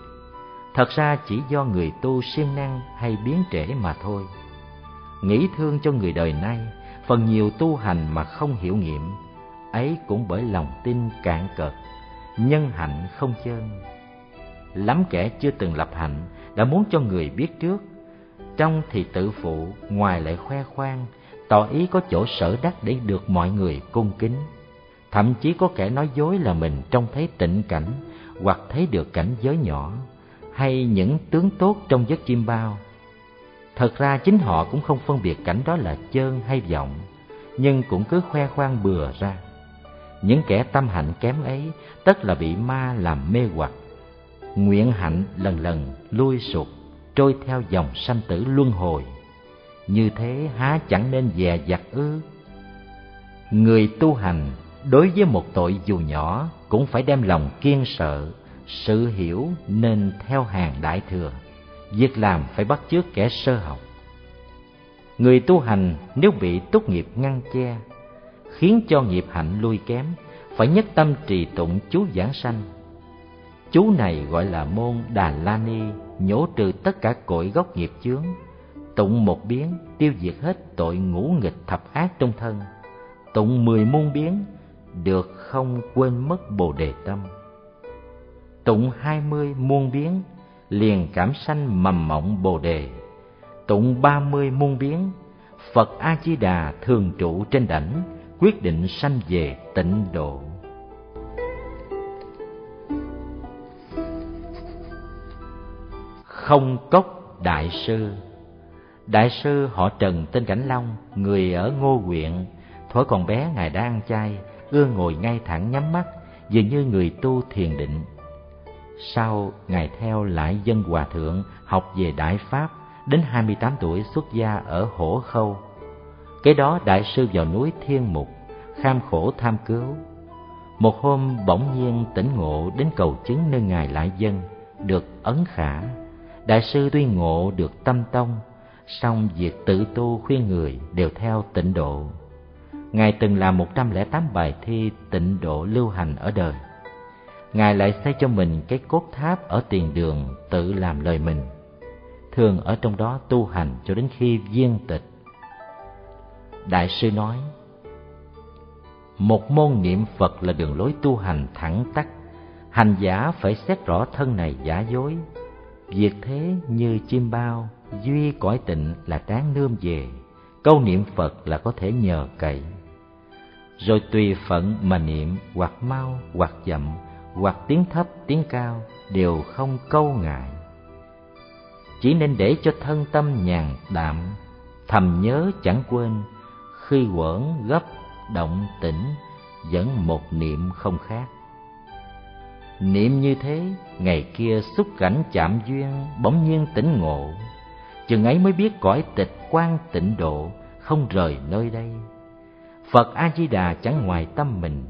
Thật ra chỉ do người tu siêng năng hay biến trễ mà thôi. Nghĩ thương cho người đời nay, phần nhiều tu hành mà không hiểu nghiệm, ấy cũng bởi lòng tin cạn cợt nhân hạnh không chân lắm kẻ chưa từng lập hạnh đã muốn cho người biết trước. Trong thì tự phụ, ngoài lại khoe khoang. Tỏ ý có chỗ sở đắc để được mọi người cung kính. Thậm chí có kẻ nói dối là mình trông thấy tịnh cảnh hoặc thấy được cảnh giới nhỏ hay những tướng tốt trong giấc chim bao. Thật ra chính họ cũng không phân biệt cảnh đó là chơn hay vọng, nhưng cũng cứ khoe khoang bừa ra những kẻ tâm hạnh kém ấy, tất là bị ma làm mê hoặc. Nguyện hạnh lần lần lui sụt trôi theo dòng sanh tử luân hồi. Như thế há chẳng nên dè dặt ư? Người tu hành đối với một tội dù nhỏ cũng phải đem lòng kiên sợ, sự hiểu nên theo hàng đại thừa. Việc làm phải bắt chước kẻ sơ học. Người tu hành nếu bị tốt nghiệp ngăn che khiến cho nghiệp hạnh lui kém, phải nhất tâm trì tụng chú giảng sanh. Chú này gọi là môn đà la ni, nhổ trừ tất cả cội gốc nghiệp chướng, tụng một biến, tiêu diệt hết tội ngũ nghịch thập ác trong thân. Tụng mười muôn biến, được không quên mất bồ đề tâm. Tụng hai mươi muôn biến, liền cảm sanh mầm mộng bồ đề. Tụng ba mươi muôn biến, phật a di đà thường trụ trên đảnh quyết định sanh về tịnh độ. Không cốc đại sư. Đại sư họ trần tên cảnh long, người ở ngô huyện thuở còn bé, ngài đã ăn chay, ưa ngồi ngay thẳng nhắm mắt, dường như người tu thiền định. Sau, ngài theo lại dân hòa thượng, học về đại pháp, đến hai mươi tám tuổi xuất gia ở hổ khâu kế đó đại sư vào núi thiên mục, kham khổ tham cứu. Một hôm bỗng nhiên tỉnh ngộ đến cầu chứng nơi ngài lại dân, được ấn khả. Đại sư tuy ngộ được tâm tông, song việc tự tu khuyên người đều theo tịnh độ. Ngài từng làm một trăm lẻ tám bài thi tịnh độ lưu hành ở đời. Ngài lại xây cho mình cái cốt tháp ở tiền đường tự làm lời mình. Thường ở trong đó tu hành cho đến khi viên tịch đại sư nói, một môn niệm phật là đường lối tu hành thẳng tắc hành giả phải xét rõ thân này giả dối. Việc thế như chim bao, duy cõi tịnh là tán nương về. Câu niệm phật là có thể nhờ cậy. Rồi tùy phận mà niệm, hoặc mau, hoặc chậm, hoặc tiếng thấp, tiếng cao, đều không câu ngại. Chỉ nên để cho thân tâm nhàn đạm, thầm nhớ chẳng quên khi quẩn gấp động tĩnh vẫn một niệm không khác. Niệm như thế, ngày kia xúc cảnh chạm duyên bỗng nhiên tỉnh ngộ. Chừng ấy mới biết cõi tịch quan tịnh độ không rời nơi đây. Phật a di đà chẳng ngoài tâm mình.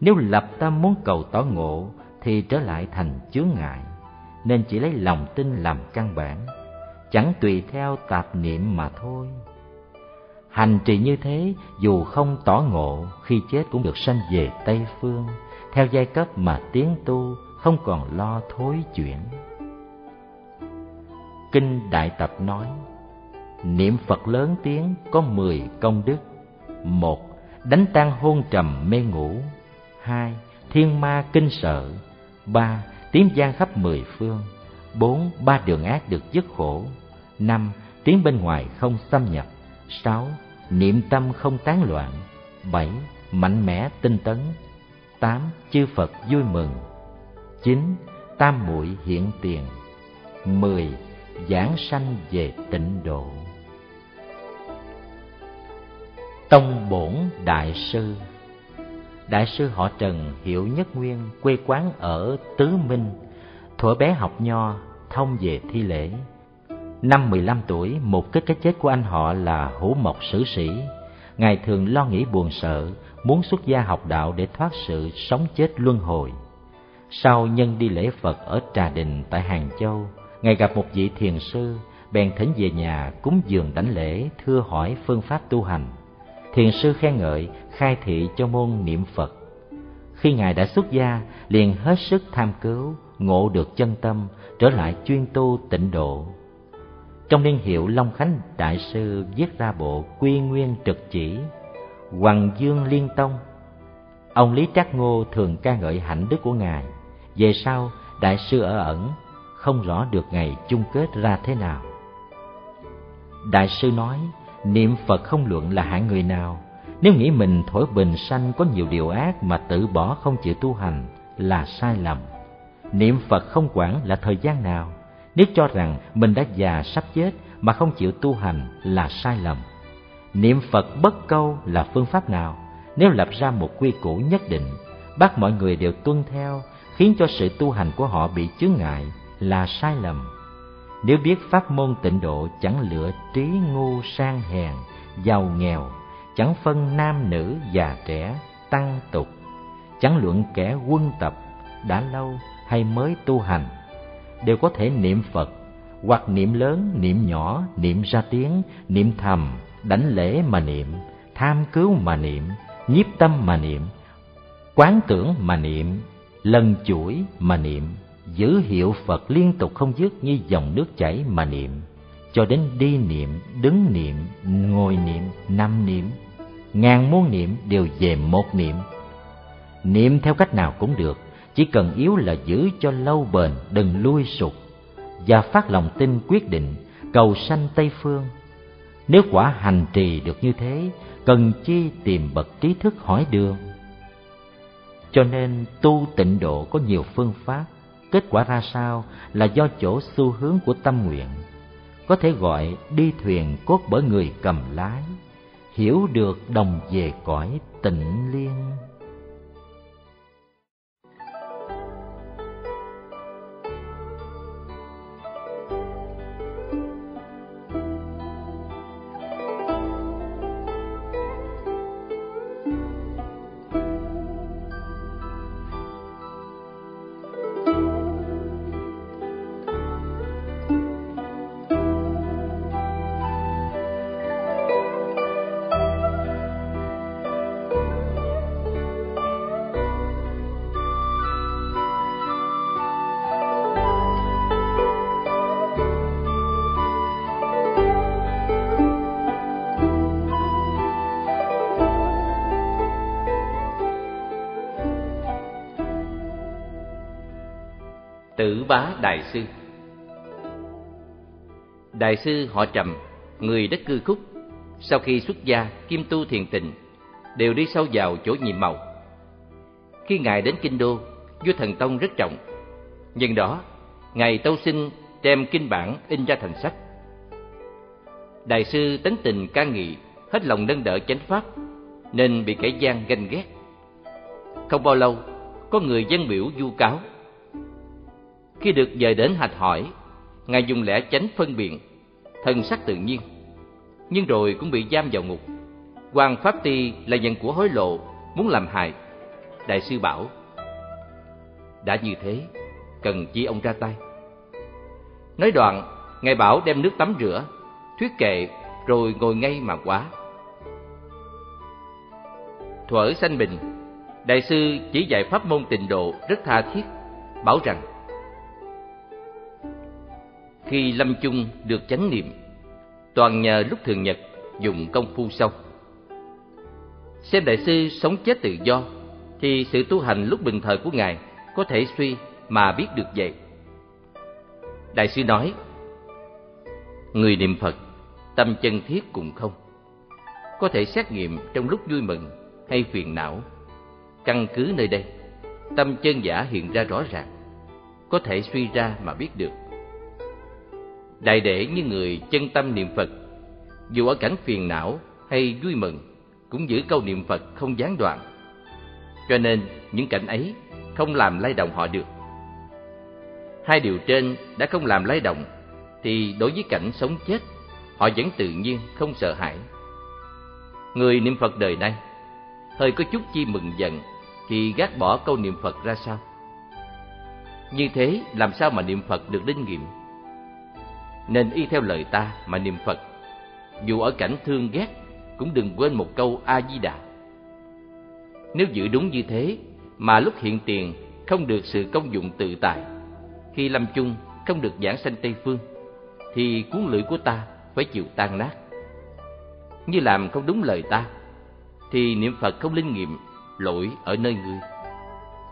Nếu lập tâm muốn cầu tỏ ngộ thì trở lại thành chướng ngại, nên chỉ lấy lòng tin làm căn bản. Chẳng tùy theo tạp niệm mà thôi hành trì như thế, dù không tỏ ngộ, khi chết cũng được sanh về tây phương. Theo giai cấp mà tiến tu, không còn lo thối chuyển. Kinh đại tập nói, niệm phật lớn tiếng có mười công đức. Một, đánh tan hôn trầm mê ngủ. Hai, thiên ma kinh sợ. Ba, tiếng gian khắp mười phương. Bốn, ba đường ác được dứt khổ. Năm, tiếng bên ngoài không xâm nhập. Sáu niệm tâm không tán loạn. Bảy, mạnh mẽ, tinh tấn. Tám, chư phật vui mừng. Chín, tam muội hiện tiền. Mười, giảng sanh về tịnh độ. Tông bổn đại sư. Đại sư họ trần hiệu nhất nguyên, quê quán ở tứ minh. Thuở bé học nho, thông về thi lễ năm mười lăm tuổi, một kết cái chết của anh họ là hữu mộc sử sĩ. Ngài thường lo nghĩ buồn sợ, muốn xuất gia học đạo để thoát sự sống chết luân hồi. Sau nhân đi lễ phật ở trà đình tại hàng châu, ngài gặp một vị thiền sư, bèn thỉnh về nhà cúng dường đảnh lễ, thưa hỏi phương pháp tu hành. Thiền sư khen ngợi, khai thị cho môn niệm phật. Khi ngài đã xuất gia, liền hết sức tham cứu, ngộ được chân tâm, trở lại chuyên tu tịnh độ trong niên hiệu long khánh đại sư viết ra bộ quy nguyên trực chỉ hoàng dương liên tông Ông Lý Trác Ngô thường ca ngợi hạnh đức của Ngài. Về sau, Đại sư ở ẩn, không rõ được ngày chung kết ra thế nào. Đại sư nói, niệm Phật không luận là hạng người nào. Nếu nghĩ mình thổi bình sanh có nhiều điều ác mà tự bỏ không chịu tu hành là sai lầm. Niệm Phật không quản là thời gian nào. Nếu cho rằng mình đã già sắp chết mà không chịu tu hành là sai lầm. Niệm Phật bất câu là phương pháp nào? Nếu lập ra một quy củ nhất định, bắt mọi người đều tuân theo, khiến cho sự tu hành của họ bị chướng ngại là sai lầm. Nếu biết pháp môn tịnh độ chẳng lựa trí ngu sang hèn, giàu nghèo, chẳng phân nam nữ già trẻ, tăng tục, chẳng luận kẻ quân tập đã lâu hay mới tu hành, đều có thể niệm Phật, hoặc niệm lớn, niệm nhỏ, niệm ra tiếng, niệm thầm, đánh lễ mà niệm, tham cứu mà niệm, nhiếp tâm mà niệm, quán tưởng mà niệm, lần chuỗi mà niệm, giữ hiệu Phật liên tục không dứt như dòng nước chảy mà niệm, cho đến đi niệm, đứng niệm, ngồi niệm, nằm niệm, ngàn muôn niệm đều về một niệm. Niệm theo cách nào cũng được, chỉ cần yếu là giữ cho lâu bền, đừng lui sụt, và phát lòng tin quyết định, cầu sanh Tây Phương. Nếu quả hành trì được như thế, cần chi tìm bậc trí thức hỏi đường. Cho nên tu tịnh độ có nhiều phương pháp, kết quả ra sao là do chỗ xu hướng của tâm nguyện. Có thể gọi đi thuyền cốt bởi người cầm lái, hiểu được đồng về cõi tịnh liên. Bá Đại Sư Đại sư họ Trầm, người đất cư khúc, sau khi xuất gia kim tu thiền tịnh, đều đi sâu vào chỗ nhiệm màu. Khi Ngài đến Kinh Đô, vua Thần Tông rất trọng. Nhân đó, Ngài tâu xin đem kinh bản in ra thành sách. Đại sư tấn tình ca nghị, hết lòng nâng đỡ chánh pháp, nên bị kẻ gian ganh ghét. Không bao lâu, có người dân biểu vu cáo khi được dời đến hạch hỏi, Ngài dùng lẽ chánh phân biện, thần sắc tự nhiên, nhưng rồi cũng bị giam vào ngục. Hoàng Pháp Ti là nhận của hối lộ, muốn làm hại. Đại sư bảo, đã như thế, cần chi ông ra tay. Nói đoạn, Ngài bảo đem nước tắm rửa, thuyết kệ, rồi ngồi ngay mà quá. Thuở sanh bình, Đại sư chỉ dạy pháp môn tịnh độ rất tha thiết, bảo rằng khi lâm chung được chánh niệm, toàn nhờ lúc thường nhật dùng công phu sâu xem đại sư sống chết tự do, thì sự tu hành lúc bình thời của ngài có thể suy mà biết được vậy. Đại sư nói, người niệm phật, tâm chân thiết cùng không? Có thể xét nghiệm trong lúc vui mừng hay phiền não. Căn cứ nơi đây, tâm chân giả hiện ra rõ ràng, có thể suy ra mà biết được đại để như người chân tâm niệm Phật, dù ở cảnh phiền não hay vui mừng, cũng giữ câu niệm Phật không gián đoạn. Cho nên những cảnh ấy không làm lay động họ được. Hai điều trên đã không làm lay động, thì đối với cảnh sống chết, họ vẫn tự nhiên không sợ hãi. Người niệm Phật đời nay, hơi có chút chi mừng giận, thì gác bỏ câu niệm Phật ra sao? Như thế làm sao mà niệm Phật được linh nghiệm? Nên y theo lời ta mà niệm Phật. Dù ở cảnh thương ghét, cũng đừng quên một câu A-di-đà. Nếu giữ đúng như thế, mà lúc hiện tiền không được sự công dụng tự tại, khi lâm chung không được giảng sanh Tây Phương, thì cuốn lưỡi của ta phải chịu tan nát. Như làm không đúng lời ta, thì niệm Phật không linh nghiệm, lỗi ở nơi ngươi.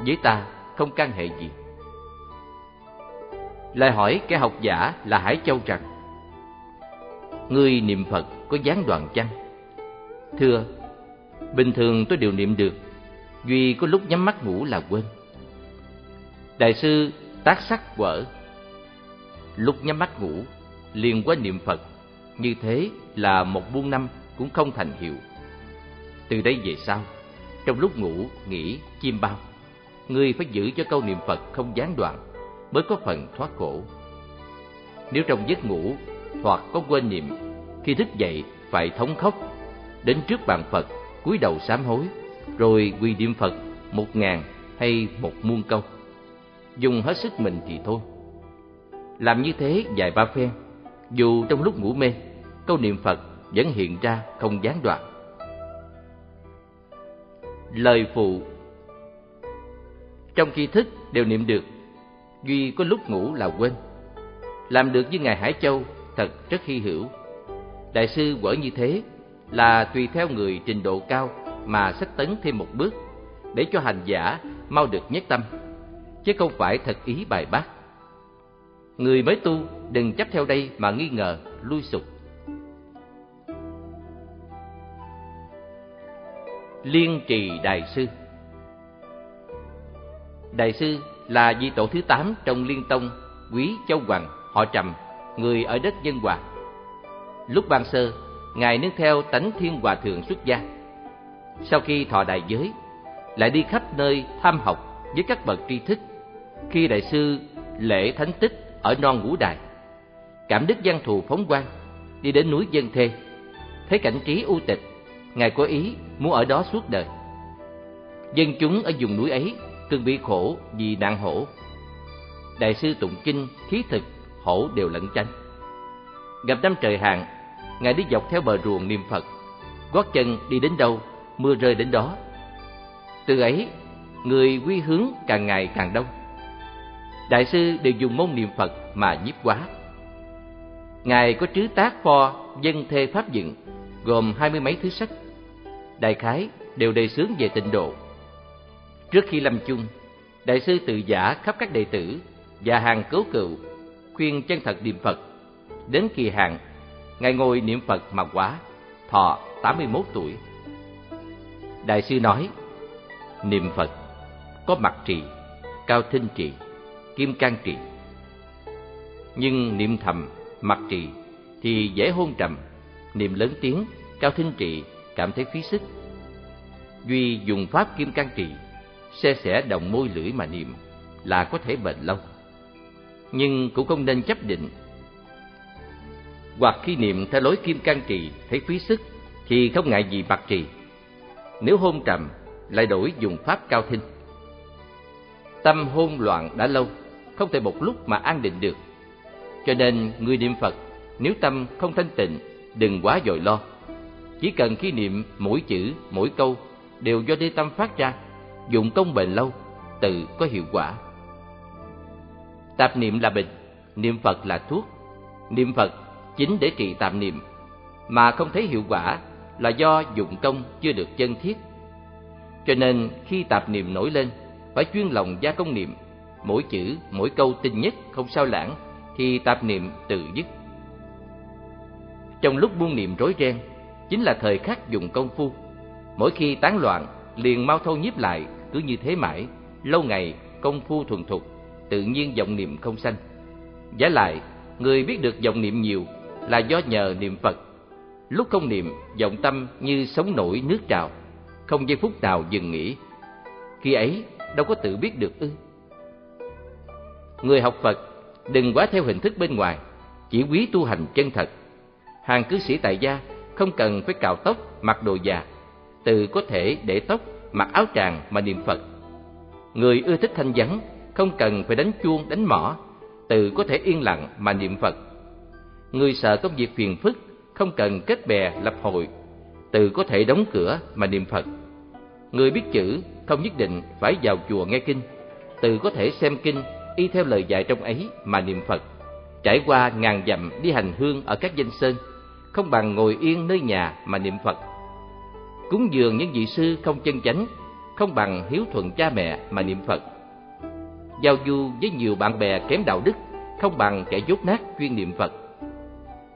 Với ta không can hệ gì. Lại hỏi kẻ học giả là Hải Châu rằng Ngươi niệm Phật có gián đoạn chăng? Thưa, bình thường tôi đều niệm được Duy có lúc nhắm mắt ngủ là quên. Đại sư tác sắc quở Lúc nhắm mắt ngủ liền quá niệm Phật Như thế là một buôn năm cũng không thành hiệu. Từ đây về sau Trong lúc ngủ, nghỉ, chim bao Ngươi phải giữ cho câu niệm Phật không gián đoạn. Mới có phần thoát khổ. Nếu trong giấc ngủ Hoặc có quên niệm, Khi thức dậy phải thống khóc, Đến trước bàn Phật cúi đầu sám hối, Rồi quy niệm Phật một ngàn hay một muôn câu. Dùng hết sức mình thì thôi. Làm như thế vài ba phen, Dù trong lúc ngủ mê, Câu niệm Phật vẫn hiện ra không gián đoạn. Lời phụ Trong khi thức đều niệm được Duy có lúc ngủ là quên Làm được như Ngài Hải Châu thật rất hy hữu Đại sư vỡ như thế là tùy theo người trình độ cao mà sách tấn thêm một bước để cho hành giả mau được nhất tâm, chứ không phải thật ý bài bác. Người mới tu đừng chấp theo đây mà nghi ngờ, lui sụp. Liên trì Đại Sư Đại Sư là di tổ thứ tám trong Liên Tông, Quý Châu Hoàng, họ Trầm, người ở đất Dân Hòa. Lúc ban sơ, Ngài nương theo tánh thiên hòa thượng xuất gia. Sau khi thọ đại giới, lại đi khắp nơi tham học với các bậc tri thức. Khi đại sư lễ thánh tích ở non ngũ đài, cảm đức văn thù phóng quang, đi đến núi Dân Thê, thấy cảnh trí u tịch, Ngài có ý muốn ở đó suốt đời. Dân chúng ở vùng núi ấy từng bị khổ vì nạn hổ. Đại sư tụng kinh, khí thực, hổ đều lẫn chánh. Gặp năm trời hạn, Ngài đi dọc theo bờ ruộng niệm Phật, gót chân đi đến đâu, mưa rơi đến đó. Từ ấy, người quy hướng càng ngày càng đông. Đại sư đều dùng môn niệm Phật mà nhiếp quá. Ngài có trứ tác pho dân thê pháp dựng, gồm hai mươi mấy thứ sách. Đại khái đều đề xướng về tịnh độ. Trước khi lâm chung, đại sư tự giả khắp các đệ tử và hàng cứu cựu, khuyên chân thật niệm Phật. Đến kỳ hạn Ngài ngồi niệm Phật mà quá, thọ 81 tuổi. Đại sư nói, niệm Phật có mặt trì, cao thinh trì, kim can trì. Nhưng niệm thầm, mặt trì thì dễ hôn trầm, niệm lớn tiếng, cao thinh trì cảm thấy phí sức. Duy dùng pháp kim can trì, xe sẻ đồng môi lưỡi mà niệm là có thể bền lâu. Nhưng cũng không nên chấp định hoặc khi niệm theo lối kim can trì thấy phí sức thì không ngại gì bạc trì. Nếu hôn trầm lại đổi dùng pháp cao thinh. Tâm hôn loạn đã lâu, không thể một lúc mà an định được. Cho nên người niệm Phật, nếu tâm không thanh tịnh, đừng quá dội lo. Chỉ cần khi niệm mỗi chữ, mỗi câu đều do đê tâm phát ra, dụng công bền lâu, tự có hiệu quả. Tạp niệm là bệnh, niệm Phật là thuốc. Niệm Phật chính để trị tạp niệm, mà không thấy hiệu quả là do dụng công chưa được chân thiết. Cho nên khi tạp niệm nổi lên, phải chuyên lòng gia công niệm, mỗi chữ, mỗi câu tinh nhất không sao lãng, thì tạp niệm tự dứt. Trong lúc buông niệm rối ren, chính là thời khắc dùng công phu. Mỗi khi tán loạn, liền mau thâu nhiếp lại, cứ như thế mãi, lâu ngày công phu thuần thục, tự nhiên vọng niệm không sanh. Giả lại, người biết được vọng niệm nhiều là do nhờ niệm Phật. Lúc không niệm, vọng tâm như sống nổi nước trào, không giây phút nào dừng nghỉ. Khi ấy, đâu có tự biết được ư. Người học Phật đừng quá theo hình thức bên ngoài, chỉ quý tu hành chân thật. Hàng cư sĩ tại gia không cần phải cạo tóc, mặc đồ già, từ có thể để tóc, mặc áo tràng mà niệm Phật. Người ưa thích thanh vắng, không cần phải đánh chuông, đánh mõ, từ có thể yên lặng mà niệm Phật. Người sợ công việc phiền phức, không cần kết bè lập hội, tự có thể đóng cửa mà niệm Phật. Người biết chữ không nhất định phải vào chùa nghe kinh, tự có thể xem kinh y theo lời dạy trong ấy mà niệm Phật. Trải qua ngàn dặm đi hành hương ở các danh sơn, không bằng ngồi yên nơi nhà mà niệm Phật. Cúng dường những vị sư không chân chánh, không bằng hiếu thuận cha mẹ mà niệm Phật. Giao du với nhiều bạn bè kém đạo đức, không bằng kẻ dốt nát chuyên niệm Phật.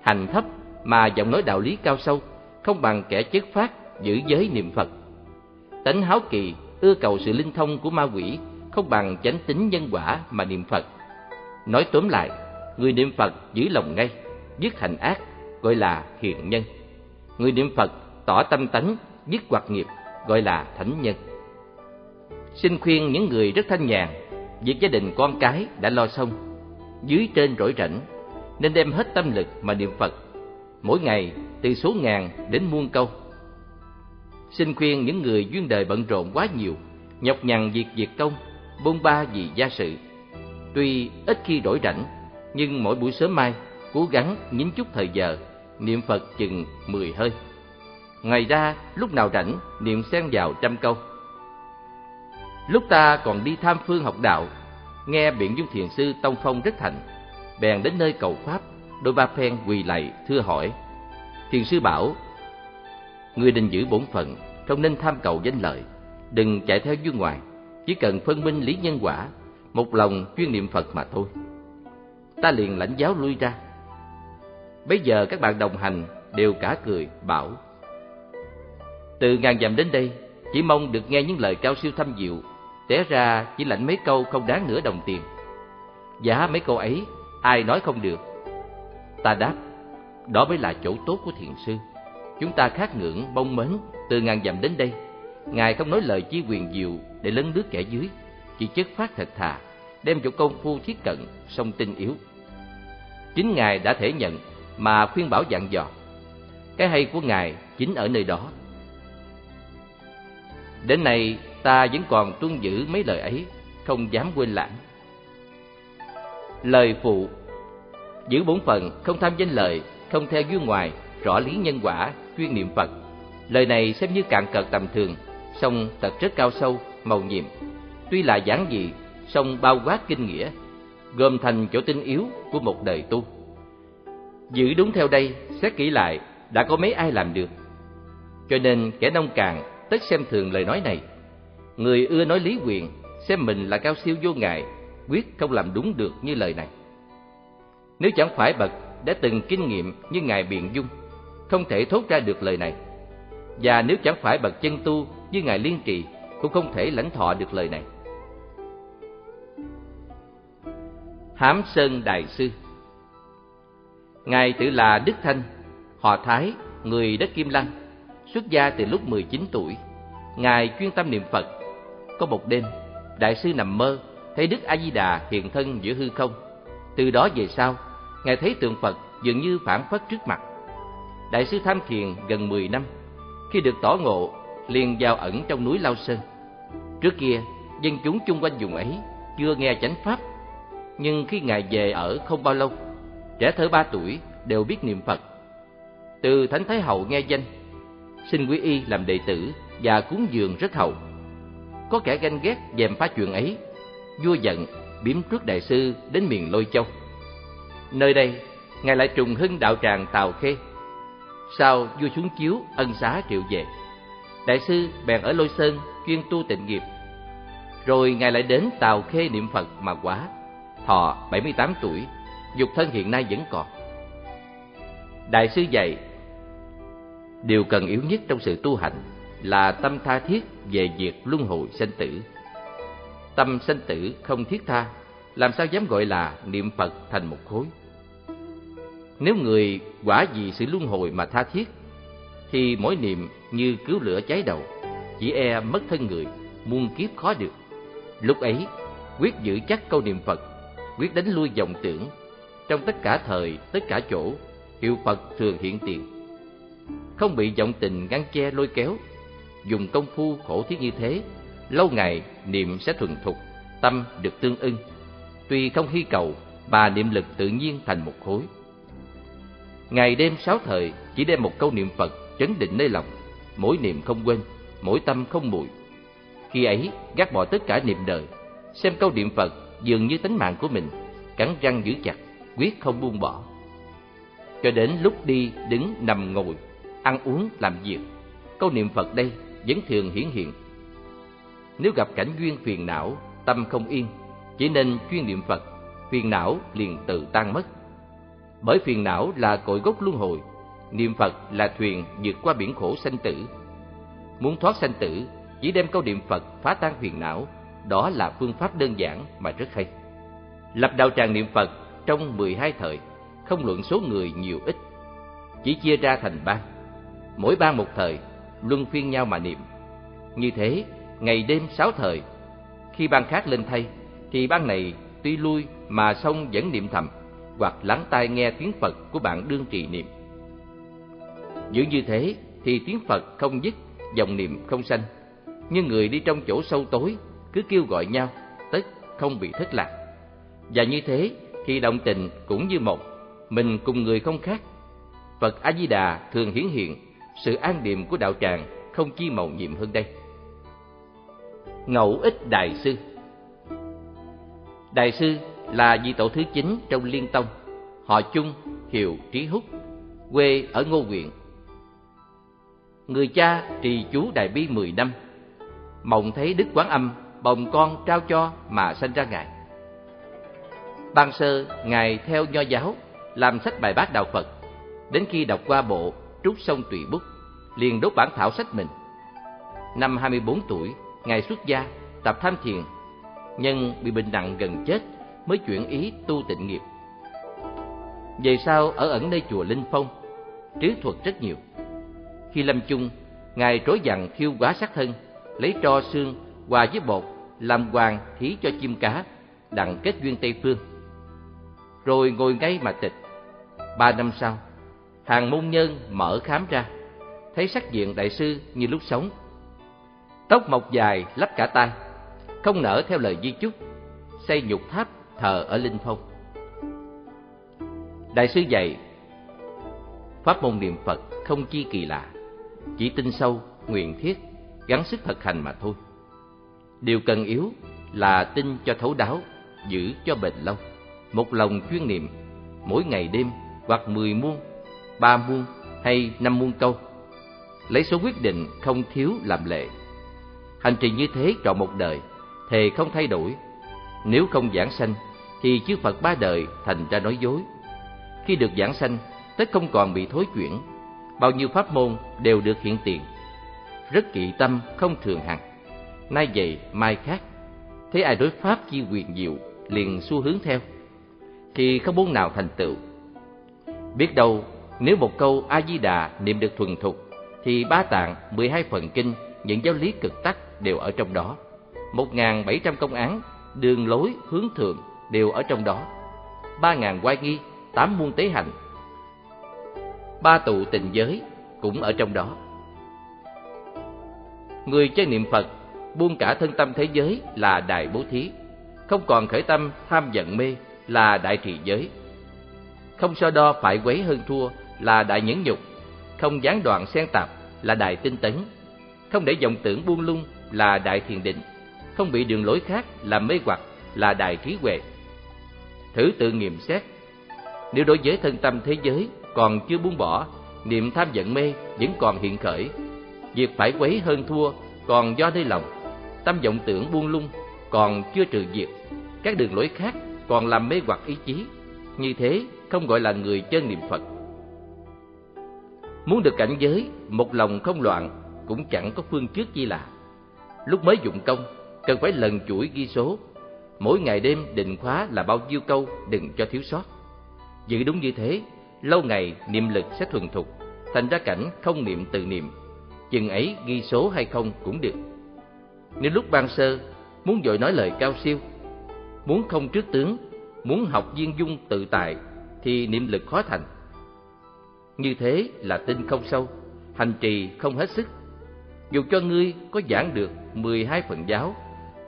Hành thấp mà giọng nói đạo lý cao sâu, không bằng kẻ chất phát giữ giới niệm Phật. Tánh háo kỳ, ưa cầu sự linh thông của ma quỷ, không bằng chánh tính nhân quả mà niệm Phật. Nói tóm lại, người niệm Phật giữ lòng ngay, dứt hành ác, gọi là hiền nhân. Người niệm Phật tỏ tâm tánh, dứt hoạt nghiệp, gọi là thánh nhân. Xin khuyên những người rất thanh nhàn, việc gia đình con cái đã lo xong, dưới trên rỗi rảnh, nên đem hết tâm lực mà niệm Phật, mỗi ngày từ số ngàn đến muôn câu. Xin khuyên những người duyên đời bận rộn quá nhiều, nhọc nhằn việc việc công, bôn ba vì gia sự. Tuy ít khi đổi rảnh, nhưng mỗi buổi sớm mai cố gắng nhín chút thời giờ, niệm Phật chừng mười hơi. Ngoài ra, lúc nào rảnh, niệm xen vào trăm câu. Lúc ta còn đi tham phương học đạo, nghe biện dung thiền sư Tông Phong rất thành, bèn đến nơi cầu Pháp, đôi ba phen quỳ lạy thưa hỏi. Thiền sư bảo, người định giữ bổn phận, không nên tham cầu danh lợi, đừng chạy theo dương ngoài, chỉ cần phân minh lý nhân quả, một lòng chuyên niệm Phật mà thôi. Ta liền lãnh giáo lui ra. Bây giờ các bạn đồng hành đều cả cười, bảo từ ngàn dặm đến đây, chỉ mong được nghe những lời cao siêu thâm diệu, té ra chỉ lãnh mấy câu không đáng nửa đồng tiền. Giá mấy câu ấy, ai nói không được. Ta đáp, đó mới là chỗ tốt của thiền sư. Chúng ta khát ngưỡng, mong mến từ ngàn dặm đến đây. Ngài không nói lời chi quyền diệu để lấn lướt kẻ dưới, chỉ chất phát thật thà, đem chỗ công phu thiết cận, song tinh yếu. Chính Ngài đã thể nhận mà khuyên bảo dặn dò. Cái hay của Ngài chính ở nơi đó. Đến nay ta vẫn còn tuân giữ mấy lời ấy, không dám quên lãng. Lời phụ Giữ bốn phần, không tham danh lợi, không theo duyên ngoài, rõ lý nhân quả, chuyên niệm Phật. Lời này xem như cạn cợt tầm thường, song thật rất cao sâu, màu nhiệm. Tuy là giản dị, song bao quát kinh nghĩa, gồm thành chỗ tinh yếu của một đời tu. Giữ đúng theo đây, xét kỹ lại, đã có mấy ai làm được. Cho nên kẻ nông cạn tất xem thường lời nói này. Người ưa nói lý quyền, xem mình là cao siêu vô ngại, quyết không làm đúng được như lời này. Nếu chẳng phải bậc đã từng kinh nghiệm như ngài biện dung, không thể thốt ra được lời này. Và nếu chẳng phải bậc chân tu như ngài liên trì, cũng không thể lãnh thọ được lời này. Hám Sơn Đại Sư Ngài tự là Đức Thanh, họ Thái, người đất Kim Lăng, xuất gia từ lúc 19 tuổi. Ngài chuyên tâm niệm Phật. Có một đêm, Đại sư nằm mơ, thấy Đức A-di-đà hiện thân giữa hư không. Từ đó về sau, Ngài thấy tượng Phật dường như phản phất trước mặt. Đại sư tham thiền gần 10 năm, khi được tỏ ngộ, liền vào ẩn trong núi Lao Sơn. Trước kia, dân chúng chung quanh vùng ấy chưa nghe chánh pháp, nhưng khi Ngài về ở không bao lâu, trẻ thơ ba tuổi đều biết niệm Phật. Từ Thánh Thái Hậu nghe danh, xin quý y làm đệ tử và cúng dường rất hậu. Có kẻ ganh ghét dèm phá chuyện ấy, vua giận biếm trước đại sư đến miền Lôi Châu. Nơi đây, ngài lại trùng hưng đạo tràng Tào Khê. Sau vua xuống chiếu ân xá triệu về, đại sư bèn ở Lôi Sơn chuyên tu tịnh nghiệp. Rồi ngài lại đến Tào Khê niệm Phật mà quá, thọ 78 tuổi, dục thân hiện nay vẫn còn. Đại sư dạy, điều cần yếu nhất trong sự tu hành là tâm tha thiết về việc luân hồi sanh tử. Tâm sanh tử không thiết tha, làm sao dám gọi là niệm Phật thành một khối. Nếu người quả vì sự luân hồi mà tha thiết, thì mỗi niệm như cứu lửa cháy đầu, chỉ e mất thân người, muôn kiếp khó được. Lúc ấy, quyết giữ chắc câu niệm Phật, quyết đánh lui vọng tưởng. Trong tất cả thời, tất cả chỗ, hiệu Phật thường hiện tiền. Không bị vọng tình ngăn che lôi kéo, dùng công phu khổ thiết như thế, lâu ngày niệm sẽ thuần thục, tâm được tương ưng. Tuy không hy cầu, mà niệm lực tự nhiên thành một khối. Ngày đêm sáu thời chỉ đem một câu niệm Phật chấn định nơi lòng, mỗi niệm không quên, mỗi tâm không mùi. Khi ấy, gác bỏ tất cả niệm đời, xem câu niệm Phật dường như tánh mạng của mình, cắn răng giữ chặt, quyết không buông bỏ. Cho đến lúc đi, đứng, nằm, ngồi, ăn uống, làm việc, câu niệm Phật đây vẫn thường hiển hiện. Nếu gặp cảnh duyên phiền não, tâm không yên, chỉ nên chuyên niệm Phật, phiền não liền tự tan mất. Bởi phiền não là cội gốc luân hồi, niệm Phật là thuyền vượt qua biển khổ sanh tử. Muốn thoát sanh tử, chỉ đem câu niệm Phật phá tan phiền não, đó là phương pháp đơn giản mà rất hay. Lập đạo tràng niệm Phật trong 12 thời, không luận số người nhiều ít, chỉ chia ra thành ban. Mỗi ban một thời, luân phiên nhau mà niệm. Như thế, ngày đêm sáu thời, khi ban khác lên thay, thì ban này tuy lui mà song vẫn niệm thầm, hoặc lắng tai nghe tiếng Phật của bạn đương trì niệm. Giữ như thế thì tiếng Phật không dứt, dòng niệm không sanh. Nhưng người đi trong chỗ sâu tối cứ kêu gọi nhau, tất không bị thất lạc. Và như thế thì động tình cũng như một, mình cùng người không khác. Phật A Di Đà thường hiển hiện sự an điềm của đạo tràng không chi màu nhiệm hơn đây. Ngẫu ích Đại Sư Đại Sư là vị tổ thứ chín trong Liên Tông, họ chung hiệu Trí Húc, quê ở Ngô Huyện. Người cha trì chú Đại Bi mười năm, mộng thấy Đức Quán Âm bồng con trao cho mà sanh ra Ngài. Ban sơ, Ngài theo nho giáo, làm sách bài bát đạo Phật, đến khi đọc qua bộ trút Sông Tùy Bút, liền đốt bản thảo sách mình. Năm 24 tuổi, Ngài xuất gia, tập tham thiền, nhưng bị bệnh nặng gần chết mới chuyển ý tu tịnh nghiệp. Về sau ở ẩn nơi chùa Linh Phong, trí thuật rất nhiều. Khi lâm chung, Ngài trối dặn thiêu quá sát thân, lấy tro xương hòa với bột làm hoàng thí cho chim cá, đặng kết duyên Tây Phương. Rồi ngồi ngay mà tịch. Ba năm sau, hàng môn nhân mở khám ra, thấy sắc diện đại sư như lúc sống. Tóc mọc dài lắp cả tai, không nở theo lời di chúc, xây nhục tháp thờ ở Linh Phong. Đại sư dạy, pháp môn niệm Phật không chi kỳ lạ, chỉ tin sâu, nguyện thiết, gắng sức thực hành mà thôi. Điều cần yếu là tin cho thấu đáo, giữ cho bền lâu. Một lòng chuyên niệm, mỗi ngày đêm hoặc mười muôn, ba muôn hay năm muôn câu. Lấy số quyết định không thiếu làm lệ. Hành trình như thế trọn một đời, thề không thay đổi. Nếu không giảng sanh, thì chư Phật ba đời thành ra nói dối. Khi được giảng sanh, tất không còn bị thối chuyển. Bao nhiêu pháp môn đều được hiện tiền. Rất kỵ tâm không thường hằng nay vậy mai khác thấy ai đối pháp chi quyền diệu liền xu hướng theo thì không muốn nào thành tựu biết đâu nếu một câu a di đà niệm được thuần thục thì ba tạng mười hai phần kinh những giáo lý cực tắc đều ở trong đó. Một ngàn bảy trăm công án đường lối hướng thượng đều ở trong đó. Ba ngàn quay nghi tám muôn tế hành ba tụ tình giới cũng ở trong đó. Người chơi niệm phật buông cả thân tâm thế giới là đại bố thí, không còn khởi tâm tham giận mê là đại trì giới. Không so đo phải quấy hơn thua là đại nhẫn nhục, không gián đoạn xen tạp là đại tinh tấn, không để vọng tưởng buông lung là đại thiền định, không bị đường lối khác làm mê hoặc là đại trí huệ. Thử tự nghiệm xét, nếu đối với thân tâm thế giới còn chưa buông bỏ, niệm tham giận mê vẫn còn hiện khởi, việc phải quấy hơn thua còn do nơi lòng tâm vọng tưởng buông lung còn chưa trừ diệt, các đường lối khác còn làm mê hoặc ý chí, như thế không gọi là người chân niệm Phật. Muốn được cảnh giới, một lòng không loạn cũng chẳng có phương trước chi là. Lúc mới dụng công, cần phải lần chuỗi ghi số, mỗi ngày đêm định khóa là bao nhiêu câu đừng cho thiếu sót. Giữ đúng như thế, lâu ngày niệm lực sẽ thuần thục, thành ra cảnh không niệm tự niệm, chừng ấy ghi số hay không cũng được. Nếu lúc ban sơ muốn dội nói lời cao siêu, muốn không trước tướng, muốn học viên dung tự tại thì niệm lực khó thành. Như thế là tin không sâu, hành trì không hết sức. Dù cho ngươi có giảng được 12 phần giáo,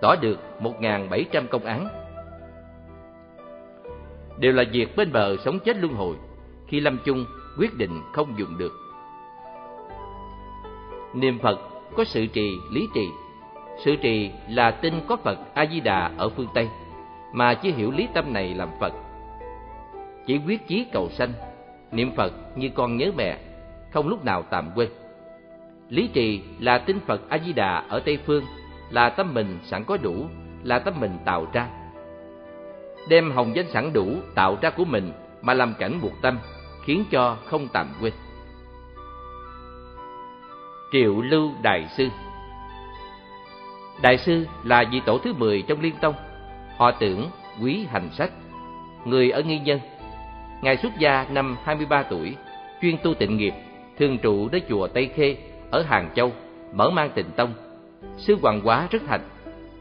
tỏ được 1.700 công án. Đều là việc bên bờ sống chết luân hồi, khi lâm chung quyết định không dùng được. Niệm Phật có sự trì, lý trì sự trì là tin có Phật A-di-đà ở phương Tây, mà chỉ hiểu lý tâm này làm Phật. Chỉ quyết chí cầu sanh, niệm Phật như con nhớ mẹ, không lúc nào tạm quên. Lý trì là tin Phật A-di-đà ở Tây Phương, là tâm mình sẵn có đủ, là tâm mình tạo ra. Đem hồng danh sẵn đủ tạo ra của mình mà làm cảnh buộc tâm, khiến cho không tạm quên. Triệu Lưu Đại Sư Đại sư là vị tổ thứ 10 trong Liên Tông, họ tưởng quý hành sách, người ở nghi nhân. Ngài xuất gia năm 23 tuổi, chuyên tu tịnh nghiệp, thường trụ đến chùa Tây Khê ở Hàng Châu, mở mang tịnh tông. Sư Hoàng Quá rất thành.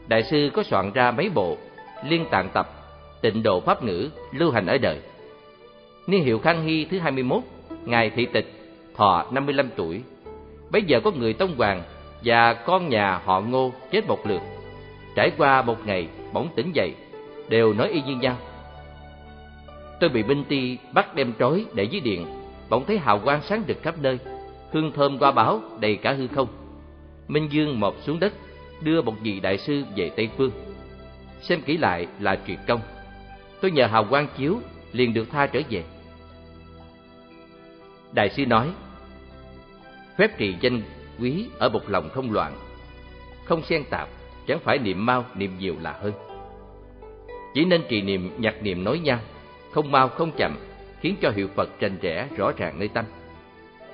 Đại sư có soạn ra mấy bộ liên tạng tập, tịnh độ pháp ngữ lưu hành ở đời. Niên hiệu Khang Hy thứ 21, ngài thị tịch, thọ 55 tuổi. Bây giờ có người tông hoàng và con nhà họ Ngô chết một lượt. Trải qua một ngày bỗng tỉnh dậy, đều nói y như nhau. Tôi bị binh ti bắt đem trói để dưới điện, bỗng thấy hào quang sáng rực khắp nơi, hương thơm qua báo đầy cả hư không. Minh Dương mọp xuống đất, đưa một vị đại sư về Tây Phương. Xem kỹ lại là truyền công. Tôi nhờ hào quang chiếu, liền được tha trở về. Đại sư nói, phép trì danh quý ở một lòng không loạn, không xen tạp, chẳng phải niệm mau niệm nhiều là hơn. Chỉ nên trì niệm nhặt niệm nói nhau, không mau không chậm, khiến cho hiệu Phật rành rẽ rõ ràng nơi tâm.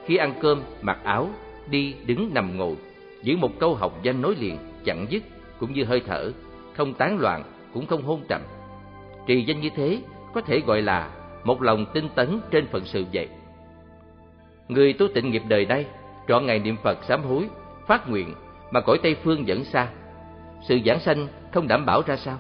Khi ăn cơm, mặc áo, đi, đứng, nằm ngồi, giữ một câu học danh nối liền, chẳng dứt, cũng như hơi thở, không tán loạn, cũng không hôn trầm. Trì danh như thế có thể gọi là một lòng tinh tấn trên phận sự vậy. Người tu tịnh nghiệp đời đây, trọn ngày niệm Phật sám hối, phát nguyện mà cõi Tây Phương vẫn xa. Sự giảng sanh không đảm bảo ra sao?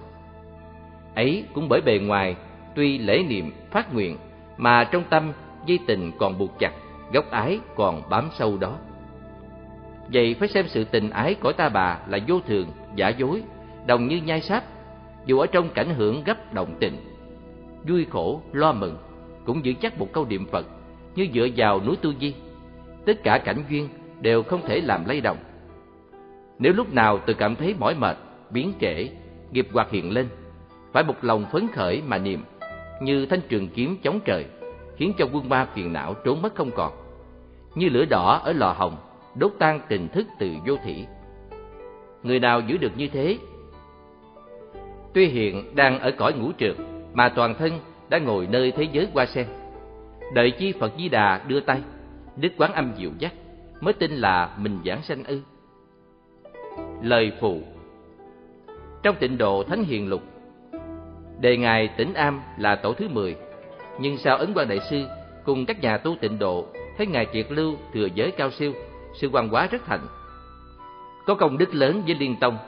Ấy cũng bởi bề ngoài tuy lễ niệm, phát nguyện mà trong tâm dây tình còn buộc chặt, gốc ái còn bám sâu đó. Vậy phải xem sự tình ái của ta bà là vô thường, giả dối, đồng như nhai sáp, dù ở trong cảnh hưởng gấp động tình. Vui khổ, lo mừng, cũng giữ chắc một câu niệm Phật, như dựa vào núi Tu Di. Tất cả cảnh duyên đều không thể làm lay động. Nếu lúc nào tự cảm thấy mỏi mệt, biến trễ, nghiệp hoạt hiện lên, phải một lòng phấn khởi mà niệm, như thanh trường kiếm chống trời, khiến cho quân ma phiền não trốn mất không còn. Như lửa đỏ ở lò hồng, đốt tan tình thức từ vô thủy. Người nào giữ được như thế? Tuy hiện đang ở cõi ngũ trượt, mà toàn thân đã ngồi nơi thế giới hoa sen. Đợi chi Phật Di Đà đưa tay, Đức Quán Âm dịu dắt, mới tin là mình giảng sanh ư. Lời phụ Trong tịnh độ Thánh Hiền Lục, đề ngài tỉnh Am là tổ thứ 10, nhưng sao Ấn Quang Đại Sư cùng các nhà tu tịnh độ thấy ngài triệt lưu thừa giới cao siêu sự quan hóa rất thành. Có công đức lớn với Liên Tông,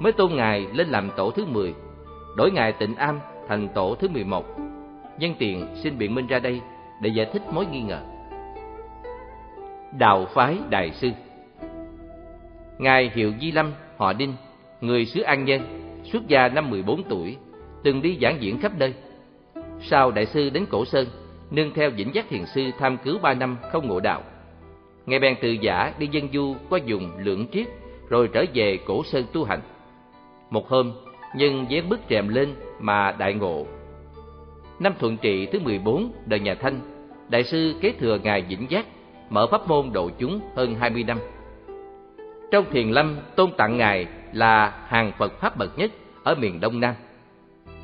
mới tôn ngài lên làm tổ thứ 10, đổi ngài Tịnh Am thành tổ thứ 11. Nhân tiện xin biện minh ra đây để giải thích mối nghi ngờ. Đạo phái đại sư Ngài Hiệu Di Lâm, họ Đinh, người xứ An Nhân, xuất gia năm 14 tuổi, từng đi giảng diễn khắp nơi. Sau đại sư đến Cổ Sơn, nương theo Vĩnh Giác Thiền Sư tham cứu ba năm không ngộ đạo. Ngài bèn từ giả đi dân du qua dùng lượng triết rồi trở về cổ sơn tu hành. Một hôm, nhân vén bức rèm lên mà đại ngộ. Năm thuận trị thứ 14 đời nhà Thanh, đại sư kế thừa ngài Vĩnh Giác, mở pháp môn độ chúng hơn 20 năm. Trong thiền lâm tôn tặng ngài là hàng Phật pháp bậc nhất ở miền Đông Nam.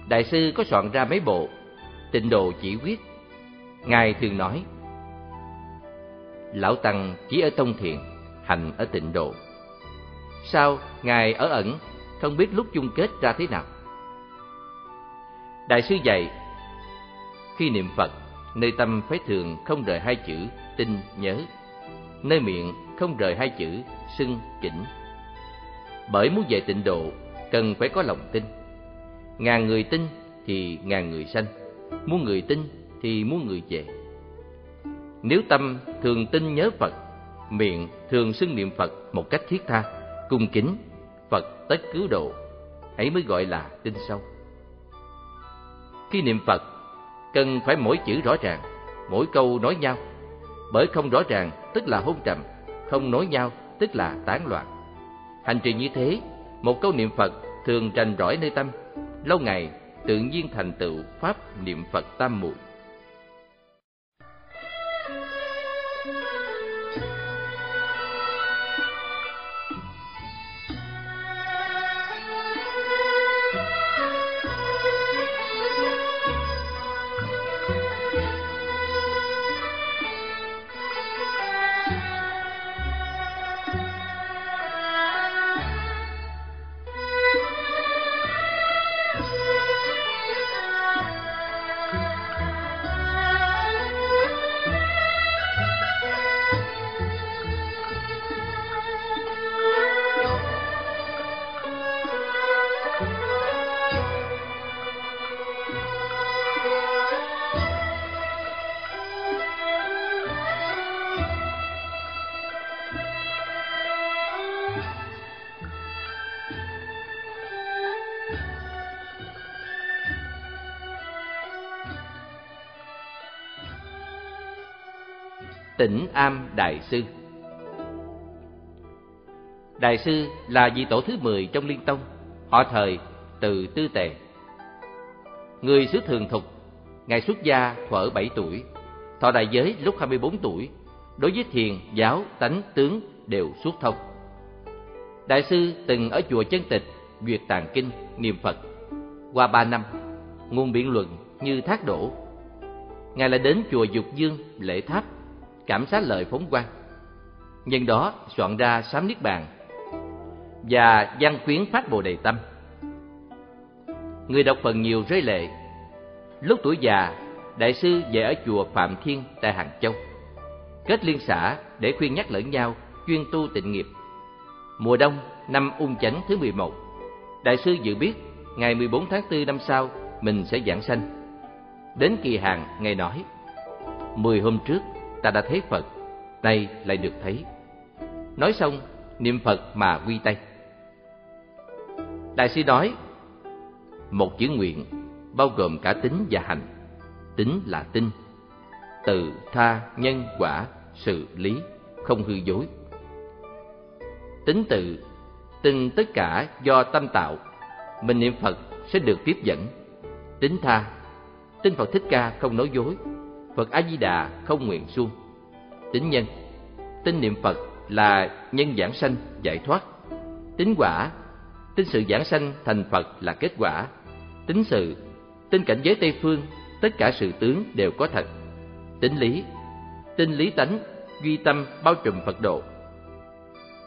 Đại sư có soạn ra mấy bộ Tịnh độ chỉ quyết. Ngài thường nói: Lão Tăng chỉ ở tông thiện, hành ở tịnh độ. Sao Ngài ở ẩn, không biết lúc chung kết ra thế nào? Đại sư dạy, khi niệm Phật, nơi tâm phải thường không rời hai chữ tin nhớ, nơi miệng không rời hai chữ xưng chỉnh. Bởi muốn về tịnh độ, cần phải có lòng tin. Ngàn người tin thì ngàn người sanh, muốn người tin thì muốn người về. Nếu tâm thường tin nhớ Phật, miệng thường xưng niệm Phật một cách thiết tha, cung kính, Phật tất cứu độ, ấy mới gọi là tin sâu. Khi niệm Phật, cần phải mỗi chữ rõ ràng, mỗi câu nói nhau, bởi không rõ ràng tức là hôn trầm, không nói nhau tức là tán loạn. Hành trì như thế, một câu niệm Phật thường rành rõi nơi tâm, lâu ngày tự nhiên thành tựu pháp niệm Phật tam muội. Tịnh Am Đại Sư Đại sư là vị tổ thứ 10 trong Liên Tông, họ thời từ Tư Tề. Người xứ Thường Thục, Ngài xuất gia thuở 7 tuổi, thọ đại giới lúc 24 tuổi, đối với thiền, giáo, tánh, tướng đều suốt thông. Đại sư từng ở chùa Chân Tịch, duyệt tàng kinh, niệm Phật. Qua ba năm, nguồn biện luận như thác đổ. Ngài lại đến chùa Dục Dương, lễ tháp, cảm xá lợi phóng quang. Nhân đó soạn ra sám niết bàn và văn khuyến phát bồ đề tâm. Người đọc phần nhiều rơi lệ. Lúc tuổi già, đại sư về ở chùa Phạm Thiên tại Hàng Châu. Kết liên xã để khuyên nhắc lẫn nhau chuyên tu tịnh nghiệp. Mùa đông năm ung chánh thứ 11, đại sư dự biết ngày 14 tháng 4 năm sau mình sẽ giảng sanh. Đến kỳ hàng Ngài nói, Mười hôm trước ta đã thấy Phật, nay lại được thấy. Nói xong, niệm Phật mà quy tay. Đại sư nói, một chữ nguyện bao gồm cả tính và hành. Tính là tin, từ tha nhân quả sự lý không hư dối. Tính tự, tin tất cả do tâm tạo, mình niệm Phật sẽ được tiếp dẫn. Tính tha, tin Phật Thích Ca không nói dối, Phật A Di Đà không nguyện suông. Tính nhân, tin niệm Phật là nhân giảng sanh giải thoát. Tính quả, tin sự giảng sanh thành Phật là kết quả. Tính sự, tin cảnh giới Tây phương, tất cả sự tướng đều có thật. Tính lý, tin lý tánh, duy tâm bao trùm Phật độ.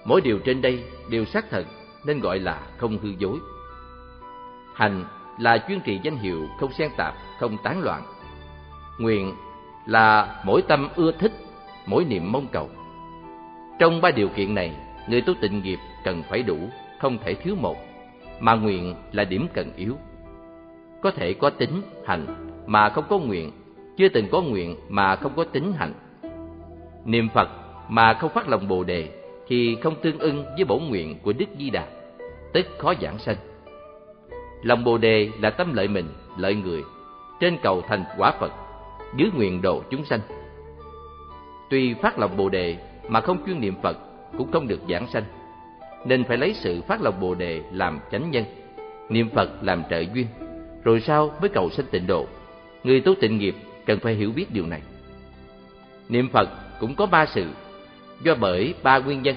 Mỗi điều trên đây đều xác thật nên gọi là không hư dối. Hành là chuyên trì danh hiệu không xen tạp, không tán loạn. Nguyện là mỗi tâm ưa thích, mỗi niệm mong cầu. Trong ba điều kiện này, người tu tịnh nghiệp cần phải đủ, không thể thiếu một, mà nguyện là điểm cần yếu. Có thể có tính, hành, mà không có nguyện, chưa từng có nguyện mà không có tính hành. Niệm Phật mà không phát lòng Bồ đề thì không tương ưng với bổn nguyện của Đức Di Đà, tức khó giảng sanh. Lòng Bồ đề là tâm lợi mình, lợi người, trên cầu thành quả Phật, dưới nguyện độ chúng sanh. Tuy phát lòng Bồ đề mà không chuyên niệm Phật cũng không được giảng sanh, nên phải lấy sự phát lòng Bồ đề làm chánh nhân, niệm Phật làm trợ duyên, rồi sau mới cầu sanh tịnh độ. Người tu tịnh nghiệp cần phải hiểu biết điều này. Niệm Phật cũng có ba sự, do bởi ba nguyên nhân.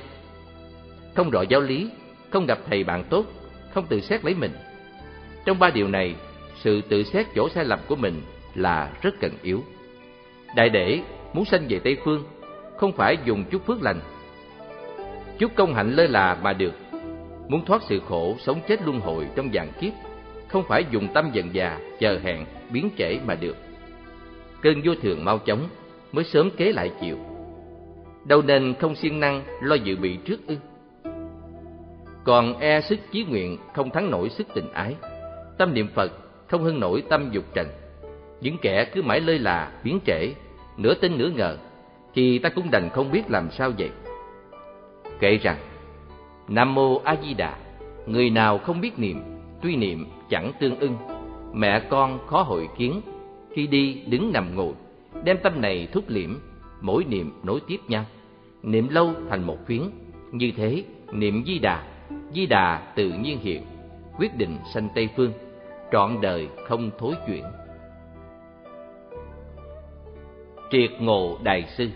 Không rõ giáo lý, không gặp thầy bạn tốt, không tự xét lấy mình. Trong ba điều này, sự tự xét chỗ sai lầm của mình là rất cần yếu. Đại để muốn sanh về Tây Phương, không phải dùng chút phước lành, chút công hạnh lơ là mà được. Muốn thoát sự khổ, sống chết luân hồi trong vạn kiếp, không phải dùng tâm dần già, chờ hẹn, biến trễ mà được. Cơn vô thường mau chóng, mới sớm kế lại chịu. Đâu nên không siêng năng lo dự bị trước ư? Còn e sức chí nguyện không thắng nổi sức tình ái, tâm niệm Phật không hơn nổi tâm dục trần. Những kẻ cứ mãi lơi là, biến trễ, nửa tin nửa ngờ, thì ta cũng đành không biết làm sao vậy. Kể rằng, Nam Mô A Di Đà, người nào không biết niệm, tuy niệm chẳng tương ưng, mẹ con khó hội kiến, khi đi đứng nằm ngồi, đem tâm này thúc liễm, mỗi niệm nối tiếp nhau, niệm lâu thành một phiến, như thế niệm Di Đà, Di Đà tự nhiên hiện, quyết định sanh Tây phương, trọn đời không thối chuyển. Triệt Ngộ Đại Sư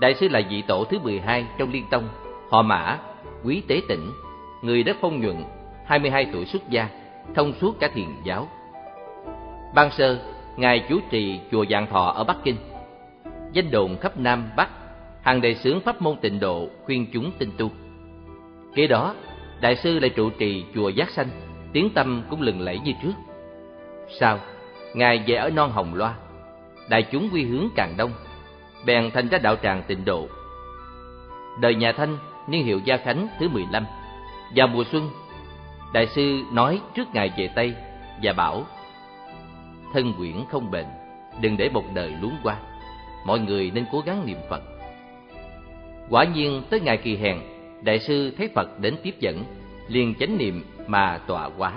Đại sư là vị tổ thứ 12 trong Liên Tông, họ Mã, Quý Tế Tĩnh, người đất phong nhuận, 22 tuổi xuất gia, thông suốt cả thiền giáo. Ban sơ, Ngài chủ trì chùa Dạng Thọ ở Bắc Kinh. Danh đồn khắp Nam Bắc, hàng đệ sướng pháp môn tịnh độ khuyên chúng tinh tu. Kế đó, Đại sư lại trụ trì chùa Giác Sanh, tiếng tâm cũng lừng lẫy như trước. Sau, Ngài về ở non Hồng Loa, đại chúng quy hướng càng đông, bèn thành ra đạo tràng tịnh độ. Đời nhà Thanh, niên hiệu Gia Khánh thứ 15, vào mùa xuân, đại sư nói trước ngày về Tây và bảo: thân quyển không bền, đừng để một đời luống qua. Mọi người nên cố gắng niệm Phật. Quả nhiên tới ngày kỳ hèn, đại sư thấy Phật đến tiếp dẫn, liền chánh niệm mà tọa quá.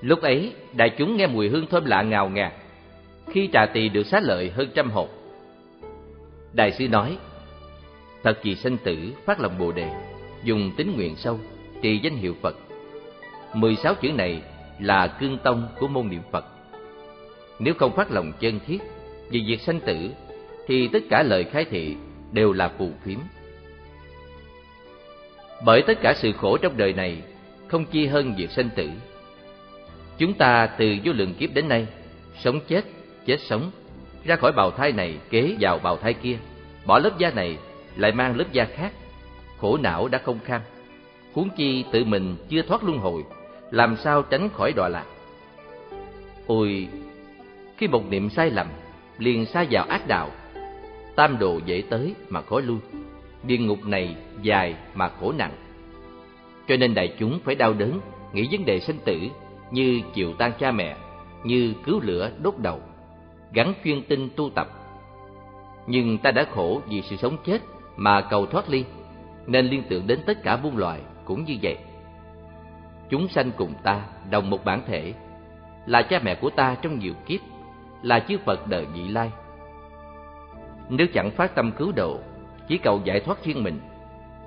Lúc ấy, đại chúng nghe mùi hương thơm lạ ngào ngạt, khi trà tỳ được xá lợi hơn trăm hộp. Đại sư nói, thật vì sanh tử phát lòng bồ đề, dùng tính nguyện sâu, trì danh hiệu Phật. mười sáu chữ này là cương tông của môn niệm Phật. Nếu không phát lòng chân thiết vì việc sanh tử, thì tất cả lời khai thị đều là phù phiếm. Bởi tất cả sự khổ trong đời này không chi hơn việc sanh tử. Chúng ta từ vô lượng kiếp đến nay, sống chết, chết sống, ra khỏi bào thai này kế vào bào thai kia, bỏ lớp da này lại mang lớp da khác, khổ não đã không kham. Huống chi tự mình chưa thoát luân hồi, làm sao tránh khỏi đọa lạc. Ôi, khi một niệm sai lầm, liền xa vào ác đạo, tam đồ dễ tới mà khó lui, địa ngục này dài mà khổ nặng. Cho nên đại chúng phải đau đớn, nghĩ vấn đề sinh tử như chịu tan cha mẹ, như cứu lửa đốt đầu, gắn chuyên tinh tu tập. Nhưng ta đã khổ vì sự sống chết mà cầu thoát ly, nên liên tưởng đến tất cả muôn loài cũng như vậy. Chúng sanh cùng ta đồng một bản thể, là cha mẹ của ta trong nhiều kiếp, là chư Phật đời vị lai. Nếu chẳng phát tâm cứu độ, chỉ cầu giải thoát riêng mình,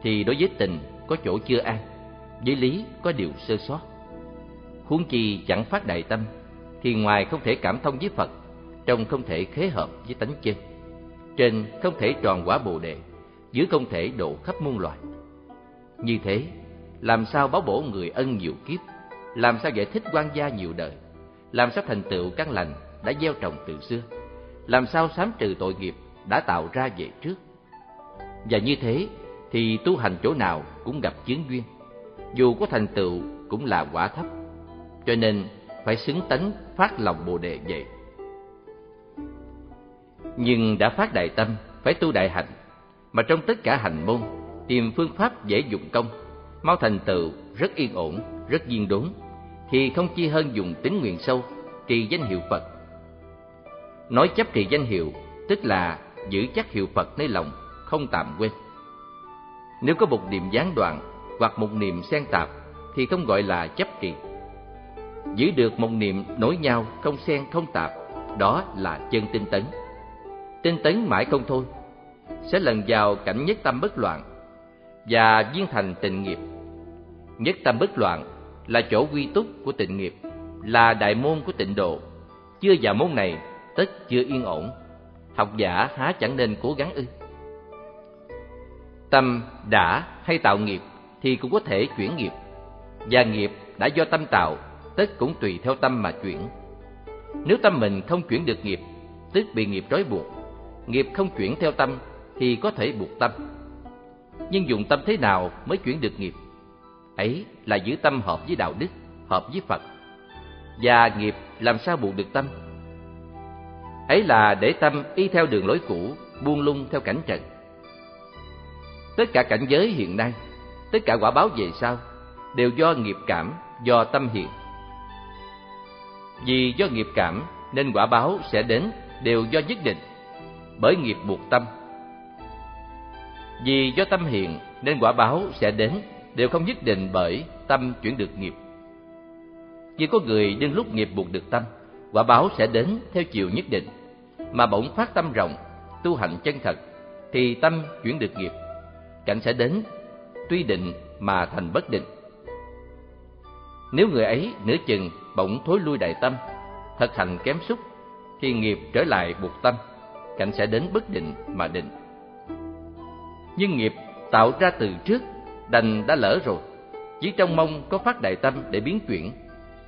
thì đối với tình có chỗ chưa an, với lý có điều sơ sót. Huống chi chẳng phát đại tâm, thì ngoài không thể cảm thông với Phật, trong không thể khế hợp với tánh chân, trên không thể tròn quả bồ đề, dưới không thể độ khắp muôn loài. Như thế, làm sao báo bổ người ân nhiều kiếp, làm sao giải thích quan gia nhiều đời, làm sao thành tựu căn lành đã gieo trồng từ xưa, làm sao sám trừ tội nghiệp đã tạo ra về trước. Và như thế thì tu hành chỗ nào cũng gặp chướng duyên, dù có thành tựu cũng là quả thấp, cho nên phải xứng tánh phát lòng bồ đề vậy. Nhưng đã phát đại tâm, phải tu đại hạnh, mà trong tất cả hành môn, tìm phương pháp dễ dụng công, mau thành tựu rất yên ổn, rất viên đốn, thì không chi hơn dùng tính nguyện sâu, trì danh hiệu Phật. Nói chấp trì danh hiệu, tức là giữ chắc hiệu Phật nơi lòng, không tạm quên. Nếu có một niệm gián đoạn hoặc một niệm xen tạp thì không gọi là chấp trì. Giữ được một niệm nối nhau, không xen không tạp, đó là chân tinh tấn. Tinh tấn mãi không thôi, sẽ lần vào cảnh nhất tâm bất loạn và viên thành tịnh nghiệp. Nhất tâm bất loạn là chỗ quy túc của tịnh nghiệp, là đại môn của tịnh độ. Chưa vào môn này, tất chưa yên ổn. Học giả há chẳng nên cố gắng ư? Tâm đã hay tạo nghiệp thì cũng có thể chuyển nghiệp. Và nghiệp đã do tâm tạo, tức cũng tùy theo tâm mà chuyển. Nếu tâm mình không chuyển được nghiệp, tức bị nghiệp trói buộc. Nghiệp không chuyển theo tâm thì có thể buộc tâm. Nhưng dùng tâm thế nào mới chuyển được nghiệp? Ấy là giữ tâm hợp với đạo đức, hợp với Phật. Và nghiệp làm sao buộc được tâm? Ấy là để tâm y theo đường lối cũ, buông lung theo cảnh trần. Tất cả cảnh giới hiện nay, tất cả quả báo về sau, đều do nghiệp cảm, do tâm hiện. Vì do nghiệp cảm nên quả báo sẽ đến đều do nhất định, bởi nghiệp buộc tâm. Vì do tâm hiện nên quả báo sẽ đến đều không nhất định bởi tâm chuyển được nghiệp. Chỉ có người đương lúc nghiệp buộc được tâm, quả báo sẽ đến theo chiều nhất định, mà bỗng phát tâm rộng, tu hành chân thật, thì tâm chuyển được nghiệp, cảnh sẽ đến, tuy định mà thành bất định. Nếu người ấy nửa chừng bỗng thối lui đại tâm, thật hành kém xúc, thì nghiệp trở lại buộc tâm, cảnh sẽ đến bất định mà định. Nhưng nghiệp tạo ra từ trước, đành đã lỡ rồi, chỉ trong mong có phát đại tâm để biến chuyển,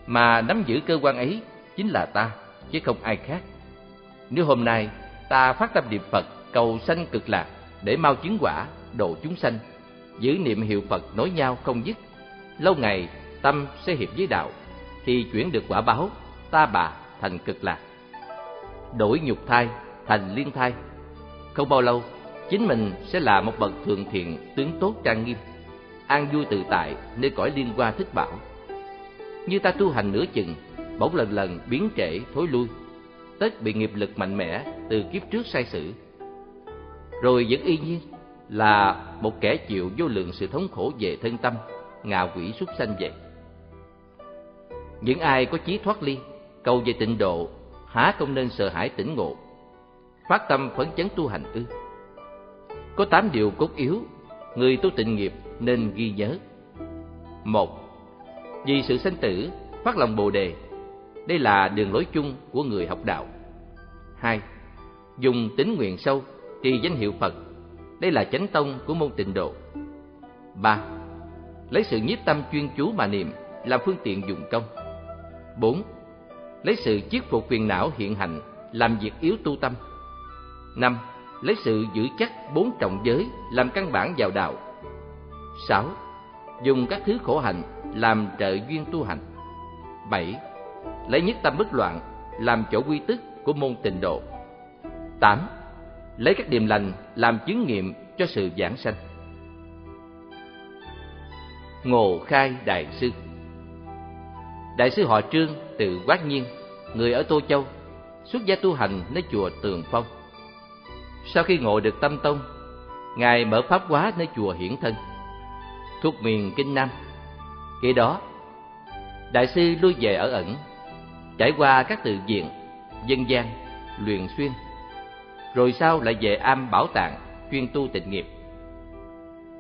mà nắm giữ cơ quan ấy chính là ta, chứ không ai khác. Nếu hôm nay ta phát tâm niệm Phật cầu sanh cực lạc để mau chứng quả, độ chúng sanh, giữ niệm hiệu Phật nối nhau không dứt, lâu ngày tâm sẽ hiệp với đạo, thì chuyển được quả báo, ta bà thành cực lạc. Đổi nhục thai thành liên thai. Không bao lâu, chính mình sẽ là một bậc thượng thiện, tướng tốt trang nghiêm, an vui tự tại nơi cõi liên hoa thích bảo. Như ta tu hành nửa chừng, bỗng lần lần biến trễ thối lui, tất bị nghiệp lực mạnh mẽ từ kiếp trước sai sử. Rồi vẫn y nhiên là một kẻ chịu vô lượng sự thống khổ về thân tâm, ngạ quỷ súc sanh vậy. Những ai có chí thoát ly, cầu về tịnh độ há không nên sợ hãi tỉnh ngộ, phát tâm phấn chấn tu hành ư? Có tám điều cốt yếu, người tu tịnh nghiệp nên ghi nhớ. Một, vì sự sanh tử, phát lòng Bồ đề. Đây là đường lối chung của người học đạo. Hai, dùng tính nguyện sâu, trì danh hiệu Phật. Đây là chánh tông của môn tịnh độ. Ba, lấy sự nhiếp tâm chuyên chú mà niệm làm phương tiện dùng công. Bốn, lấy sự chiết phục phiền não hiện hành làm việc yếu tu tâm. Năm, lấy sự giữ chắc bốn trọng giới làm căn bản vào đạo. Sáu, dùng các thứ khổ hạnh làm trợ duyên tu hành. 7. Lấy nhất tâm bất loạn làm chỗ quy tức của môn tịnh độ. 8. Lấy các điềm lành làm chứng nghiệm cho sự giảng sanh. Ngộ Khai Đại Sư Đại sư họ Trương từ Quát Nhiên, người ở Tô Châu, xuất gia tu hành nơi chùa Tường Phong. Sau khi ngộ được tâm tông, Ngài mở pháp hóa nơi chùa Hiển Thân, thuộc miền Kinh Nam. Khi đó, Đại sư lui về ở ẩn, trải qua các tự viện, dân gian, luyện xuyên, rồi sau lại về am bảo tàng, chuyên tu tịnh nghiệp.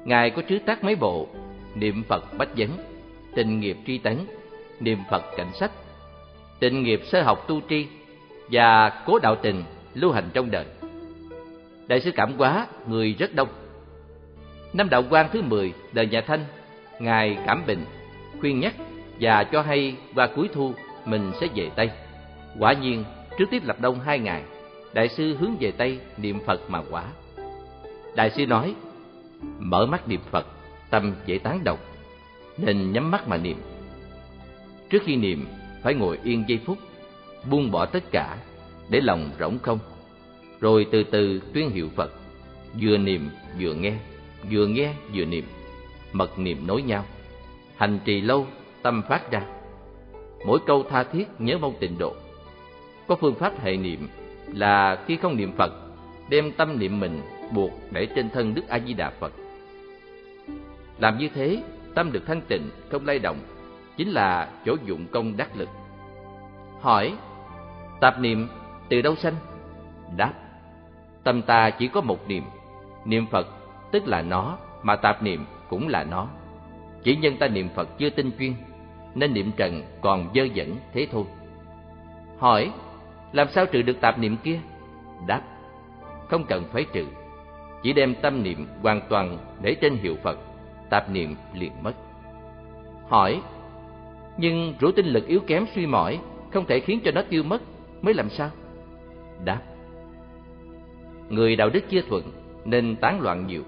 Ngài có trứ tác mấy bộ, niệm Phật bách vấn, tịnh nghiệp tri tấn, niệm Phật cảnh sách, tịnh nghiệp sơ học tu tri và cố đạo tình lưu hành trong đời. Đại sư Cảm Quá, người rất đông. Năm đạo quan thứ 10 đời nhà Thanh, Ngài Cảm Bình, khuyên nhắc và cho hay qua cuối thu mình sẽ về Tây. Quả nhiên, trước tiếp lập đông hai ngày, Đại sư hướng về Tây niệm Phật mà quả. Đại sư nói, mở mắt niệm Phật, tâm dễ tán độc nên nhắm mắt mà niệm. Trước khi niệm, phải ngồi yên giây phút, buông bỏ tất cả, để lòng rỗng không, rồi từ từ tuyên hiệu Phật, vừa niệm vừa nghe, vừa nghe vừa niệm, mật niệm nối nhau. Hành trì lâu tâm phát ra. Mỗi câu tha thiết nhớ mong tịnh độ. Có phương pháp hệ niệm là khi không niệm Phật, đem tâm niệm mình buộc để trên thân Đức A Di Đà Phật. Làm như thế, tâm được thanh tịnh, không lay động, chính là chỗ dụng công đắc lực. Hỏi: Tạp niệm từ đâu sanh? Đáp: Tâm ta chỉ có một niệm, niệm Phật tức là nó, mà tạp niệm cũng là nó. Chỉ nhân ta niệm Phật chưa tinh chuyên, nên niệm trần còn dơ dẫn thế thôi. Hỏi, làm sao trừ được tạp niệm kia? Đáp, không cần phải trừ, chỉ đem tâm niệm hoàn toàn để trên hiệu Phật, tạp niệm liền mất. Hỏi, nhưng rủ tinh lực yếu kém suy mỏi, không thể khiến cho nó tiêu mất, mới làm sao? Đáp, người đạo đức chưa thuận nên tán loạn nhiều,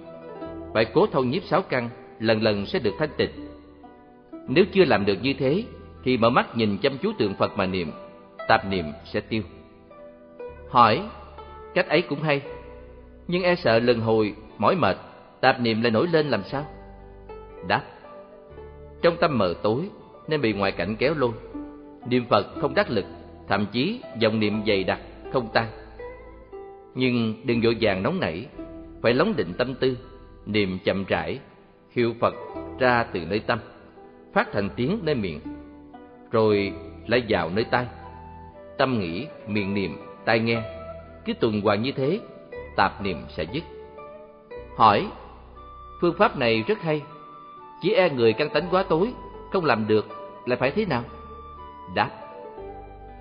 phải cố thâu nhiếp sáu căn, lần lần sẽ được thanh tịnh nếu chưa làm được như thế, thì mở mắt nhìn chăm chú tượng Phật mà niệm, tạp niệm sẽ tiêu. Hỏi, cách ấy cũng hay, nhưng e sợ lần hồi, mỏi mệt, tạp niệm lại nổi lên làm sao? Đáp, trong tâm mờ tối nên bị ngoại cảnh kéo lôi. Niệm Phật không đắc lực, thậm chí dòng niệm dày đặc, không tan. Nhưng đừng vội vàng nóng nảy, phải lóng định tâm tư, niệm chậm rãi, hiệu Phật ra từ nơi tâm phát thành tiếng nơi miệng, rồi lại vào nơi tai. Tâm nghĩ, miệng niệm, tai nghe, cứ tuần hoàn như thế, tạp niệm sẽ dứt. Hỏi, phương pháp này rất hay, chỉ e người căn tánh quá tối, không làm được, lại phải thế nào? Đáp,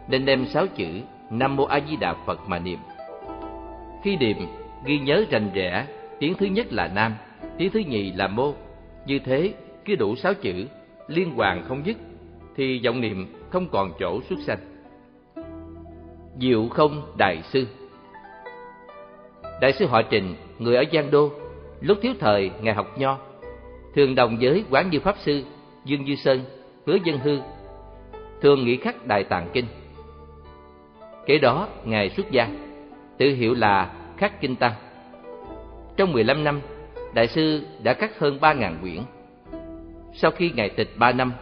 nên đem sáu chữ Nam Mô A Di Đà Phật mà niệm. Khi niệm, ghi nhớ rành rẽ, tiếng thứ nhất là Nam, tiếng thứ nhì là Mô. Như thế, cứ đủ sáu chữ liên hoàn không dứt thì giọng niệm không còn chỗ xuất sanh diệu không đại sư đại sư họ trình người ở giang đô lúc thiếu thời ngài học nho thường đồng với quán như pháp sư dương như sơn hứa dân hư thường nghĩ khắc đại tạng kinh kế đó ngài xuất gia tự hiệu là khắc kinh tăng trong 15 năm đại sư đã cắt hơn ba ngàn quyển sau khi ngày tịch ba năm,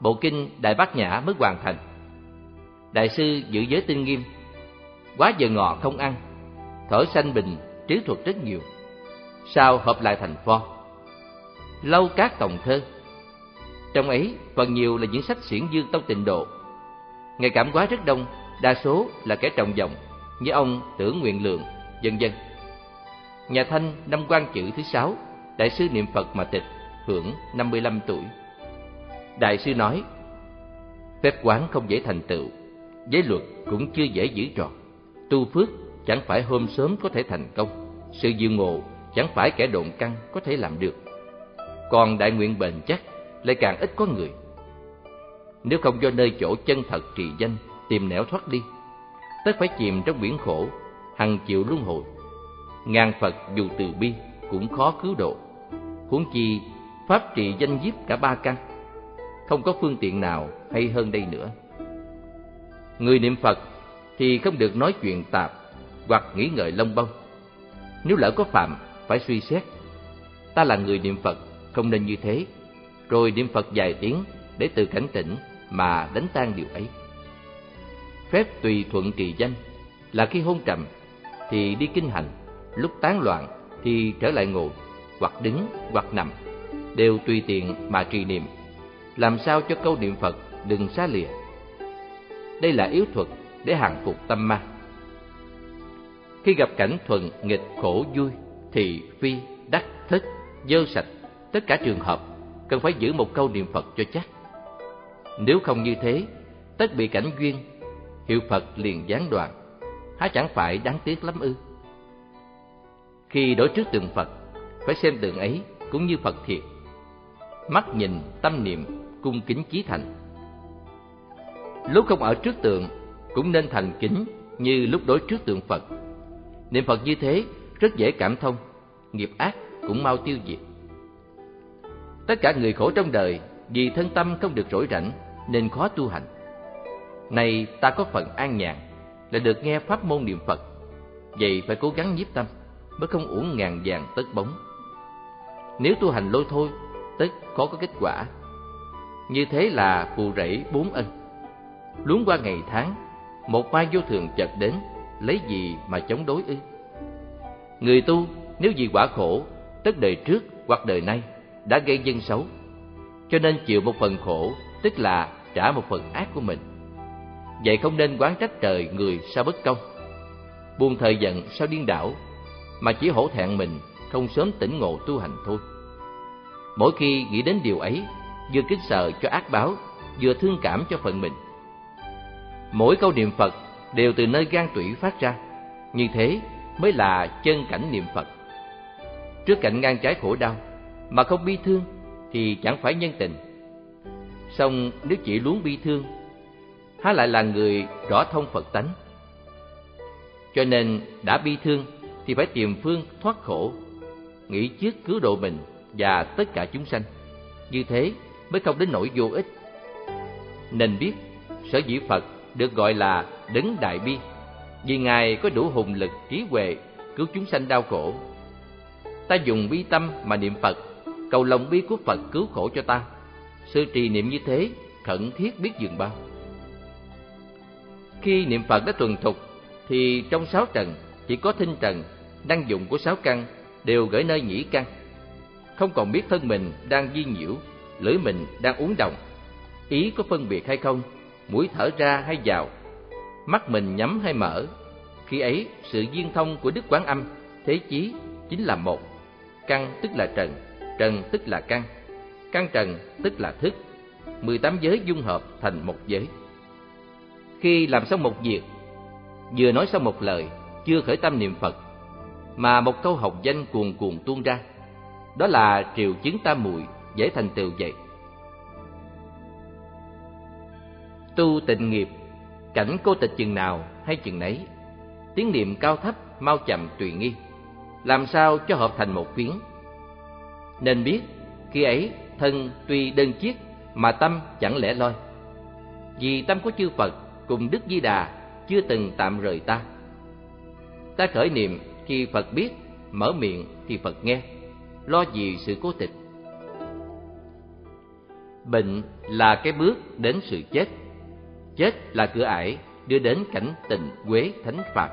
bộ kinh Đại Bát Nhã mới hoàn thành. Đại sư giữ giới tinh nghiêm, quá giờ ngọ không ăn, thở sanh bình, trí thuật rất nhiều. Sau hợp lại thành pho. Lâu các tổng thơ. Trong ấy phần nhiều là những sách xiển dương tông tịnh độ. Ngày cảm quá rất đông, đa số là kẻ trồng dòng như ông Tưởng Nguyện Lượng, dân dân. Nhà Thanh năm quan chữ thứ sáu, đại sư niệm Phật mà tịch, hưởng 55 tuổi. Đại sư nói, phép quán không dễ thành tựu, giới luật cũng chưa dễ giữ trọn. Tu phước chẳng phải hôm sớm có thể thành công, sự diệu ngộ chẳng phải kẻ độn căng có thể làm được. Còn đại nguyện bền chắc lại càng ít có người. Nếu không do nơi chỗ chân thật trì danh tìm nẻo thoát đi, tất phải chìm trong biển khổ, hằng chịu luân hồi. Ngàn Phật dù từ bi cũng khó cứu độ. Huống chi pháp trị danh giết cả ba căn, không có phương tiện nào hay hơn đây nữa. Người niệm Phật thì không được nói chuyện tạp hoặc nghĩ ngợi lông bông. Nếu lỡ có phạm, phải suy xét. Ta là người niệm Phật, không nên như thế. Rồi niệm Phật vài tiếng để tự cảnh tỉnh mà đánh tan điều ấy. Phép tùy thuận trì danh là khi hôn trầm thì đi kinh hành, lúc tán loạn thì trở lại ngồi, hoặc đứng hoặc nằm, đều tùy tiện mà trì niệm. Làm sao cho câu niệm Phật đừng xa lìa. Đây là yếu thuật để hàng phục tâm ma. Khi gặp cảnh thuận, nghịch, khổ, vui thì phi, đắc, thích, dơ sạch, tất cả trường hợp cần phải giữ một câu niệm Phật cho chắc. Nếu không như thế, tất bị cảnh duyên, hiệu Phật liền gián đoạn, há chẳng phải đáng tiếc lắm ư? Khi đối trước tượng Phật, phải xem tượng ấy cũng như Phật thiệt. Mắt nhìn, tâm niệm, cung kính chí thành. Lúc không ở trước tượng, cũng nên thành kính như lúc đối trước tượng Phật. Niệm Phật như thế rất dễ cảm thông, nghiệp ác cũng mau tiêu diệt. Tất cả người khổ trong đời vì thân tâm không được rỗi rảnh nên khó tu hành. Này ta có phần an nhàn là được nghe pháp môn niệm Phật, vậy phải cố gắng nhiếp tâm mới không uổng ngàn vàng tất bóng. Nếu tu hành lôi thôi, tất khó có kết quả. Như thế là phù rẫy bốn ân. Luống qua ngày tháng, một mai vô thường chợt đến, lấy gì mà chống đối ư? Người tu nếu vì quả khổ, tất đời trước hoặc đời nay đã gây dân xấu, cho nên chịu một phần khổ, tức là trả một phần ác của mình. Vậy không nên quán trách trời người sao bất công, buông thời giận sao điên đảo, mà chỉ hổ thẹn mình không sớm tỉnh ngộ tu hành thôi. Mỗi khi nghĩ đến điều ấy, vừa kính sợ cho ác báo, vừa thương cảm cho phận mình. Mỗi câu niệm Phật đều từ nơi gan tủy phát ra, như thế mới là chân cảnh niệm Phật. Trước cảnh ngang trái khổ đau, mà không bi thương thì chẳng phải nhân tình. Song nếu chỉ luống bi thương, há lại là người rõ thông Phật tánh. Cho nên đã bi thương thì phải tìm phương thoát khổ, nghĩ trước cứu độ mình và tất cả chúng sanh. Như thế mới không đến nỗi vô ích. Nên biết, sở dĩ Phật được gọi là đấng đại bi, vì Ngài có đủ hùng lực trí huệ cứu chúng sanh đau khổ. Ta dùng bi tâm mà niệm Phật, cầu lòng bi của Phật cứu khổ cho ta. sư trì niệm như thế, khẩn thiết biết dừng bao. Khi niệm Phật đã tuần thục, thì trong sáu trần chỉ có thinh trần, năng dụng của sáu căn đều gửi nơi nhĩ căn. Không còn biết thân mình đang di nhiễu, lưỡi mình đang uống đồng. Ý có phân biệt hay không, mũi thở ra hay vào, mắt mình nhắm hay mở. Khi ấy, sự duyên thông của Đức Quán Âm, thế chí chính là một. Căn tức là trần, trần tức là căn, căn trần tức là thức. mười tám giới dung hợp thành một giới. Khi làm xong một việc, vừa nói xong một lời, chưa khởi tâm niệm Phật, mà một câu học danh cuồn cuồn tuôn ra, đó là triều chứng tam muội dễ thành tựu vậy. Tu tịnh nghiệp, cảnh cô tịch chừng nào hay chừng nấy, tiếng niệm cao thấp mau chậm tùy nghi, làm sao cho hợp thành một phiến. Nên biết, khi ấy thân tuy đơn chiếc mà tâm chẳng lẽ loi. Vì tâm của chư Phật cùng Đức Di Đà chưa từng tạm rời ta. Ta khởi niệm khi Phật biết, mở miệng thì Phật nghe, lo gì sự cố tịch. Bệnh là cái bước đến sự chết. Chết là cửa ải đưa đến cảnh tình quế thánh Phật.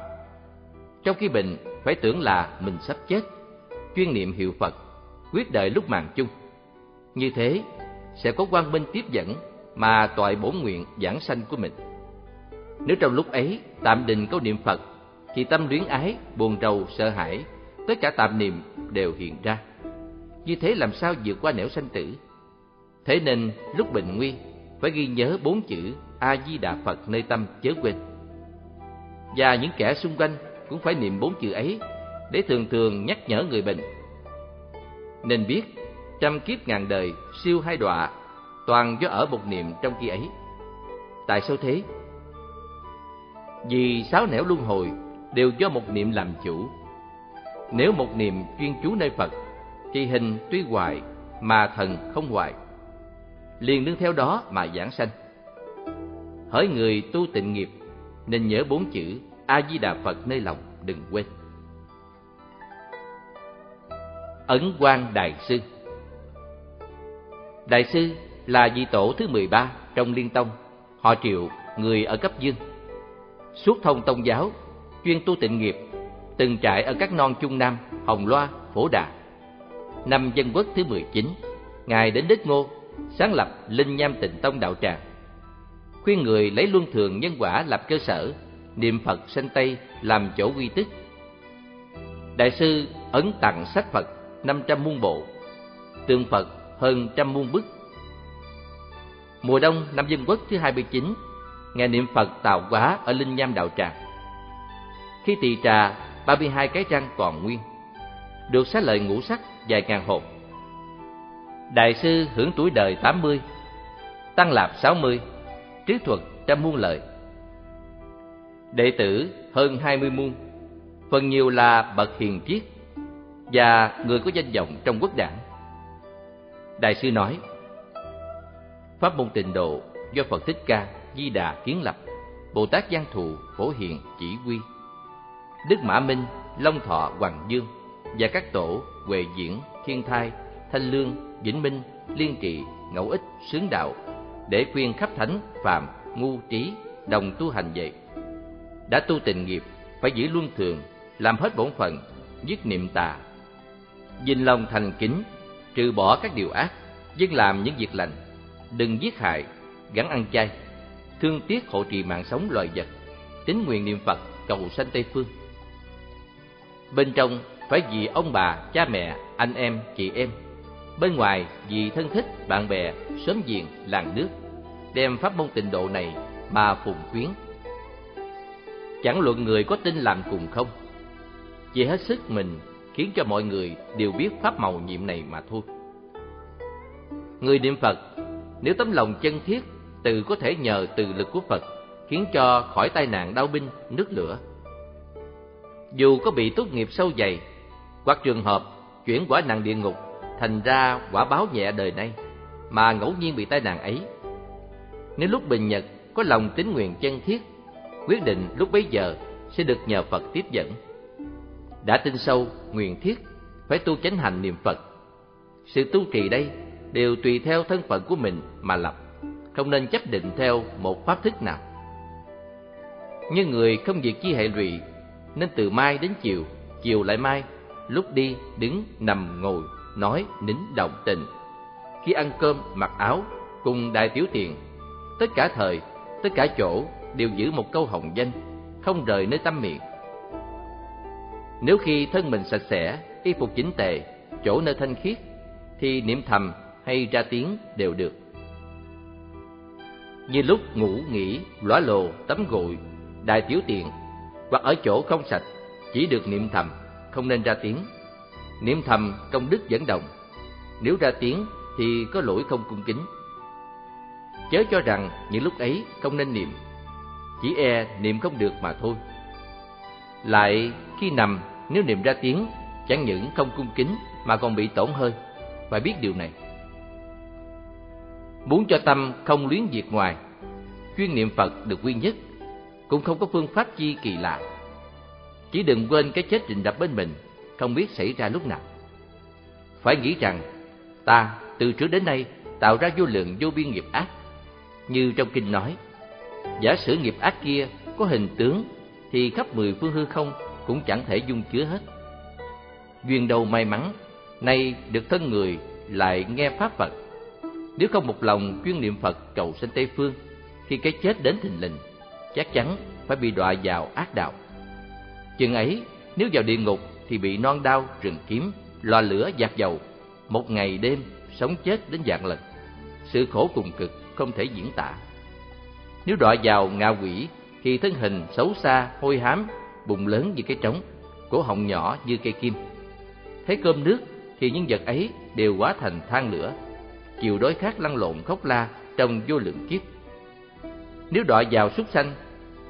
Trong khi bệnh phải tưởng là mình sắp chết, chuyên niệm hiệu Phật, quyết đợi lúc màn chung. Như thế sẽ có quang minh tiếp dẫn mà toại bổ nguyện giảng sanh của mình. Nếu trong lúc ấy tạm định câu niệm Phật, thì tâm luyến ái, buồn rầu, sợ hãi, tất cả tạm niệm đều hiện ra. Như thế làm sao vượt qua nẻo sanh tử? Thế nên lúc bình nguy phải ghi nhớ bốn chữ A Di Đà Phật nơi tâm chớ quên. Và những kẻ xung quanh cũng phải niệm bốn chữ ấy để thường thường nhắc nhở người bệnh. Nên biết trăm kiếp ngàn đời siêu hai đọa toàn do ở một niệm trong khi ấy. Tại sao thế? Vì sáu nẻo luân hồi đều do một niệm làm chủ. Nếu một niệm chuyên chú nơi Phật, thì hình tuy hoài mà thần không hoài. Liền nương theo đó mà giảng sanh. Hỡi người tu tịnh nghiệp, nên nhớ bốn chữ A Di Đà Phật nơi lòng đừng quên. Ấn Quang Đại sư Đại sư là vị tổ thứ 13 trong Liên Tông, họ Triệu, người ở cấp Dương. Suốt thông tông giáo, chuyên tu tịnh nghiệp, từng trải ở các non Trung Nam, Hồng Loa, Phổ Đà. Năm dân quốc thứ 19, Ngài đến Đất Ngô, sáng lập Linh Nham Tịnh Tông Đạo Tràng. Khuyên người lấy luân thường nhân quả làm cơ sở, niệm Phật sanh Tây làm chỗ quy tức. Đại sư ấn tặng sách Phật 500 muôn bộ, tượng Phật hơn trăm muôn bức. Mùa đông năm Dân Quốc thứ 29, ngày niệm Phật tạo quá ở Linh Nham Đạo Tràng. Khi tỳ trà, 32 cái răng còn nguyên, được xá lợi ngũ sắc vài ngàn hộp. Đại sư hưởng tuổi đời 80, tăng lạp 60, trí thuật trăm muôn lợi. Đệ tử hơn 20 muôn, phần nhiều là bậc hiền triết và người có danh vọng trong quốc đảng. Đại sư nói, Pháp môn tịnh độ do Phật Thích Ca, Di Đà kiến lập, Bồ Tát Giang Thù, Phổ Hiền chỉ quy Đức Mã Minh, Long Thọ, Hoàng Dương và các tổ Huệ Diễn, Thiên Thai, Thanh Lương, Vĩnh Minh, Liên Trị, Ngẫu Ích, Sướng Đạo để khuyên khắp thánh, phạm, ngu trí, đồng tu hành vậy. Đã tu tình nghiệp, phải giữ luân thường, làm hết bổn phận, dứt niệm tà dinh lòng thành kính, trừ bỏ các điều ác, dân làm những việc lành, đừng giết hại, gắn ăn chay, thương tiếc hộ trì mạng sống loài vật, tín nguyện niệm Phật cầu sanh Tây phương. Bên trong phải vì ông bà, cha mẹ, anh em, chị em. Bên ngoài vì thân thích, bạn bè, xóm giềng, làng nước, đem pháp môn tịnh độ này mà phùng quyến. Chẳng luận người có tin làm cùng không, chỉ hết sức mình khiến cho mọi người đều biết pháp màu nhiệm này mà thôi. Người niệm Phật, nếu tấm lòng chân thiết, tự có thể nhờ từ lực của Phật khiến cho khỏi tai nạn đau binh, nước lửa. Dù có bị tốt nghiệp sâu dày, hoặc trường hợp chuyển quả nặng địa ngục thành ra quả báo nhẹ đời nay mà ngẫu nhiên bị tai nạn ấy. Nếu lúc bình nhật có lòng tín nguyện chân thiết, quyết định lúc bấy giờ sẽ được nhờ Phật tiếp dẫn đã tin sâu, nguyện thiết, phải tu chánh hành niệm Phật. Sự tu trì đây đều tùy theo thân phận của mình mà lập, không nên chấp định theo một pháp thức nào. Như người không việc chi hệ lụy, nên từ mai đến chiều, chiều lại mai, lúc đi, đứng, nằm, ngồi, nói, nín, động, tình. Khi ăn cơm, mặc áo, cùng đại tiểu tiện, tất cả thời, tất cả chỗ đều giữ một câu hồng danh, không rời nơi tâm miệng nếu khi thân mình sạch sẽ, y phục chỉnh tề, chỗ nơi thanh khiết, thì niệm thầm hay ra tiếng đều được. Như lúc ngủ nghỉ, lõa lồ, tắm gội, đại tiểu tiện, hoặc ở chỗ không sạch, chỉ được niệm thầm, không nên ra tiếng. Niệm thầm công đức dẫn động, nếu ra tiếng thì có lỗi không cung kính. Chớ cho rằng những lúc ấy không nên niệm, chỉ e niệm không được mà thôi. Lại khi nằm nếu niệm ra tiếng, chẳng những không cung kính mà còn bị tổn hơi. Phải biết điều này. Muốn cho tâm không luyến việc ngoài, chuyên niệm Phật được quy nhất, cũng không có phương pháp chi kỳ lạ. Chỉ đừng quên cái chết rình rập bên mình, không biết xảy ra lúc nào. Phải nghĩ rằng, ta từ trước đến nay tạo ra vô lượng vô biên nghiệp ác. Như trong kinh nói, giả sử nghiệp ác kia có hình tướng thì khắp mười phương hư không cũng chẳng thể dung chứa hết. Duyên đầu may mắn, nay được thân người lại nghe pháp Phật. Nếu không một lòng chuyên niệm Phật cầu sanh Tây phương, khi cái chết đến thình lình, chắc chắn phải bị đọa vào ác đạo. Chừng ấy, nếu vào địa ngục thì bị non đau, rừng kiếm, lò lửa giặc dầu, một ngày đêm sống chết đến dạng lần. Sự khổ cùng cực không thể diễn tả. Nếu đọa vào ngạ quỷ thì thân hình xấu xa, hôi hám, bụng lớn như cái trống, cổ họng nhỏ như cây kim. Thấy cơm nước thì những vật ấy đều hóa thành than lửa, chiều đối khác lăn lộn khóc la trong vô lượng kiếp. Nếu đọa vào súc sanh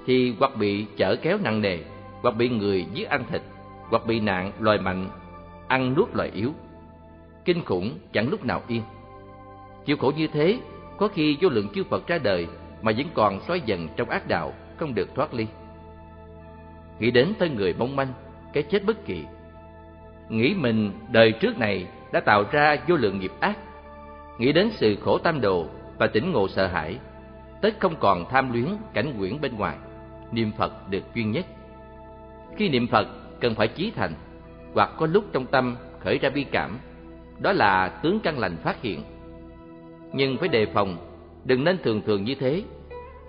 thì hoặc bị chở kéo nặng nề, hoặc bị người giết ăn thịt, hoặc bị nạn loài mạnh ăn nuốt loài yếu. Kinh khủng chẳng lúc nào yên. Chịu khổ như thế, có khi vô lượng chư Phật ra đời mà vẫn còn xoáy dần trong ác đạo, không được thoát ly. Nghĩ đến thân người mong manh, cái chết bất kỳ. Nghĩ mình đời trước này đã tạo ra vô lượng nghiệp ác. Nghĩ đến sự khổ tam đồ và tỉnh ngộ sợ hãi, tất không còn tham luyến cảnh quyển bên ngoài, niệm Phật được chuyên nhất. Khi niệm Phật cần phải chí thành, hoặc có lúc trong tâm khởi ra bi cảm, đó là tướng căn lành phát hiện. Nhưng phải đề phòng, đừng nên thường thường như thế,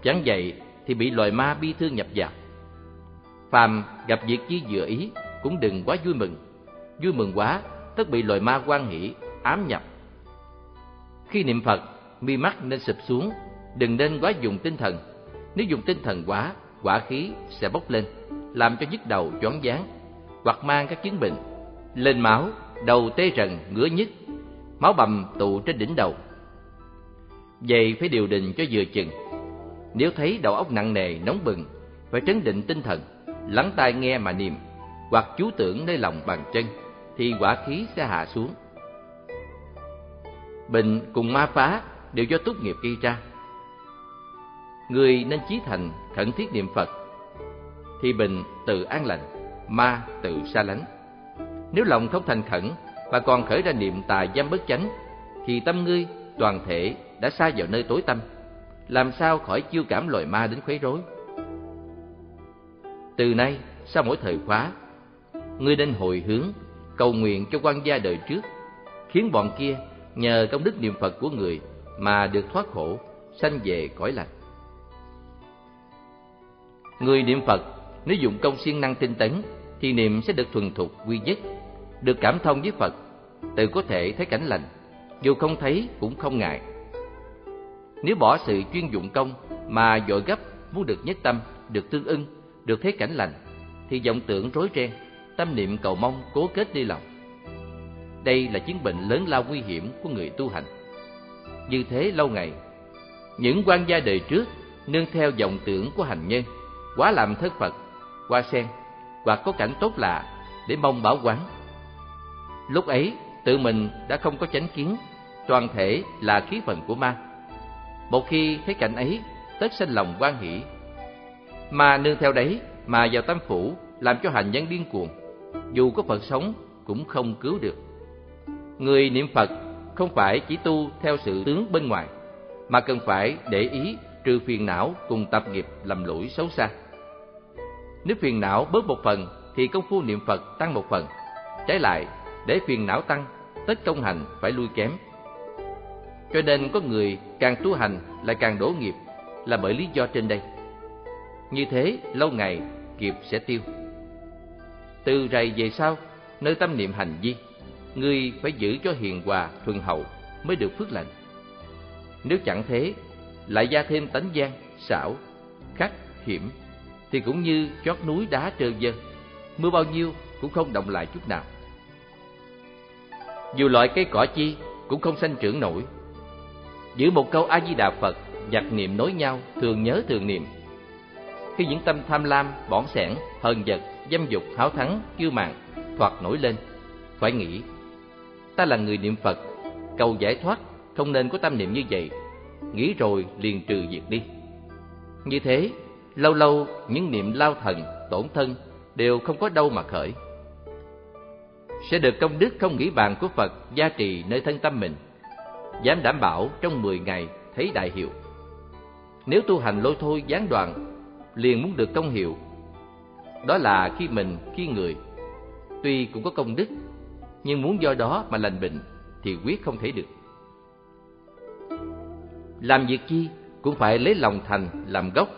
chẳng vậy thì bị loài ma bi thương nhập vào. Phàm gặp việc chi dựa ý cũng đừng quá vui mừng, vui mừng quá tất bị loài ma quan hỷ ám nhập. Khi niệm Phật, mi mắt nên sụp xuống, đừng nên quá dùng tinh thần. Nếu dùng tinh thần quá, quả khí sẽ bốc lên, làm cho nhức đầu choáng váng, hoặc mang các chứng bệnh, lên máu, đầu tê rần, ngứa nhức, máu bầm tụ trên đỉnh đầu. Vậy phải điều đình cho vừa chừng. Nếu thấy đầu óc nặng nề, nóng bừng, phải trấn định tinh thần, lắng tai nghe mà niệm, hoặc chú tưởng nơi lòng bàn chân, thì quả khí sẽ hạ xuống. Bệnh cùng ma phá đều do túc nghiệp gây ra. Người nên chí thành khẩn thiết niệm Phật, thì bệnh tự an lành, ma tự xa lánh. Nếu lòng không thành khẩn và còn khởi ra niệm tà dâm bất chánh, thì tâm ngươi toàn thể đã xa vào nơi tối tâm, làm sao khỏi chiêu cảm loài ma đến khuấy rối. Từ nay, sau mỗi thời khóa, ngươi nên hồi hướng, cầu nguyện cho quan gia đời trước, khiến bọn kia nhờ công đức niệm Phật của người mà được thoát khổ, sanh về cõi lành. Người niệm Phật nếu dụng công siêng năng tinh tấn thì niệm sẽ được thuần thục quy nhất, được cảm thông với Phật, tự có thể thấy cảnh lành, dù không thấy cũng không ngại. Nếu bỏ sự chuyên dụng công mà dội gấp muốn được nhất tâm, được tương ưng, được thấy cảnh lành, thì vọng tưởng rối ren, tâm niệm cầu mong cố kết đi lòng. Đây là chứng bệnh lớn lao nguy hiểm của người tu hành. Như thế lâu ngày, những quan gia đời trước nương theo vọng tưởng của hành nhân, quá làm thất Phật, qua sen hoặc có cảnh tốt lạ để mong bảo quán. Lúc ấy, tự mình đã không có chánh kiến, toàn thể là khí phần của ma. Một khi thấy cảnh ấy, tất sinh lòng quan hỷ. Mà nương theo đấy mà vào tam phủ làm cho hành nhân điên cuồng, dù có Phật sống cũng không cứu được. Người niệm Phật không phải chỉ tu theo sự tướng bên ngoài, mà cần phải để ý trừ phiền não cùng tập nghiệp lầm lỗi xấu xa. Nếu phiền não bớt một phần thì công phu niệm Phật tăng một phần. Trái lại, để phiền não tăng, tất công hành phải lui kém. Cho nên có người càng tu hành lại càng đổ nghiệp là bởi lý do trên đây. Như thế, lâu ngày nghiệp sẽ tiêu. Từ rày về sau, nơi tâm niệm hành vi, ngươi phải giữ cho hiền hòa, thuần hậu mới được phước lành. Nếu chẳng thế, lại gia thêm tánh gian, xảo, khắc, hiểm, thì cũng như chót núi đá trơn dơ, mưa bao nhiêu cũng không động lại chút nào. Dù loại cây cỏ chi cũng không sanh trưởng nổi. Giữ một câu A Di Đà Phật, giặc niệm nối nhau, thường nhớ thường niệm. Khi những tâm tham lam, bỏng sẻn, hờn giật, dâm dục, háo thắng, kiêu mạn thoạt nổi lên, phải nghĩ ta là người niệm Phật, cầu giải thoát không nên có tâm niệm như vậy. Nghĩ rồi liền trừ diệt đi. Như thế Lâu lâu những niệm lao thần, tổn thân đều không có đâu mà khởi. Sẽ được công đức không nghĩ bàn của Phật gia trì nơi thân tâm mình. Dám đảm bảo trong 10 ngày thấy đại hiệu. Nếu tu hành lôi thôi gián đoạn, liền muốn được công hiệu. Đó là khi mình, khi người. Tuy cũng có công đức, nhưng muốn do đó mà lành bệnh thì quyết không thể được. Làm việc chi cũng phải lấy lòng thành làm gốc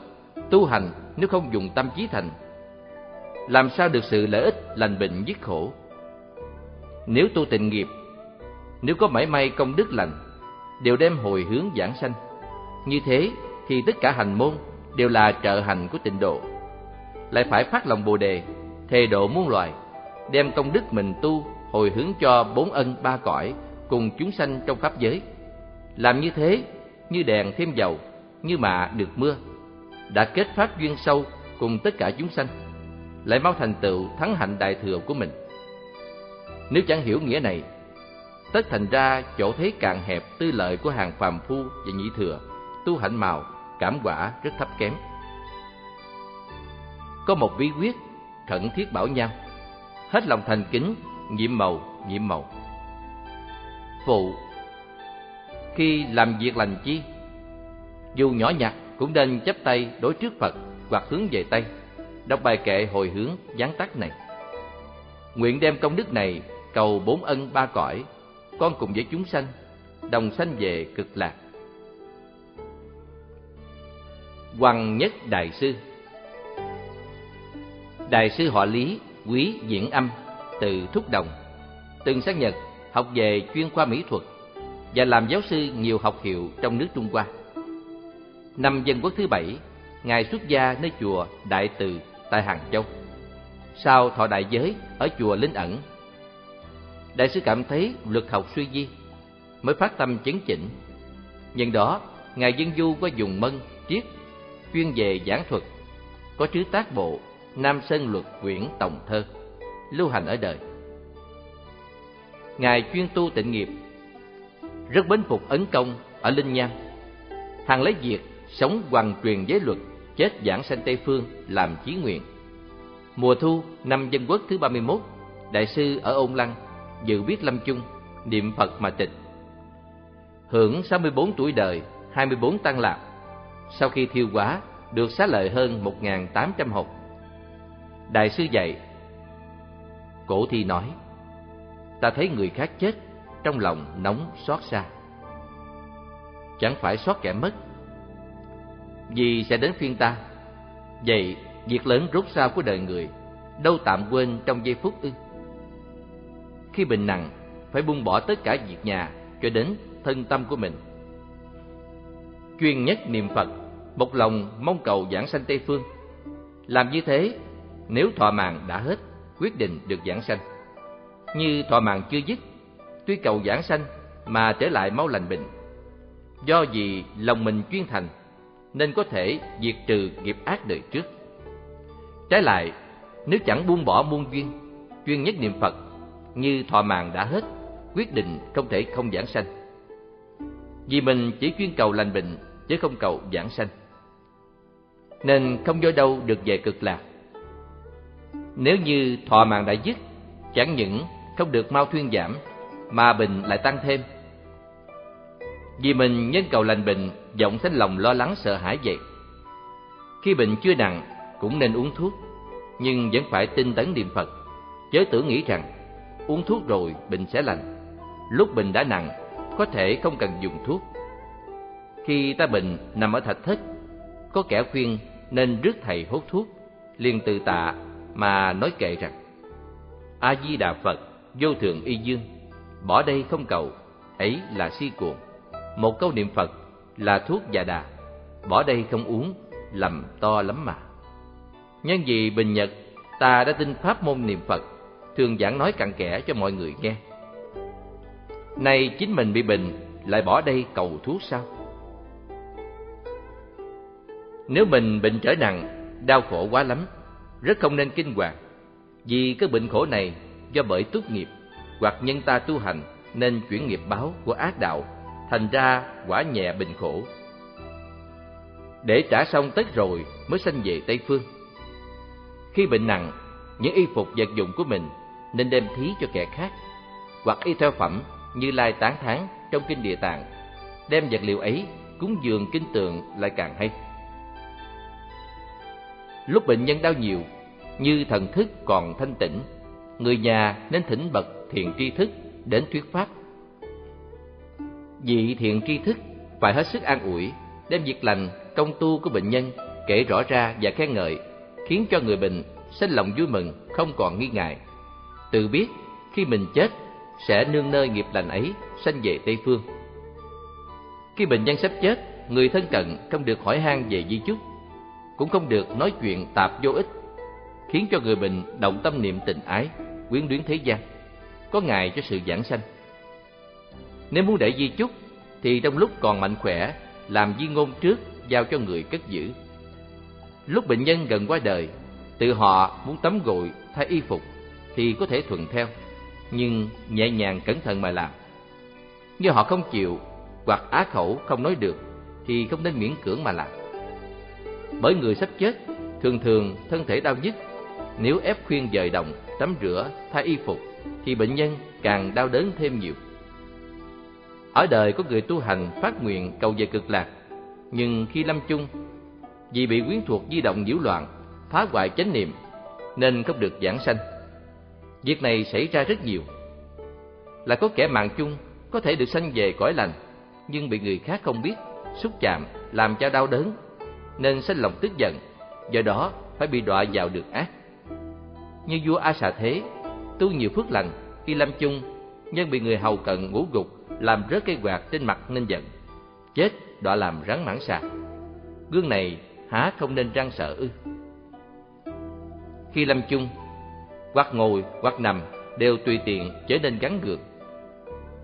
tu hành nếu không dùng tâm trí thành làm sao được sự lợi ích lành bệnh dứt khổ nếu tu tịnh nghiệp nếu có mảy may công đức lành đều đem hồi hướng giảng sanh như thế thì tất cả hành môn đều là trợ hành của tịnh độ. Lại phải phát lòng bồ đề, thề độ muôn loài, đem công đức mình tu hồi hướng cho bốn ân ba cõi cùng chúng sanh trong pháp giới. Làm như thế, như đèn thêm dầu, như mạ được mưa, đã kết pháp duyên sâu cùng tất cả chúng sanh, lại mau thành tựu thắng hạnh đại thừa của mình. Nếu chẳng hiểu nghĩa này, tất thành ra chỗ thấy càng hẹp tư lợi của hàng phàm phu và nhị thừa tu hạnh màu cảm quả rất thấp kém. Có một bí quyết khẩn thiết bảo nhau, hết lòng thành kính, nhiệm màu nhiệm màu. Phụ, khi làm việc lành chi, dù nhỏ nhặt cũng nên chấp tay đối trước phật hoặc hướng về tây đọc bài kệ hồi hướng gián tắt này. Nguyện đem công đức này cầu bốn ân ba cõi, con cùng với chúng sanh, đồng sanh về cực lạc. Hoàng Nhất Đại Sư. Đại sư họ Lý, quý diễn âm, từ Thúc Đồng Từng xác nhật, học về chuyên khoa mỹ thuật Và làm giáo sư nhiều học hiệu trong nước Trung Hoa. Năm dân quốc thứ bảy, Ngài xuất gia nơi chùa Đại Từ tại Hàng Châu. Sau thọ đại giới ở chùa Linh Ẩn Đại sư cảm thấy lực học suy di Mới phát tâm chấn chỉnh. Nhân đó, Ngài Dân Du qua dùng mân, triết chuyên về giảng thuật, có chữ tác bộ Nam Sơn Luật quyển Tổng Thơ, lưu hành ở đời. Ngài chuyên tu tịnh nghiệp, rất bến phục ấn công ở Linh Nham. Hàng lấy việc sống hoàng truyền giới luật, chết giảng sanh Tây Phương làm chí nguyện. Mùa thu năm dân quốc thứ 31, đại sư ở Ôn Lăng dự biết lâm chung, niệm Phật mà tịch. Hưởng 64 tuổi đời, 24 tăng lạc, sau khi thiêu quá được xá lợi hơn 1.800 hộp. Đại sư dạy, cổ thi nói, ta thấy người khác chết, trong lòng nóng xót xa. Chẳng phải xót kẻ mất, vì sẽ đến phiên ta. Vậy, việc lớn rút sao của đời người, đâu tạm quên trong giây phút ư. Khi bệnh nặng, phải buông bỏ tất cả việc nhà cho đến thân tâm của mình chuyên nhất niệm Phật, một lòng mong cầu giảng sanh Tây Phương. Làm như thế, nếu thọ mạng đã hết, quyết định được giảng sanh. Như thọ mạng chưa dứt, tuy cầu giảng sanh mà trở lại mau lành bệnh. Do vì lòng mình chuyên thành, nên có thể diệt trừ nghiệp ác đời trước. Trái lại, nếu chẳng buông bỏ muôn duyên, chuyên nhất niệm Phật, như thọ mạng đã hết, quyết định không thể không giảng sanh. Vì mình chỉ chuyên cầu lành bệnh chứ không cầu giảng sanh. Nên không do đâu được về cực lạc. Nếu như thọ mạng đã dứt, chẳng những không được mau thuyên giảm, mà bệnh lại tăng thêm. Vì mình nhân cầu lành bệnh, vọng sanh lòng lo lắng sợ hãi vậy. Khi bệnh chưa nặng, cũng nên uống thuốc, nhưng vẫn phải tinh tấn niệm Phật, chớ tưởng nghĩ rằng uống thuốc rồi bệnh sẽ lành. Lúc bệnh đã nặng, có thể không cần dùng thuốc, khi ta bệnh nằm ở thạch thất, có kẻ khuyên nên rước thầy hốt thuốc, liền từ tạ mà nói kệ rằng: A Di Đà Phật, vô thượng y dương, bỏ đây không cầu, ấy là si cuồng. Một câu niệm Phật là thuốc già đà, bỏ đây không uống, lầm to lắm mà. Nhân vì bình nhật, ta đã tin pháp môn niệm Phật, thường giảng nói cặn kẽ cho mọi người nghe. Nay chính mình bị bệnh, lại bỏ đây cầu thuốc sao? Nếu mình bệnh trở nặng, đau khổ quá lắm, rất không nên kinh hoàng. Vì cái bệnh khổ này do bởi túc nghiệp hoặc nhân ta tu hành nên chuyển nghiệp báo của ác đạo, thành ra quả nhẹ bệnh khổ. Để trả xong tất rồi mới sanh về Tây Phương. Khi bệnh nặng, những y phục vật dụng của mình nên đem thí cho kẻ khác, hoặc y theo phẩm như lai tán thán trong kinh địa tạng, đem vật liệu ấy cúng dường kinh tượng lại càng hay. Lúc bệnh nhân đau nhiều, như thần thức còn thanh tịnh người nhà nên thỉnh bậc thiện tri thức đến thuyết pháp. Vị thiện tri thức phải hết sức an ủi, đem việc lành, công tu của bệnh nhân kể rõ ra và khen ngợi, khiến cho người bệnh sinh lòng vui mừng, không còn nghi ngại. Tự biết khi mình chết sẽ nương nơi nghiệp lành ấy sanh về Tây phương. Khi bệnh nhân sắp chết, người thân cận không được hỏi han về di chúc, cũng không được nói chuyện tạp vô ích, khiến cho người bệnh động tâm niệm tình ái, quyến luyến thế gian, có ngại cho sự giảng sanh. Nếu muốn để di chúc thì trong lúc còn mạnh khỏe, làm di ngôn trước giao cho người cất giữ. Lúc bệnh nhân gần qua đời, tự họ muốn tắm gội, thay y phục thì có thể thuận theo, nhưng nhẹ nhàng cẩn thận mà làm. Nếu họ không chịu hoặc á khẩu không nói được thì không nên miễn cưỡng mà làm. Bởi người sắp chết, thường thường thân thể đau nhức, nếu ép khuyên dời động, tắm rửa, thay y phục thì bệnh nhân càng đau đớn thêm nhiều. Ở đời có người tu hành phát nguyện cầu về cực lạc, nhưng khi lâm chung, vì bị quyến thuộc di động nhiễu loạn, phá hoại chánh niệm, nên không được giảng sanh. Việc này xảy ra rất nhiều. Là có kẻ mạng chung có thể được sanh về cõi lành, nhưng bị người khác không biết, xúc chạm, làm cho đau đớn, nên sinh lòng tức giận, do đó phải bị đọa vào được ác. Như vua A Xà Thế, tu nhiều phước lành, khi lâm chung, nhưng bị người hầu cận ngủ gục, làm rớt cây quạt trên mặt nên giận. Chết đọa làm rắn mãn xà. Gương này há không nên răng sợ ư? Khi lâm chung, hoặc ngồi hoặc nằm đều tùy tiện trở nên gắn gượng.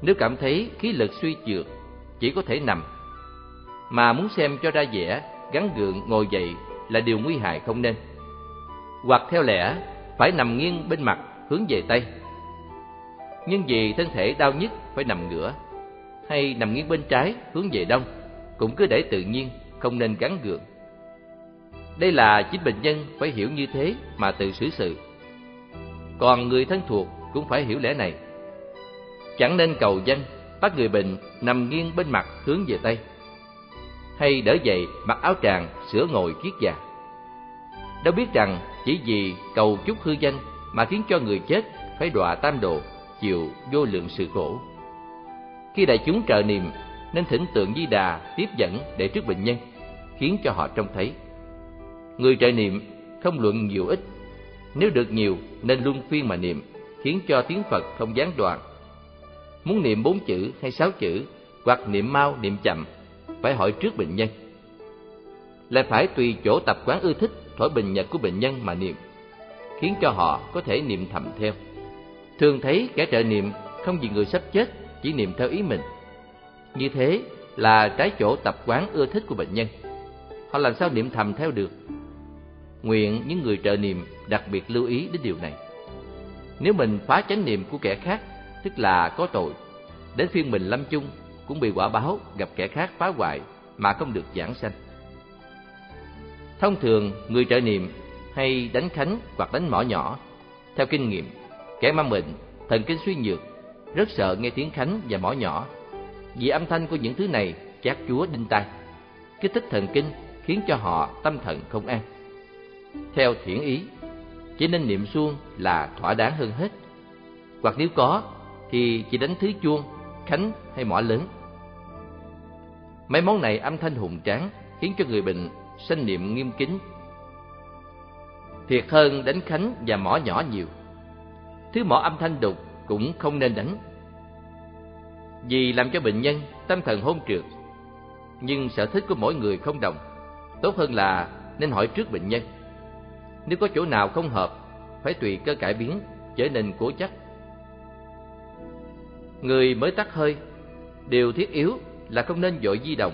Nếu cảm thấy khí lực suy trượt, chỉ có thể nằm. Mà muốn xem cho ra vẻ, gắn gượng ngồi dậy là điều nguy hại không nên. Hoặc theo lẽ, phải nằm nghiêng bên mặt hướng về Tây. Nhưng vì thân thể đau nhức phải nằm ngửa, hay nằm nghiêng bên trái hướng về Đông, cũng cứ để tự nhiên, không nên gắn gượng. Đây là chính bệnh nhân phải hiểu như thế mà tự xử sự. Còn người thân thuộc cũng phải hiểu lẽ này. Chẳng nên cầu danh, bắt người bệnh nằm nghiêng bên mặt hướng về Tây. Hay đỡ dậy mặc áo tràng sửa ngồi kiết già. Đâu biết rằng chỉ vì cầu chút hư danh mà khiến cho người chết phải đọa tam độ, chịu vô lượng sự khổ. Khi đại chúng trợ niệm nên thỉnh tượng Di Đà tiếp dẫn để trước bệnh nhân, khiến cho họ trông thấy. Người trợ niệm không luận nhiều ít, nếu được nhiều nên luân phiên mà niệm, khiến cho tiếng Phật không gián đoạn. Muốn niệm bốn chữ hay sáu chữ, hoặc niệm mau niệm chậm, phải hỏi trước bệnh nhân. Lại phải tùy chỗ tập quán ưa thích thổi bình nhật của bệnh nhân mà niệm, khiến cho họ có thể niệm thầm theo. Thường thấy kẻ trợ niệm không vì người sắp chết, chỉ niệm theo ý mình. Như thế là trái chỗ tập quán ưa thích của bệnh nhân. Họ làm sao niệm thầm theo được? Nguyện những người trợ niệm đặc biệt lưu ý đến điều này. Nếu mình phá chánh niệm của kẻ khác, tức là có tội, đến phiên mình lâm chung cũng bị quả báo gặp kẻ khác phá hoại mà không được giảng sanh. Thông thường, người trợ niệm hay đánh khánh hoặc đánh mỏ nhỏ. Theo kinh nghiệm, kẻ mang bệnh, thần kinh suy nhược, rất sợ nghe tiếng khánh và mỏ nhỏ. Vì âm thanh của những thứ này chát chúa đinh tai, kích thích thần kinh khiến cho họ tâm thần không an. Theo thiển ý, chỉ nên niệm suông là thỏa đáng hơn hết. Hoặc nếu có, thì chỉ đánh thứ chuông, khánh hay mỏ lớn. Mấy món này âm thanh hùng tráng khiến cho người bệnh sanh niệm nghiêm kính. Thiệt hơn đánh khánh và mỏ nhỏ nhiều. Thứ mỏ âm thanh đục cũng không nên đánh. Vì làm cho bệnh nhân tâm thần hôn trượt. Nhưng sở thích của mỗi người không đồng. Tốt hơn là nên hỏi trước bệnh nhân. Nếu có chỗ nào không hợp, phải tùy cơ cải biến, trở nên cố chắc. Người mới tắt hơi, điều thiết yếu là không nên dội di động.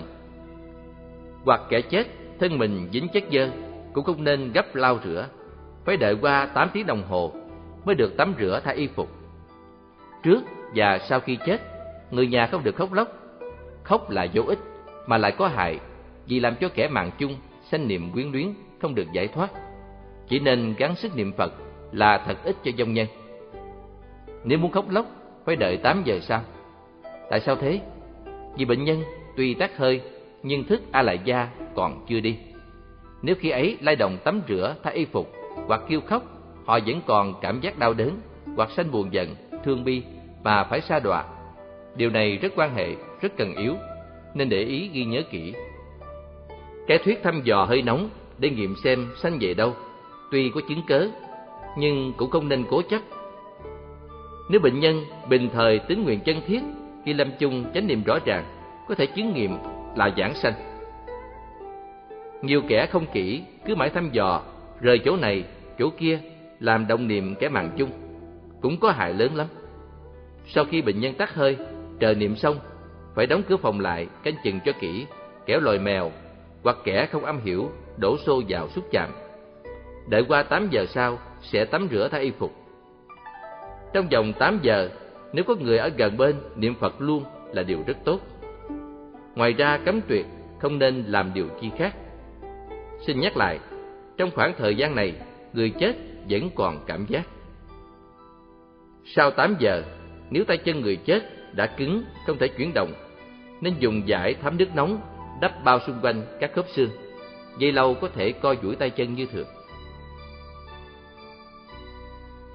Hoặc kẻ chết, thân mình dính chất dơ, cũng không nên gấp lau rửa, phải đợi qua 8 tiếng đồng hồ mới được tắm rửa thay y phục. Trước và sau khi chết, người nhà không được khóc lóc. Khóc là vô ích, mà lại có hại, vì làm cho kẻ mạng chung sanh niệm quyến luyến không được giải thoát. Chỉ nên gắng sức niệm Phật là thật ích cho dông nhân. Nếu muốn khóc lóc, phải đợi 8 giờ sau. Tại sao thế? Vì bệnh nhân tuy tắt hơi, nhưng thức A lại gia còn chưa đi. Nếu khi ấy lai động tắm rửa thay y phục hoặc kêu khóc, họ vẫn còn cảm giác đau đớn hoặc sanh buồn giận, thương bi và phải xa đọa. Điều này rất quan hệ, rất cần yếu, nên để ý ghi nhớ kỹ. Cái thuyết thăm dò hơi nóng để nghiệm xem sanh về đâu, tuy có chứng cớ, nhưng cũng không nên cố chấp. Nếu bệnh nhân bình thời tính nguyện chân thiết, khi lâm chung chánh niệm rõ ràng, có thể chứng nghiệm là giảng sanh. Nhiều kẻ không kỹ, cứ mãi thăm dò, rời chỗ này, chỗ kia, làm động niệm kẻ mạng chung, cũng có hại lớn lắm. Sau khi bệnh nhân tắt hơi, chờ niệm xong, phải đóng cửa phòng lại, canh chừng cho kỹ, kẻo lòi mèo hoặc kẻ không am hiểu đổ xô vào xúc chạm. Đợi qua 8 giờ sau sẽ tắm rửa thay y phục. Trong vòng 8 giờ, nếu có người ở gần bên niệm Phật luôn là điều rất tốt. Ngoài ra cấm tuyệt không nên làm điều chi khác. Xin nhắc lại, trong khoảng thời gian này, người chết vẫn còn cảm giác. Sau 8 giờ, nếu tay chân người chết đã cứng, không thể chuyển động, nên dùng giải thấm nước nóng đắp bao xung quanh các khớp xương. Dây lâu có thể co duỗi tay chân như thường.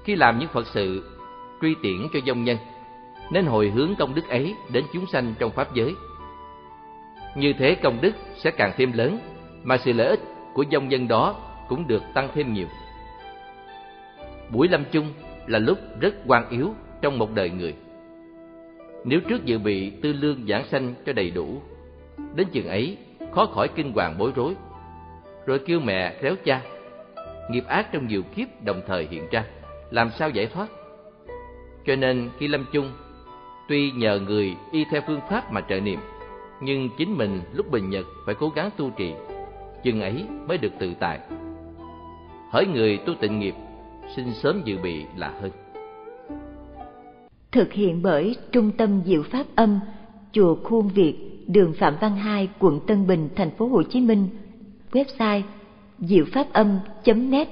Khi làm những Phật sự truy tiễn cho dông nhân, nên hồi hướng công đức ấy đến chúng sanh trong pháp giới. Như thế công đức sẽ càng thêm lớn, mà sự lợi ích của dông nhân đó cũng được tăng thêm nhiều. Buổi lâm chung là lúc rất quan yếu trong một đời người. Nếu trước dự bị tư lương giảng sanh cho đầy đủ, đến chừng ấy khó khỏi kinh hoàng bối rối, rồi kêu mẹ réo cha. Nghiệp ác trong nhiều kiếp đồng thời hiện ra, làm sao giải thoát? Cho nên khi lâm chung, tuy nhờ người y theo phương pháp mà trợ niệm, nhưng chính mình lúc bình nhật phải cố gắng tu trì, chừng ấy mới được tự tại. Hỡi người tu tịnh nghiệp, xin sớm dự bị là hơn thực hiện bởi Trung tâm Diệu Pháp Âm, Chùa Khuôn Việt, đường Phạm Văn Hai, quận Tân Bình, thành phố Hồ Chí Minh. Website diệu pháp âm.net